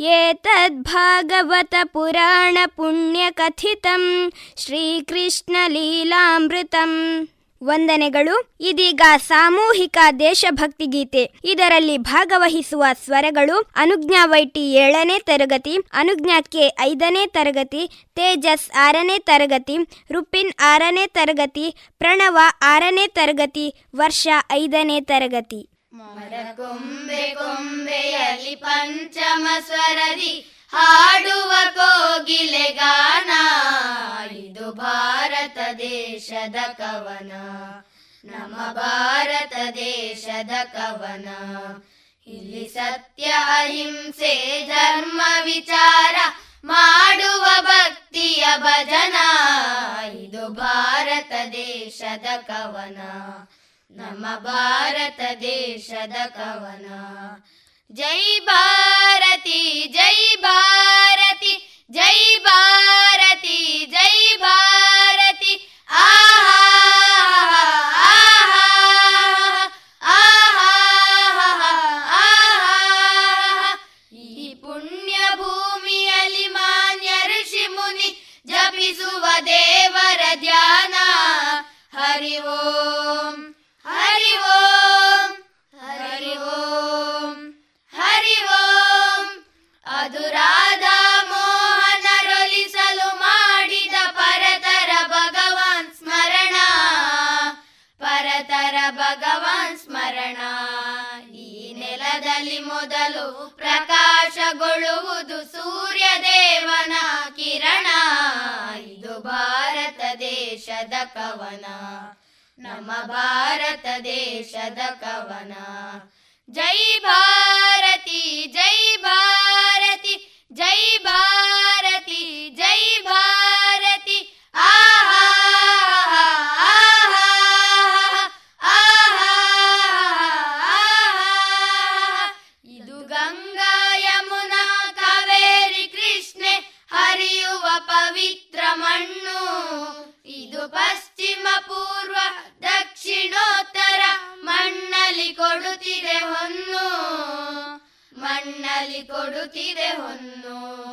एतद्भागवतपुराणपुण्यकथितं श्रीकृष्णलीलामृतम्। ವಂದನೆಗಳು. ಇದೀಗ ಸಾಮೂಹಿಕ ದೇಶಭಕ್ತಿ ಗೀತೆ. ಇದರಲ್ಲಿ ಭಾಗವಹಿಸುವ ಸ್ವರಗಳು ಅನುಜ್ಞಾ ವೈಟಿ ಏಳನೇ ತರಗತಿ, ಅನುಜ್ಞಾ ಕೆ ಐದನೇ ತರಗತಿ, ತೇಜಸ್ ಆರನೇ ತರಗತಿ, ರುಪಿನ್ ಆರನೇ ತರಗತಿ, ಪ್ರಣವ ಆರನೇ ತರಗತಿ, ವರ್ಷ ಐದನೇ ತರಗತಿ. ಕೊಂಬೆ ಕೊಂಬೆಯಲ್ಲಿ ಪಂಚಮ ಸ್ವರದಿ. ಹಾಡುವ ಕೋಗಿಲೆ ಗಾನ ಇದು ಭಾರತ ದೇಶದ ಕವನ. ನಮ್ಮ ಭಾರತ ದೇಶದ ಕವನ. ಇಲ್ಲಿ ಸತ್ಯ, ಅಹಿಂಸೆ, ಧರ್ಮ, ವಿಚಾರ ಮಾಡುವ ಭಕ್ತಿಯ ಭಜನ. ಇದು ಭಾರತ ದೇಶದ ಕವನ. ನಮ್ಮ ಭಾರತ ದೇಶದ ಕವನ. ಜೈ ಭಾರತಿ ಜೈ ಭಾರತಿ ಜೈ ಭಾರತಿ ಜೈ ಭಾರತಿ. ಆಹಾ ಈ ಪುಣ್ಯ ಭೂಮಿಯಲ್ಲಿ ಮಾನ್ಯ ಋಷಿ ಮುನಿ ಜಪಿಸುವ ದೇವರ ಧ್ಯಾನ. ಹರಿ ಪ್ರಕಾಶಗೊಳ್ಳುವುದು ಸೂರ್ಯ ದೇವನ ಕಿರಣ. ಇದು ಭಾರತ ದೇಶದ ಕವನ. ನಮ್ಮ ಭಾರತ ದೇಶದ ಕವನ. ಜೈ ಭಾರತಿ ಜೈ ಭಾರತಿ ಜೈ ಭಾರತಿ ಜೈ ಭಾರತಿ. ಆಹಾ ಪವಿತ್ರ ಮಣ್ಣು. ಇದು ಪಶ್ಚಿಮ, ಪೂರ್ವ, ದಕ್ಷಿಣೋತ್ತರ ಮಣ್ಣಲ್ಲಿ ಕೊಡುತ್ತಿದೆ ಹೊನ್ನು. ಮಣ್ಣಲ್ಲಿ ಕೊಡುತ್ತಿದೆ ಹೊನ್ನು.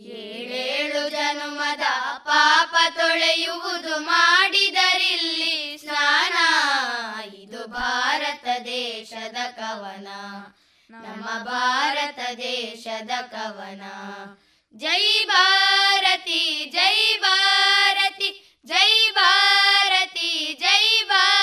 ಏಳೇಳು ಜನುಮದ ಪಾಪ ತೊಳೆಯುವುದು ಮಾಡಿದರಿಲ್ಲಿ ಸ್ನಾನ. ಇದು ಭಾರತ ದೇಶದ ಕವನ. ನಮ್ಮ ಭಾರತ ದೇಶದ ಕವನ. ಜೈ ಭಾರತಿ ಜೈ ಭಾರತಿ ಜೈ ಭಾರತಿ ಜೈ ಭಾರತಿ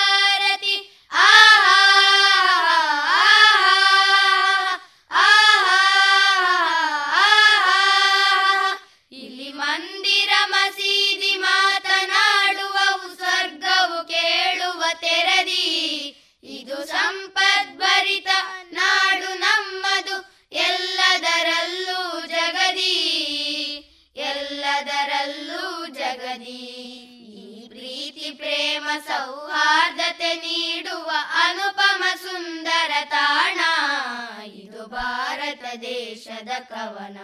ಸೌಹಾರ್ದತೆ ನೀಡುವ ಅನುಪಮ ಸುಂದರ ತಾಣ. ಇದು ಭಾರತ ದೇಶದ ಕವನ.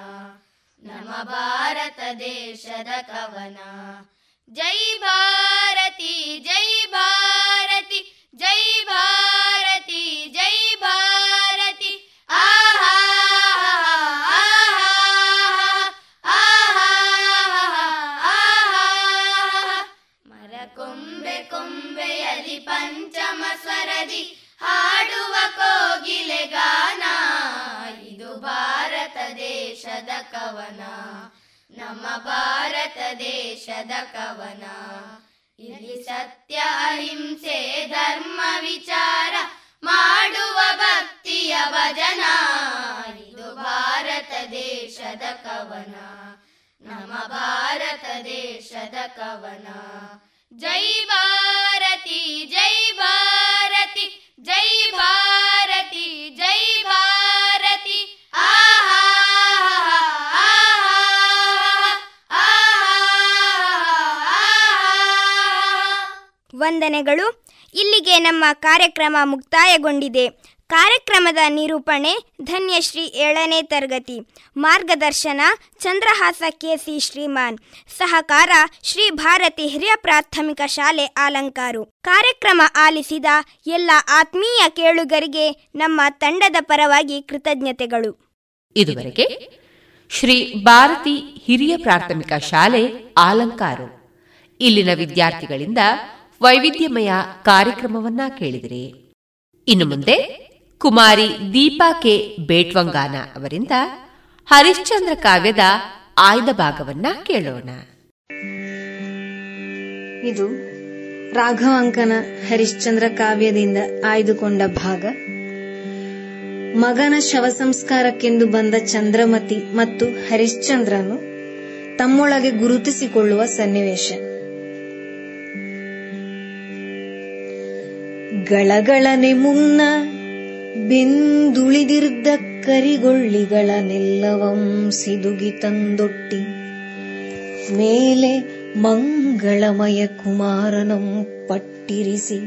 ನಮ್ಮ ಭಾರತ ದೇಶದ ಕವನ. ಜೈ ಭಾರತಿ ಜೈ ಭಾರತಿ ಜೈ ಭಾರತಿ ಜೈ ಭಾರತಿ. ಸ್ವರದಿ ಹಾಡುವ ಕೋಗಿಲೆ ಗಾನ. ಇದು ಭಾರತ ದೇಶದ ಕವನ. ನಮ್ಮ ಭಾರತ ದೇಶದ ಕವನ. ಇಲ್ಲಿ ಸತ್ಯ, ಅಹಿಂಸೆ, ಧರ್ಮ, ವಿಚಾರ ಮಾಡುವ ಭಕ್ತಿಯ ಭಜನ. ಇದು ಭಾರತ ದೇಶದ ಕವನ. ನಮ್ಮ ಭಾರತ ದೇಶದ ಕವನ. ಜೈ ಭಾರತಿ ಜೈ ಭಾರತಿ ಜೈ ಭಾರತಿ ಜೈ ಭಾರತಿ. ಆಹಾ ವಂದನೆಗಳು. ಇಲ್ಲಿಗೆ ನಮ್ಮ ಕಾರ್ಯಕ್ರಮ ಮುಕ್ತಾಯಗೊಂಡಿದೆ. ಕಾರ್ಯಕ್ರಮದ ನಿರೂಪಣೆ ಧನ್ಯಶ್ರೀ ಏಳನೇ ತರಗತಿ. ಮಾರ್ಗದರ್ಶನ ಚಂದ್ರಹಾಸ ಕೆಸಿ ಶ್ರೀಮಾನ್. ಸಹಕಾರ ಶ್ರೀ ಭಾರತಿ ಹಿರಿಯ ಪ್ರಾಥಮಿಕ ಶಾಲೆ ಆಲಂಕಾರು. ಕಾರ್ಯಕ್ರಮ ಆಲಿಸಿದ ಎಲ್ಲ ಆತ್ಮೀಯ ಕೇಳುಗರಿಗೆ ನಮ್ಮ ತಂಡದ ಪರವಾಗಿ ಕೃತಜ್ಞತೆಗಳು. ಇದುವರೆಗೆ ಶ್ರೀ ಭಾರತಿ ಹಿರಿಯ ಪ್ರಾಥಮಿಕ ಶಾಲೆ ಆಲಂಕಾರು. ಇಲ್ಲಿನ ವಿದ್ಯಾರ್ಥಿಗಳಿಂದ ವೈವಿಧ್ಯಮಯ ಕಾರ್ಯಕ್ರಮವನ್ನ ಕೇಳಿದಿರಿ. ಇನ್ನು ಮುಂದೆ ಕುಮಾರಿ ದೀಪಾ ಕೆ. ಬೇಟ್ವಂಗಾನ ಅವರಿಂದ ಹರಿಶ್ಚಂದ್ರ ಕಾವ್ಯದ ಆಯ್ದ ಭಾಗವನ್ನ ಕೇಳೋಣ. ಇದು ರಾಘವಾಂಕನ ಹರಿಶ್ಚಂದ್ರ ಕಾವ್ಯದಿಂದ ಆಯ್ದುಕೊಂಡ ಭಾಗ. ಮಗನ ಶವ ಸಂಸ್ಕಾರಕ್ಕೆಂದು ಬಂದ ಚಂದ್ರಮತಿ ಮತ್ತು ಹರಿಶ್ಚಂದ್ರನು ತಮ್ಮೊಳಗೆ ಗುರುತಿಸಿಕೊಳ್ಳುವ ಸನ್ನಿವೇಶ. ಗಳಗಳನೆ ಮುನ್ನ ಬೆಂದುಳಿದಿರ್ದ ಕರಿಗೊಳ್ಳಿಗಳನ್ನೆಲ್ಲವಂ ಸಿದುಗಿ ತಂದೊಟ್ಟಿ. ಮೇಲೆ ಮಂಗಳಮಯ ಕುಮಾರನಂ ಪಟ್ಟಿರಿಸಿ.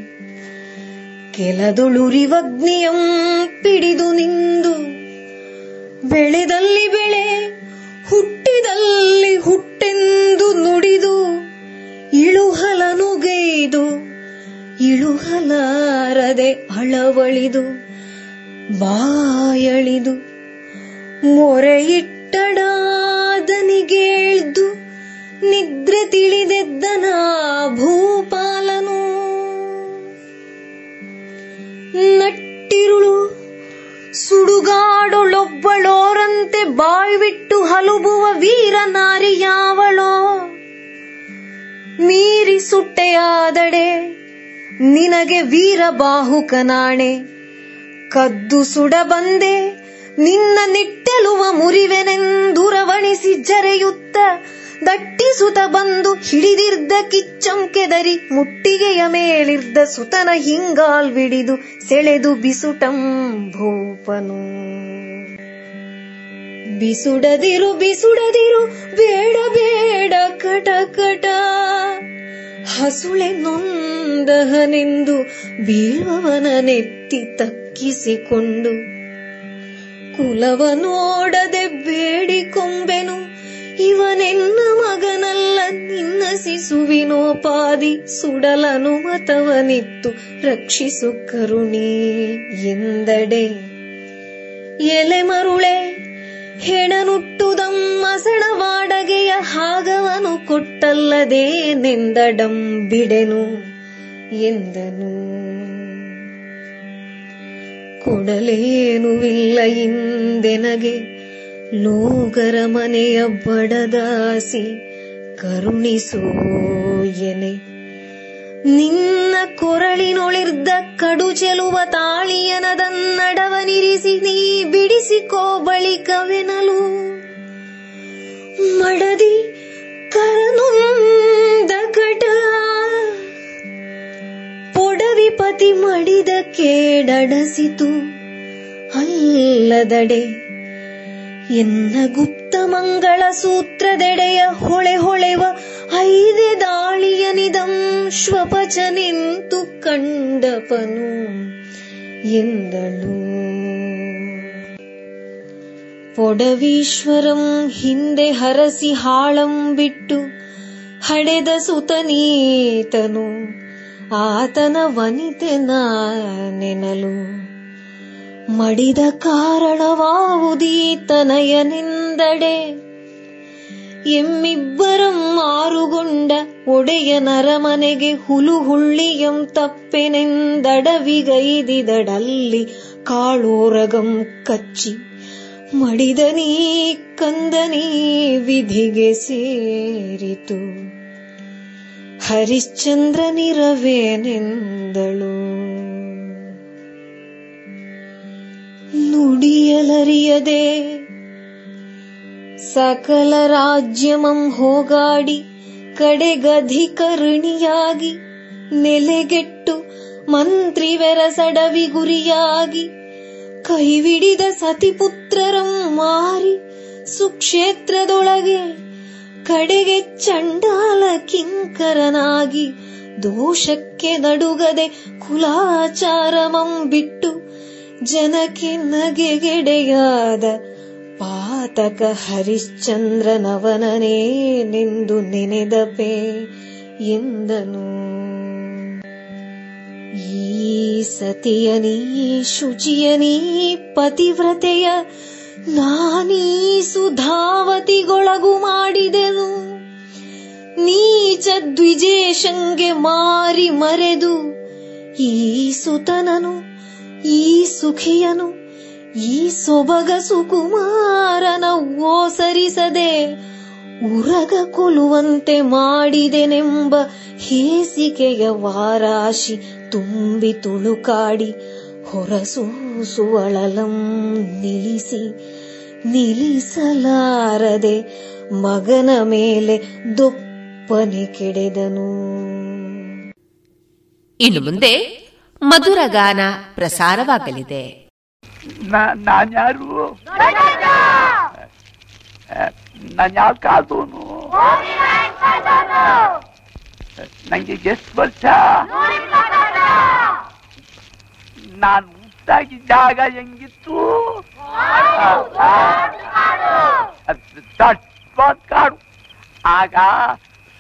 ಕೆಲದೊಳುರಿವಗ್ನಿಯಂ ಪಿಡಿದು ನಿಂದು. ಬೆಳೆದಲ್ಲಿ ಬೆಳೆ, ಹುಟ್ಟಿದಲ್ಲಿ ಹುಟ್ಟೆಂದು ನುಡಿದು. ಇಳುಹಲನುಗೈದು ಇಳುಹಲಾರದೆ ಅಳವಳಿದು. ಬಾಯಳಿದು ಮೊರೆಯಿಟ್ಟಡಾದನಿಗೇಳ್ದು ನಿದ್ರೆ ತಿಳಿದೆದ್ದನ ಭೂಪಾಲನು. ನಟ್ಟಿರುಳು ಸುಡುಗಾಡೊಳೊಬ್ಬಳೋರಂತೆ ಬಾಯ್ಬಿಟ್ಟು ಹಲುಬುವ ವೀರ ನಾರಿಯಾವಳೋ ಮೀರಿ ಸುಟ್ಟೆಯಾದಡೆ ನಿನಗೆ ವೀರ ಬಾಹುಕನಾಣೆ ಕದ್ದು ಸುಡ ಬಂದೆ. ನಿನ್ನ ನಿಟ್ಟೆಲುವ ಮುರಿವೆನೆಂದುರವಣಿಸಿ ಜರೆಯುತ್ತ ದಟ್ಟಿಸುತ ಬಂದು ಹಿಡಿದಿರ್ದ ಕಿಚ್ಚಂಕೆದರಿ ಮುಟ್ಟಿಗೆಯ ಮೇಲಿರ್ದ ಸುತನ ಹಿಂಗಾಲ್ವಿಡಿದು ಸೆಳೆದು ಬಿಸುಟಂ ಭೂಪನು. ಬಿಸುಡದಿರು ಬಿಸುಡದಿರು, ಬೇಡ ಬೇಡ, ಕಟ ಕಟ. ಹಸುಳೆ ನೊಂದಹನೆಂದು ಬೀಳುವವನ ನೆತ್ತಿ ತಕ್ಕಿಸಿಕೊಂಡು. ಕುಲವ ನೋಡದೆ ಬೇಡಿಕೊಂಬೆನು ಇವನೆನ್ನ ಮಗನಲ್ಲ ನಿನ್ನ ಸಿಸುವಿನೋಪಾದಿ ಸುಡಲನು ಮತವನಿತ್ತು, ರಕ್ಷಿಸು ಕರುಣೆ ಎಂದಡೆ. ಎಲೆ ಮರುಳೆ ಹೆಣನುಟ್ಟುದಂ ಸಣವಾಡಗೆಯ ಹಾಗವನು ಕೊಟ್ಟಲ್ಲದೆ ನಿಂದಡಂ ಬಿಡೆನು ಎಂದನು. ಕೊಡಲೇನುವಿಲ್ಲ ಇಂದೆನಗೆ ಲೋಗರ ಮನೆಯ ಬಡದಾಸಿ ಕರುಣಿಸೋ ಎನೆ. ನಿನ್ನ ಕೊರಳಿನೊಳಿರ್ದ ಕಡು ಚೆಲುವ ತಾಳಿಯನದನ್ನಡವನಿರಿಸಿ ನೀ ಬಿಡಿಸಿಕೋ ಬಳಿಕವೆನಲು. ಮಡದಿ ಕರನೊಂದ ಕಟ ಪೊಡವಿಪತಿ ಮಡಿದ ಕೇಡಡಸಿತು ಅಲ್ಲದಡೆ ಎನ್ನ ಗುಪ್ತ ಮಂಗಳ ಸೂತ್ರದೆಡೆಯ ಹೊಳೆ ಹೊಳೆವ ಐದೆ ದಾಳಿಯನಿದಂ ಶ್ವಪಚ ನಿಂತು ಕಂಡಪನು ಎಂದಳು. ಪೊಡವೀಶ್ವರಂ ಹಿಂದೆ ಹರಸಿ ಹಾಳಂ ಬಿಟ್ಟು ಹಡೆದ ಸುತನೀತನು, ಆತನ ವನಿತೆ ನೆನಲು ಮಡಿದ ಕಾರಣವಾವುದೀತನಯನೆಂದಡೆ ಎಮ್ಮಿಬ್ಬರಂ ಆರುಗೊಂಡ ಒಡೆಯ ನರಮನೆಗೆ ಹುಲು ಹುಳ್ಳಿಯಂ ತಪ್ಪೆನೆಂದಡವಿಗೈದಿದಡಲ್ಲಿ ಕಾಳೋರಗಂ ಕಚ್ಚಿ. ಮಡಿದನೀ ಕಂದನೀ ವಿಧಿಗೆ ಸೇರಿತು. ಹರಿಶ್ಚಂದ್ರನಿರವೇನೆಂದಳು ನುಡಿಯಲರಿಯದೆ ಸಕಲ ರಾಜ್ಯಮಂ ಹೋಗಾಡಿ ಕಡೆಗಧಿಕರಣಿಯಾಗಿ ನೆಲೆಗೆಟ್ಟು ಮಂತ್ರಿವೆರಸಡವಿ ಗುರಿಯಾಗಿ ಕೈವಿಡಿದ ಸತಿಪುತ್ರರಂ ಮಾರಿ ಸುಕ್ಷೇತ್ರದೊಳಗೆ ಕಡೆಗೆ ಚಂಡಾಲ ಕಿಂಕರನಾಗಿ ದೋಷಕ್ಕೆ ನಡುಗದೆ ಕುಲಾಚಾರಮಂ ಬಿಟ್ಟು ಜನಕ್ಕೆ ನಗೆಗೆಡೆಯಾದ ಪಾತಕ ಹರಿಶ್ಚಂದ್ರನವನನೇನೆಂದು ನೆನೆದಪೆ ಎಂದನು. ಈ ಸತಿಯನೀ ಶುಚಿಯನೀ ಪತಿವ್ರತೆಯ ನಾನೀ ಸುಧಾವತಿಗೊಳಗು ಮಾಡಿದೆನು. ನೀಚ ದ್ವಿಜೇಶಂಗೆ ಮಾರಿ ಮರೆದು ಈ ಸುತನನು ಈ ಸುಖಿಯನು, ಈ ಸೊಬಗ ಸುಕುಮಾರನ ಓಸರಿಸದೆ ಉರಗ ಕೊಲುವಂತೆ ಮಾಡಿದೆನೆಂಬ ಹೇಸಿಕೆಯ ವಾರಾಶಿ ತುಂಬಿ ತುಳುಕಾಡಿ ಹೊರಸೂಸುವಳಲಂ ನಿಲ್ಲಿಸಿ, ನಿಲ್ಲಿಸಲಾರದೆ ಮಗನ ಮೇಲೆ ದೊಪ್ಪನೆ ಕೆಡೆದನು. ಇನ್ನು ಮುಂದೆ ಮಧುರ ಗಾನ ಪ್ರಸಾರವಾಗಲಿದೆ. ನಾನ್ಯಾರು? ನಾನ್ಯಾರು ಕಾದೋನು? ನಂಗೆ ಎಷ್ಟು ವರ್ಷ? ನಾನು ಹುಟ್ಟಾಗಿದ್ದ ಜಾಗ ಹೆಂಗಿತ್ತು? ಕಾಡು. ಆಗ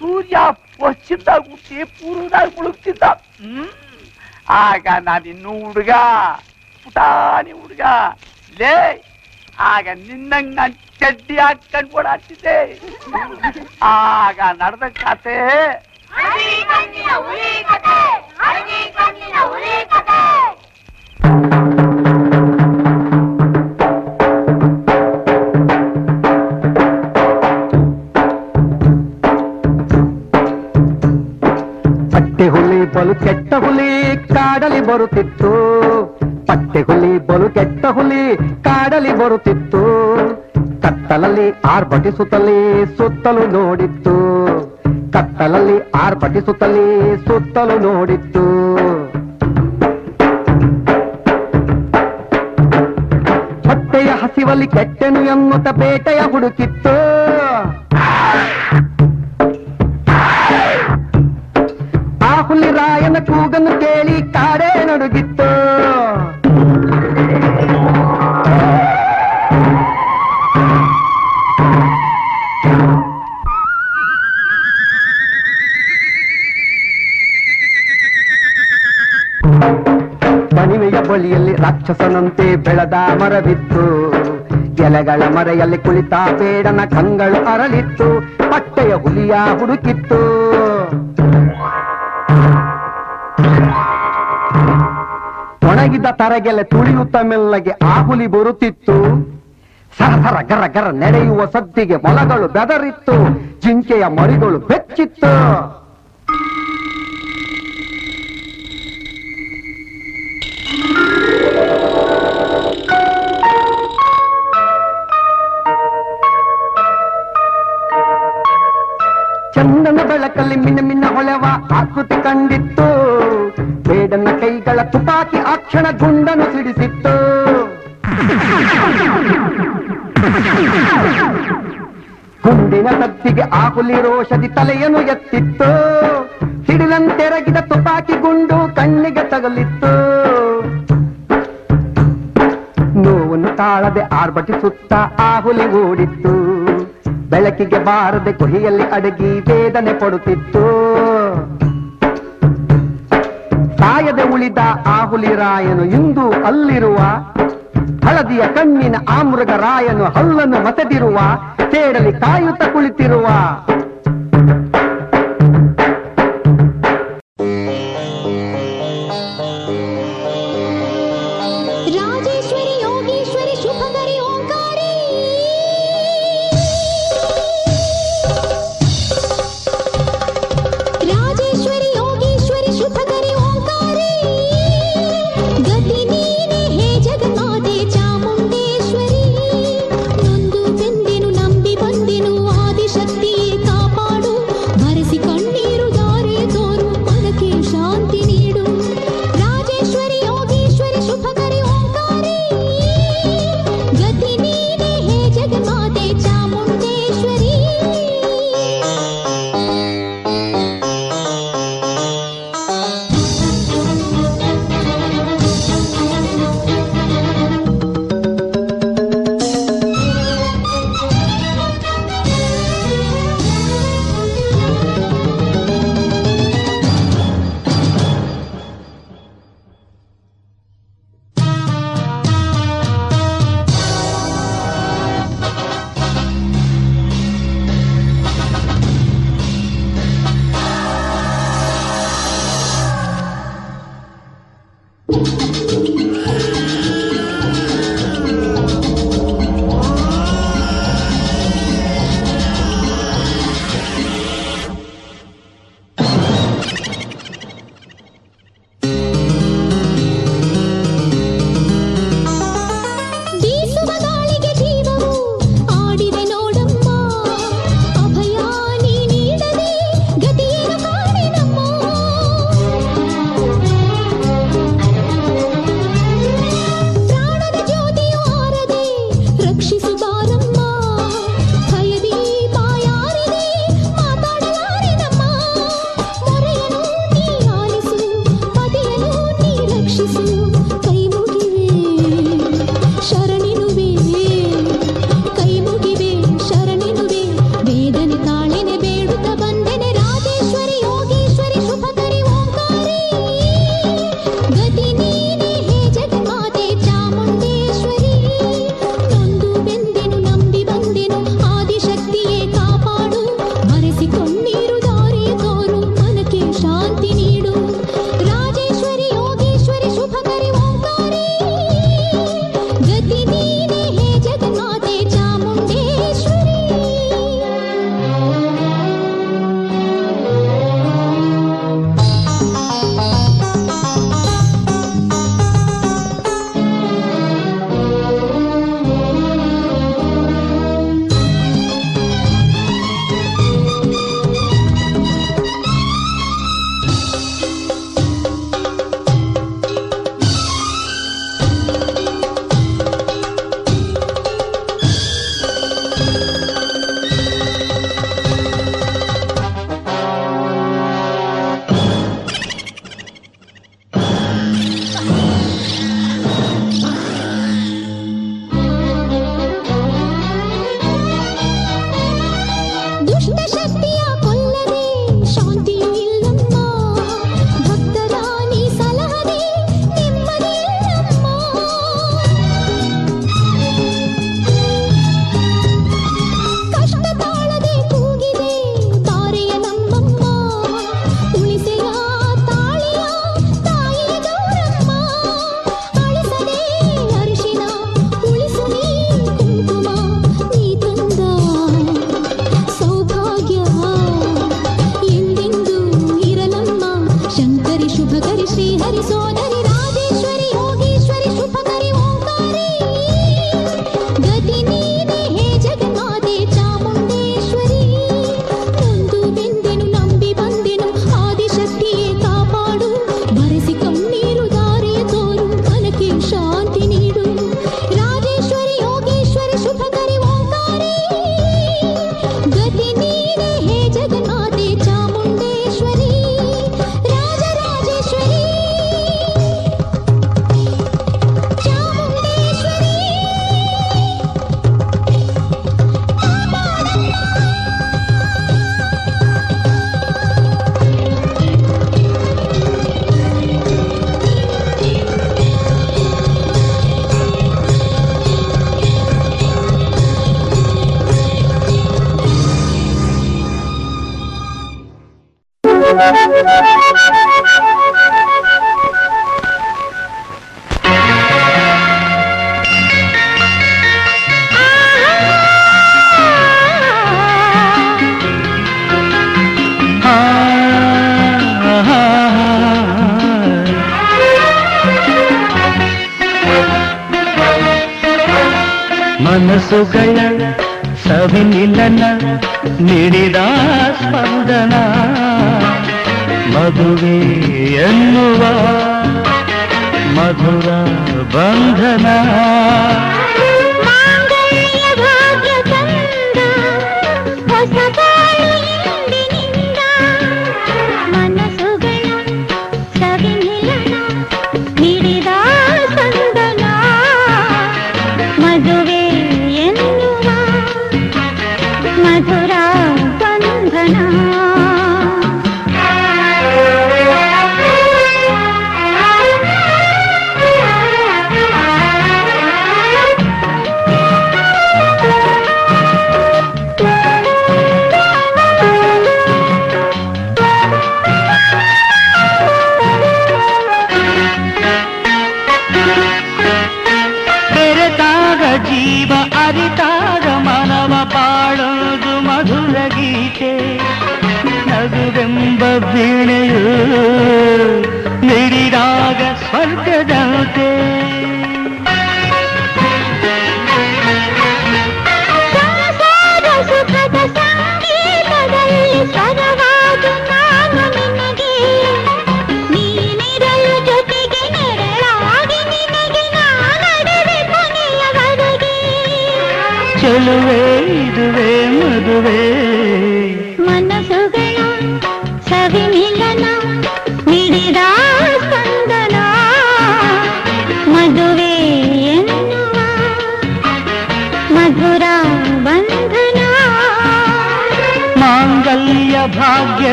ಸೂರ್ಯ ಪಶ್ಚಿಮದಾಗ ಹುಟ್ಟಿ ಪೂರ್ವದಾಗ ಮುಳುಗ್ತಿದ್ದ ಹ್ಮ್? ಆಗ ನಾನಿನ್ನು ಹುಡುಗ ಪುಟಾಣಿ ಹುಡುಗ ಲೇ ಆಗ ನಿನ್ನಂಗ್ ನಾನ್ ಚಡ್ಡಿ ಹಾಕೊಂಡ್ ಓಡಾಡ್ತಿದ್ದೆ ಆಗ ನಡೆದ ಕತೆ ಪಟ್ಟೆ ಹುಲಿ ಬಲು ಕೆಟ್ಟ ಹುಲಿ ಕಾಡಲಿ ಬರುತ್ತಿತ್ತು. ಪಟ್ಟೆ ಹುಲಿ ಬಲು ಕೆಟ್ಟ ಹುಲಿ ಕಾಡಲಿ ಬರುತ್ತಿತ್ತು. ಕತ್ತಲಲ್ಲಿ ಆರ್ಭಟಿಸುತ್ತಲೇ ಸುತ್ತಲು ನೋಡಿತ್ತು. ಕತ್ತಲಲ್ಲಿ ಆರ್ಭಟಿಸುತ್ತಲೇ ಸುತ್ತಲು ನೋಡಿತ್ತು. ಹೊಟ್ಟೆಯ ಹಸಿವಲ್ಲಿ ಕೆಟ್ಟೆನು ಎನ್ನುತ್ತ ಬೇಟೆಯ ಹುಡುಕಿತ್ತು. ಹುಲಿ ರಾಯನ ಕೂಗನ್ನು ಕೇಳಿ ಕಾಡೇ ನಡುಗಿತ್ತು. ಕಣಿವೆಯ ಬಳಿಯಲ್ಲಿ ರಾಕ್ಷಸನಂತೆ ಬೆಳೆದ ಮರವಿತ್ತು. ಎಲೆಗಳ ಮರೆಯಲ್ಲಿ ಕುಳಿತ ಬೇಡನ ಕಂಗಳು ಅರಳಿತ್ತು. ಪಟ್ಟೆಯ ಹುಲಿಯ ಹುಡುಕಿತ್ತು. ಒಣಗಿದ ತರಗೆಲೆ ತುಳಿಯುತ್ತ ಮೆಲ್ಲಗೆ ಆಹುಲಿ ಹುಲಿ ಬರುತ್ತಿತ್ತು. ಸರಸರ ಗರ ಗರ ನಡೆಯುವ ಸದ್ದಿಗೆ ಮೊಲಗಳು ಬೆದರಿತ್ತು. ಜಿಂಕೆಯ ಮರಿಗಳು ಬೆಚ್ಚಿತ್ತು. ಚಂದನ ಬೆಳಕಲ್ಲಿ ಮಿನ್ನ ಮಿನ್ನ ಹೊಳೆವ ಆಕೃತಿ ಕಂಡಿತ್ತು. ಬೇಡನ ಕೈಗಳ ತುಪಾಕಿ ಆ ಕ್ಷಣ ಗುಂಡನು ಸಿಡಿಸಿತ್ತು. ಗುಂಡಿನ ತತ್ತಿಗೆ ಆ ಹುಲಿ ರೋಷದಿ ತಲೆಯನ್ನು ಎತ್ತಿತ್ತು. ಸಿಡಿಲಂತೆರಗಿದ ತುಪಾಕಿ ಗುಂಡು ಕಣ್ಣಿಗೆ ತಗಲಿತ್ತು. ನೋವನ್ನು ತಾಳದೆ ಆರ್ಭಟಿಸುತ್ತಾ ಆ ಹುಲಿ ಓಡಿತ್ತು. ಬೆಳಕಿಗೆ ಬಾರದೆ ಕೊಹಿಯಲ್ಲಿ ಅಡಗಿ ವೇದನೆ ಪಡುತ್ತಿತ್ತು. ಸಾಯದೆ ಉಳಿದ ಆ ಹುಲಿ ರಾಯನು ಇಂದು ಅಲ್ಲಿರುವ, ಹಳದಿಯ ಕಣ್ಣಿನ ಆ ಮೃಗ ರಾಯನು ಹಲ್ಲನ್ನು ಮಸೆದಿರುವ ಸೇಡಲಿ ಕಾಯುತ್ತ ಕುಳಿತಿರುವ.